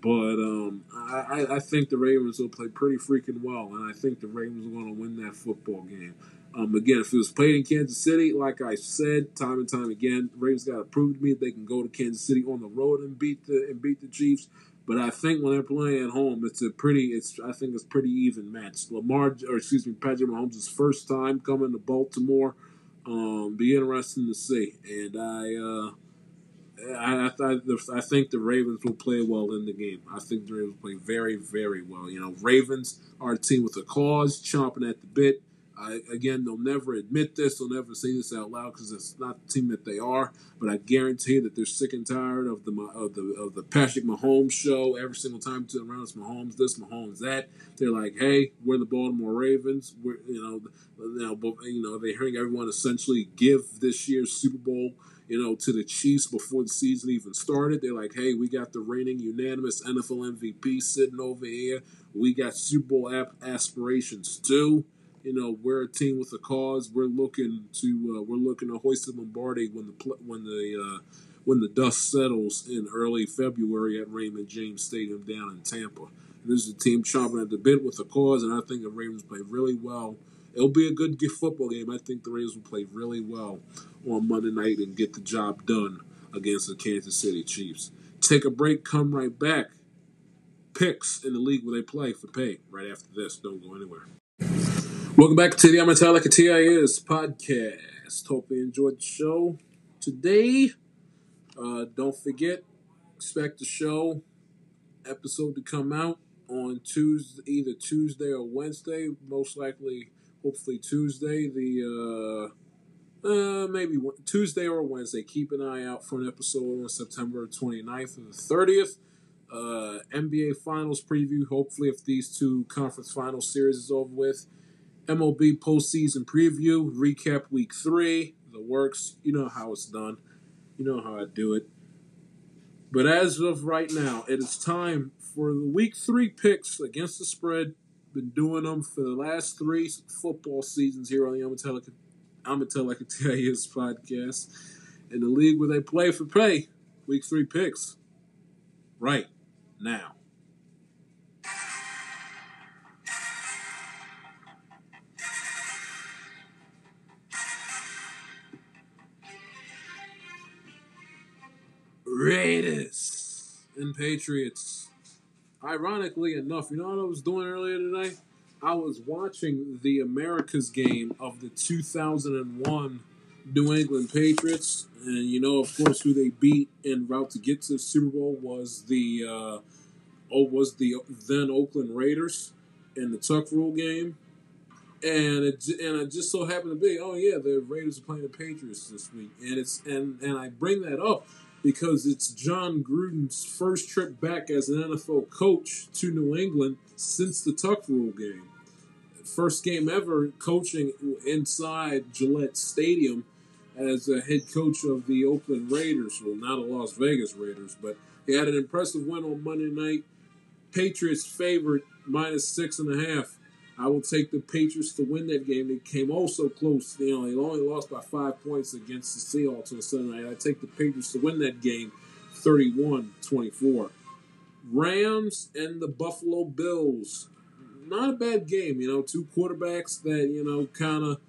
But um, I, I, think the Ravens will play pretty freaking well, and I think the Ravens are going to win that football game. Um, again, if it was played in Kansas City, like I said time and time again, Ravens got to prove to me they can go to Kansas City on the road and beat the and beat the Chiefs. But I think when they're playing at home, it's a pretty. It's I think it's pretty even match. Lamar, or excuse me, Patrick Mahomes' first time coming to Baltimore. Um, be interesting to see, and I, uh, I, I, I think the Ravens will play well in the game. I think the Ravens will play very, very well. You know, Ravens are a team with a cause, chomping at the bit. I, again, they'll never admit this. They'll never say this out loud because it's not the team that they are. But I guarantee that they're sick and tired of the of the of the Patrick Mahomes show. Every single time to around it's Mahomes this, Mahomes that. They're like, hey, we're the Baltimore Ravens. We're you know, you know, you know, they're hearing everyone essentially give this year's Super Bowl you know, to the Chiefs before the season even started. They're like, hey, we got the reigning unanimous NFL MVP sitting over here. We got Super Bowl aspirations too. You know, we're a team with a cause. We're looking to uh, we're looking to hoist the Lombardi when the when the uh, when the dust settles in early February at Raymond James Stadium down in Tampa. This is a team chomping at the bit with a cause, and I think the Ravens play really well. It'll be a good football game. I think the Ravens will play really well on Monday night and get the job done against the Kansas City Chiefs. Take a break, come right back. Picks in the league where they play for pay right after this. Don't go anywhere. Welcome back to the I'm Metallica TIS podcast. Hope you enjoyed the show today. Uh, don't forget, expect the show episode to come out on Tuesday, either Tuesday or Wednesday. Most likely, hopefully Tuesday. The uh, uh, maybe Tuesday or Wednesday. Keep an eye out for an episode on September 29th and the 30th. Uh, NBA Finals preview. Hopefully, if these two conference final series is over with, MLB postseason preview. Recap week three. The works. You know how it's done. You know how I do it. But as of right now, it is time for the week three picks against the spread. Been doing them for the last three football seasons here on the Amatelica I'm gonna tell like a TIS podcast in the league where they play for pay. Week three picks. Right now. Raiders and Patriots. Ironically enough, you know what I was doing earlier today? I was watching the Americas game of the 2001 New England Patriots, and you know, of course, who they beat en route to get to the Super Bowl was the uh, oh was the then Oakland Raiders in the Tuck Rule game, and it and it just so happened to be oh yeah the Raiders are playing the Patriots this week, and it's and and I bring that up because it's Jon Gruden's first trip back as an NFL coach to New England since the Tuck Rule game first game ever coaching inside Gillette Stadium as a head coach of the Oakland Raiders. Well, not the Las Vegas Raiders, but he had an impressive win on Monday night. Patriots favored minus six and a half. I will take the Patriots to win that game. Oh they came also close. You know, they only lost by five points against the Seahawks on Sunday night. I take the Patriots to win that game 31 24. Rams and the Buffalo Bills not a bad game. You know, two quarterbacks that you know kind of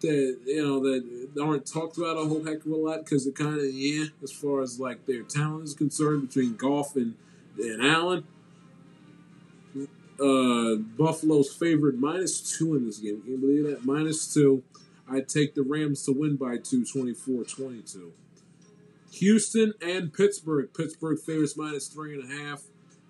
that you know that aren't talked about a whole heck of a lot because it kind of yeah as far as like their talent is concerned between Goff and and Allen. Uh, Buffalo's favorite minus two in this game. Can you believe that? Minus two. I take the Rams to win by two, 24-22. Houston and Pittsburgh. Pittsburgh favors minus three and a half.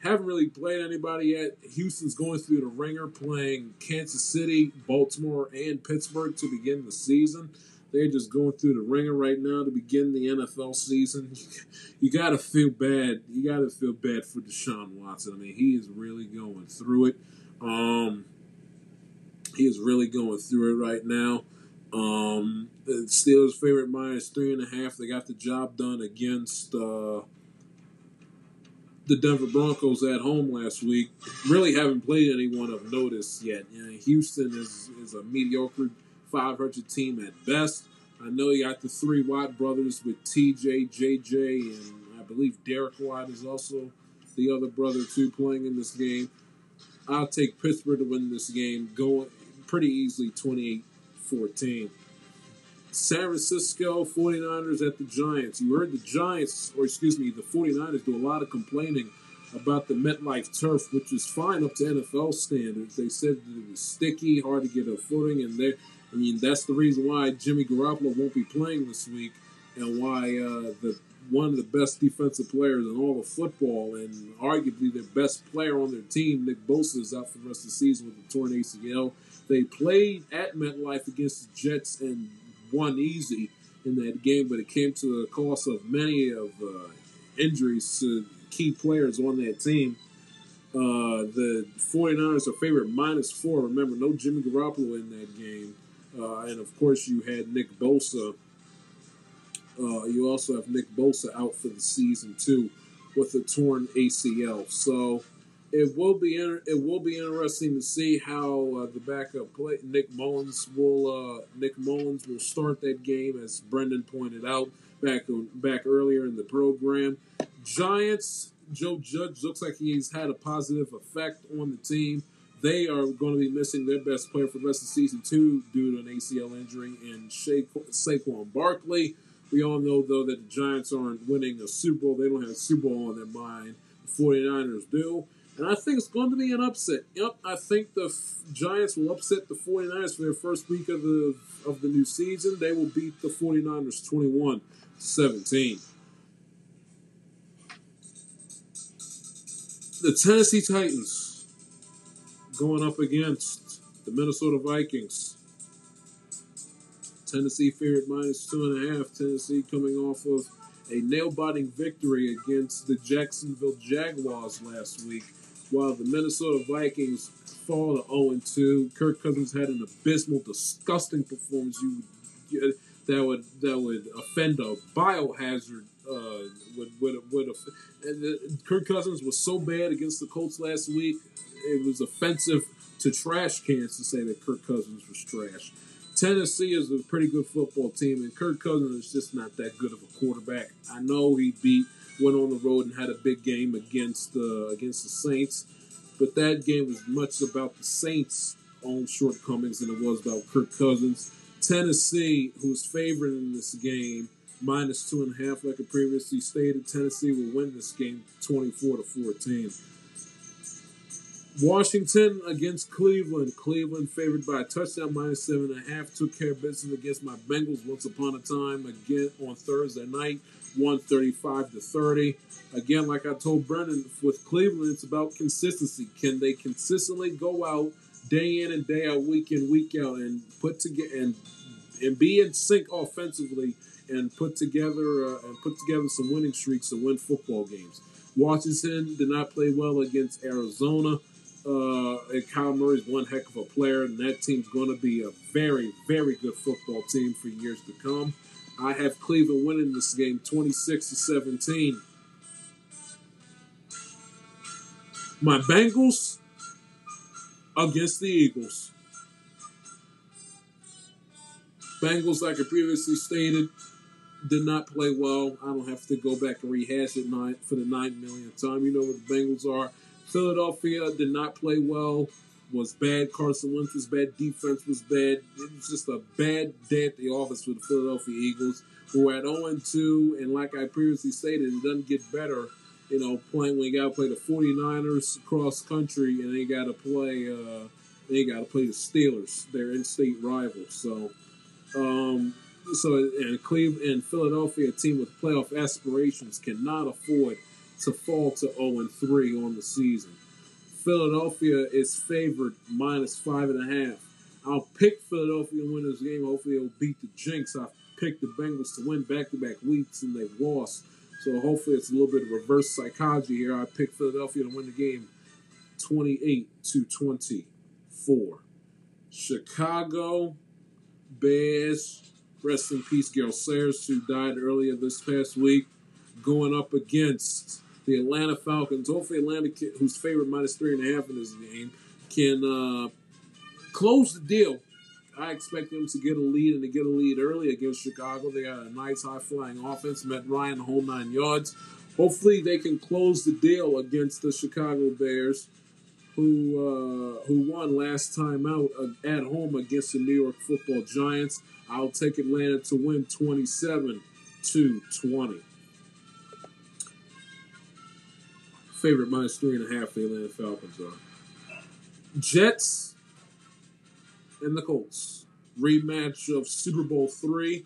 Haven't really played anybody yet. Houston's going through the ringer playing Kansas City, Baltimore, and Pittsburgh to begin the season. They're just going through the ringer right now to begin the NFL season. You got to feel bad. You got to feel bad for Deshaun Watson. I mean, he is really going through it. Um, he is really going through it right now. Um, Steelers' favorite minus three and a half. They got the job done against uh, the Denver Broncos at home last week. Really haven't played anyone of notice yet. You know, Houston is, is a mediocre 500 team at best. I know you got the three Watt brothers with TJ, JJ, and I believe Derek Watt is also the other brother too playing in this game. I'll take Pittsburgh to win this game, going pretty easily 28 14. San Francisco 49ers at the Giants. You heard the Giants, or excuse me, the 49ers do a lot of complaining about the MetLife turf, which is fine up to NFL standards. They said it was sticky, hard to get a footing, and there. I mean, that's the reason why Jimmy Garoppolo won't be playing this week, and why uh, the one of the best defensive players in all of football, and arguably their best player on their team, Nick Bosa, is out for the rest of the season with a torn ACL. They played at MetLife against the Jets and won easy in that game, but it came to the cost of many of uh, injuries to key players on that team. Uh, the 49ers are favorite minus four. Remember, no Jimmy Garoppolo in that game. Uh, and of course, you had Nick Bosa. Uh, you also have Nick Bosa out for the season too, with a torn ACL. So it will be inter- it will be interesting to see how uh, the backup play Nick Mullens will uh, Nick Mullens will start that game, as Brendan pointed out back back earlier in the program. Giants. Joe Judge looks like he's had a positive effect on the team. They are going to be missing their best player for the rest of season too, due to an ACL injury in Saquon Barkley. We all know though that the Giants aren't winning a Super Bowl. They don't have a Super Bowl on their mind. The 49ers do. And I think it's going to be an upset. Yep, I think the F- Giants will upset the 49ers for their first week of the of the new season. They will beat the 49ers 21 17. The Tennessee Titans going up against the Minnesota Vikings. Tennessee favored minus two and a half. Tennessee coming off of a nail-biting victory against the Jacksonville Jaguars last week, while the Minnesota Vikings fall to 0 2. Kirk Cousins had an abysmal, disgusting performance. You that would that would offend a biohazard. Uh, would and the, Kirk Cousins was so bad against the Colts last week. It was offensive to trash cans to say that Kirk Cousins was trash. Tennessee is a pretty good football team, and Kirk Cousins is just not that good of a quarterback. I know he beat went on the road and had a big game against uh, against the Saints, but that game was much about the Saints' own shortcomings than it was about Kirk Cousins. Tennessee, who's favored in this game, minus two and a half, like I previously stated, Tennessee will win this game 24 to 14. Washington against Cleveland. Cleveland favored by a touchdown, minus seven and a half. Took care of business against my Bengals once upon a time again on Thursday night, 135 to 30. Again, like I told Brendan, with Cleveland, it's about consistency. Can they consistently go out day in and day out, week in, week out, and put together and and be in sync offensively and put together uh, and put together some winning streaks to win football games. Washington did not play well against Arizona. Uh, and Kyler Murray's one heck of a player, and that team's going to be a very, very good football team for years to come. I have Cleveland winning this game 26 to 17. My Bengals against the Eagles. Bengals, like I previously stated, did not play well. I don't have to go back and rehash it nine, for the nine millionth time. You know what the Bengals are. Philadelphia did not play well. Was bad. Carson Wentz was bad defense was bad. It was just a bad day at the office for the Philadelphia Eagles, who are at 0 2. And like I previously stated, it doesn't get better. You know, playing when you got to play the 49ers cross country, and they got to play. Uh, they got to play the Steelers, their in-state rivals. So, um, so and Cleveland and Philadelphia, a team with playoff aspirations, cannot afford to fall to 0 3 on the season. Philadelphia is favored minus five and a half. I'll pick Philadelphia to win this game. Hopefully, it'll beat the Jinx. I picked the Bengals to win back to back weeks and they've lost. So hopefully, it's a little bit of reverse psychology here. I picked Philadelphia to win the game 28 to 24. Chicago Bears. Rest in peace, Gale Sayers, who died earlier this past week, going up against the Atlanta Falcons. Hopefully, Atlanta, who's favored minus three and a half in this game, can uh, close the deal. I expect them to get a lead and to get a lead early against Chicago. They got a nice high flying offense. Matt Ryan the whole nine yards. Hopefully, they can close the deal against the Chicago Bears, who uh, who won last time out uh, at home against the New York Football Giants. I'll take Atlanta to win 27 to 20. Favorite minus three and a half. The Atlanta Falcons are. Jets and the Colts rematch of Super Bowl three.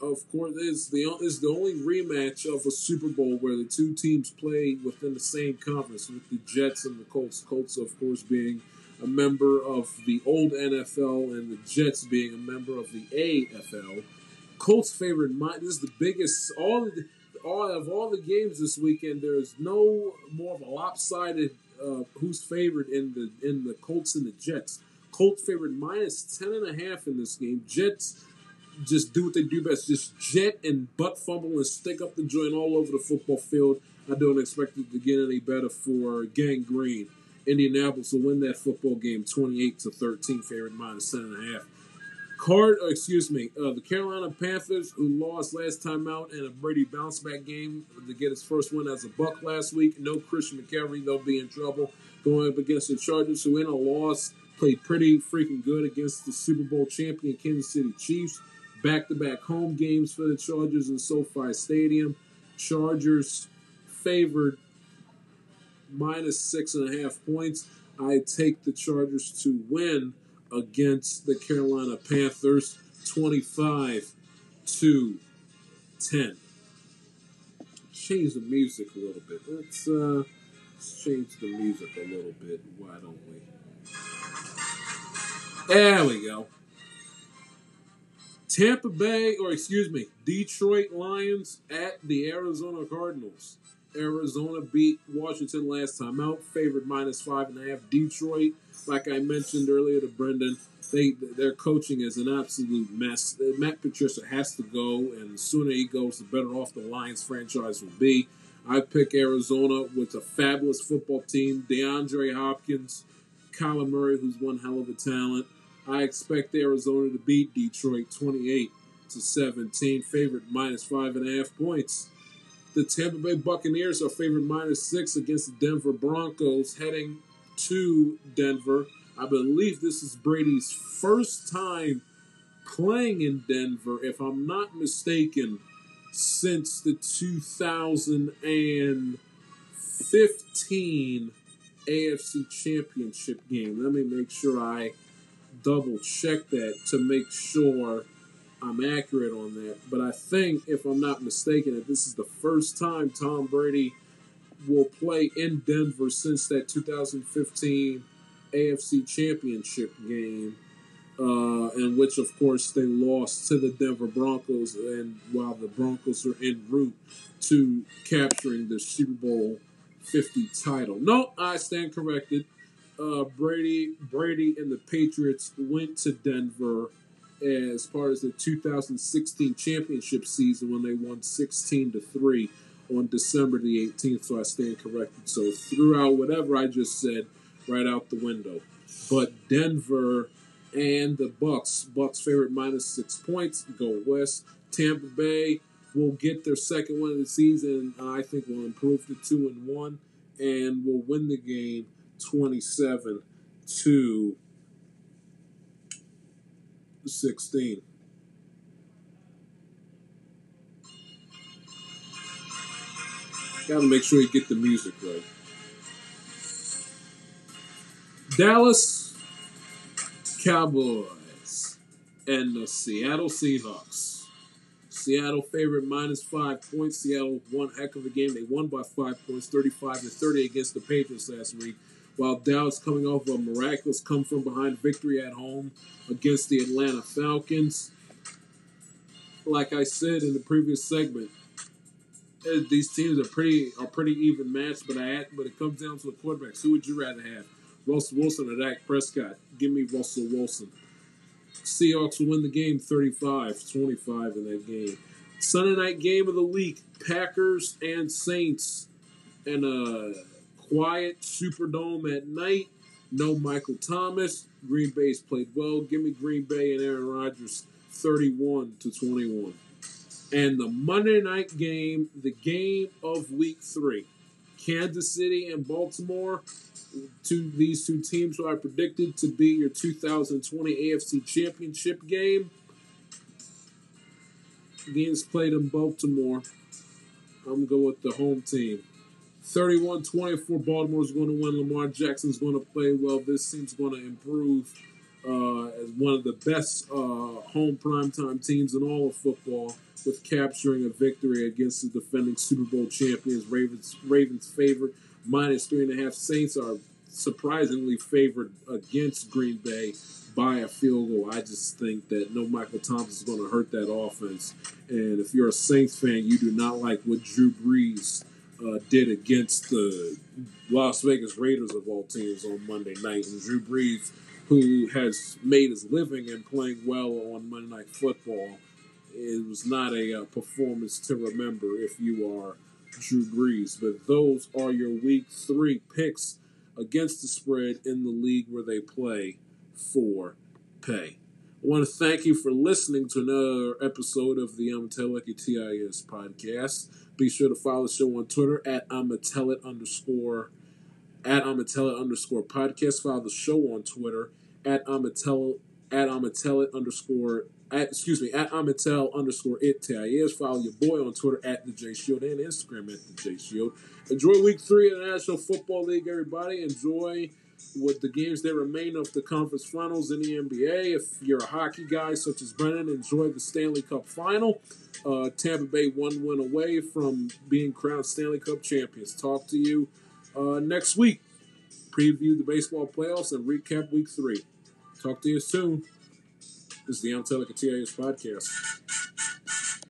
of course, is the is the only rematch of a Super Bowl where the two teams play within the same conference, with the Jets and the Colts. Colts, of course, being a member of the old NFL, and the Jets being a member of the AFL. Colts favorite. This is the biggest. All of all of all the games this weekend. There is no more of a lopsided uh, who's favored in the in the Colts and the Jets. Colts favored minus ten and a half in this game. Jets just do what they do best. Just jet and butt fumble and stick up the joint all over the football field. I don't expect it to get any better for Gang Green. Indianapolis will win that football game 28 to 13, favorite minus 10 and a half. Card, uh, excuse me, uh, the Carolina Panthers, who lost last time out in a Brady bounce back game to get his first win as a Buc last week. No Christian McCaffrey, they'll be in trouble going up against the Chargers, who in a loss played pretty freaking good against the Super Bowl champion Kansas City Chiefs. Back to back home games for the Chargers in SoFi Stadium. Chargers favored minus six and a half points. I take the Chargers to win against the Carolina Panthers 25 to 10. Change the music a little bit. Let's uh let's change the music a little bit. Why don't we? There we go. Tampa Bay, or excuse me, Detroit Lions at the Arizona Cardinals. Arizona beat Washington last time out, favored minus five and a half. Detroit, like I mentioned earlier to Brendan, they their coaching is an absolute mess. Matt Patricia has to go, and the sooner he goes, the better off the Lions franchise will be. I pick Arizona with a fabulous football team. DeAndre Hopkins, Kyler Murray, who's one hell of a talent. I expect Arizona to beat Detroit 28 to 17, favorite minus five and a half points. The Tampa Bay Buccaneers are favored minus six against the Denver Broncos, heading to Denver. I believe this is Brady's first time playing in Denver, if I'm not mistaken, since the 2015 AFC Championship game. Let me make sure I double check that to make sure I'm accurate on that. But I think, if I'm not mistaken, that this is the first time Tom Brady will play in Denver since that 2015 AFC Championship game, uh, in which, of course, they lost to the Denver Broncos, and while the Broncos are en route to capturing the Super Bowl 50 title. No, I stand corrected uh, Brady, Brady, and the Patriots went to Denver as part of the 2016 championship season when they won 16 to three on December the 18th. So I stand corrected. So throughout whatever I just said, right out the window. But Denver and the Bucs, Bucs favorite minus six points, go west. Tampa Bay will get their second win of the season. I think will improve to two and one, and will win the game 27 to 16. Got to make sure you get the music right. Dallas Cowboys and the Seattle Seahawks. Seattle favorite minus five points. Seattle won heck of a game. They won by five points, 35 to 30 against the Patriots last week while Dallas coming off a miraculous come from behind victory at home against the Atlanta Falcons. Like I said in the previous segment, eh, these teams are pretty are pretty even matched, but I but it comes down to the quarterbacks. Who would you rather have, Russell Wilson or Dak Prescott? Give me Russell Wilson. Seahawks will win the game 35-25 in that game. Sunday night game of the week: Packers and Saints, and uh quiet Superdome at night. No Michael Thomas. Green Bay's played well. Give me Green Bay and Aaron Rodgers 31 to 21. And the Monday night game, the game of week three. Kansas City and Baltimore, two these two teams who I predicted to be your 2020 AFC Championship game. Games played in Baltimore. I'm going to go with the home team. 31 24, Baltimore's going to win. Lamar Jackson's going to play well. This team's going to improve uh, as one of the best uh, home primetime teams in all of football, with capturing a victory against the defending Super Bowl champions. Ravens Ravens favored minus three and a half. Saints are surprisingly favored against Green Bay by a field goal. I just think that no Michael Thomas is going to hurt that offense. And if you're a Saints fan, you do not like what Drew Brees uh, did against the Las Vegas Raiders of all teams on Monday night. And Drew Brees, who has made his living in playing well on Monday Night Football, it was not a uh, performance to remember if you are Drew Brees. But those are your week three picks against the spread in the league where they play for pay. I want to thank you for listening to another episode of the I'm TIS podcast. Be sure to follow the show on Twitter at I'm underscore at I'm underscore podcast. Follow the show on Twitter at I'm at I'm underscore at excuse me at Amatel underscore it. Follow your boy on Twitter at the J Shield and Instagram at the J Shield. Enjoy week three of the National Football League, everybody. Enjoy with the games that remain of the conference finals in the NBA. If you're a hockey guy such as Brennan, enjoy the Stanley Cup final. Uh, Tampa Bay one win away from being crowned Stanley Cup champions. Talk to you uh, next week. Preview the baseball playoffs and recap week three. Talk to you soon. This is the I'm TIS podcast.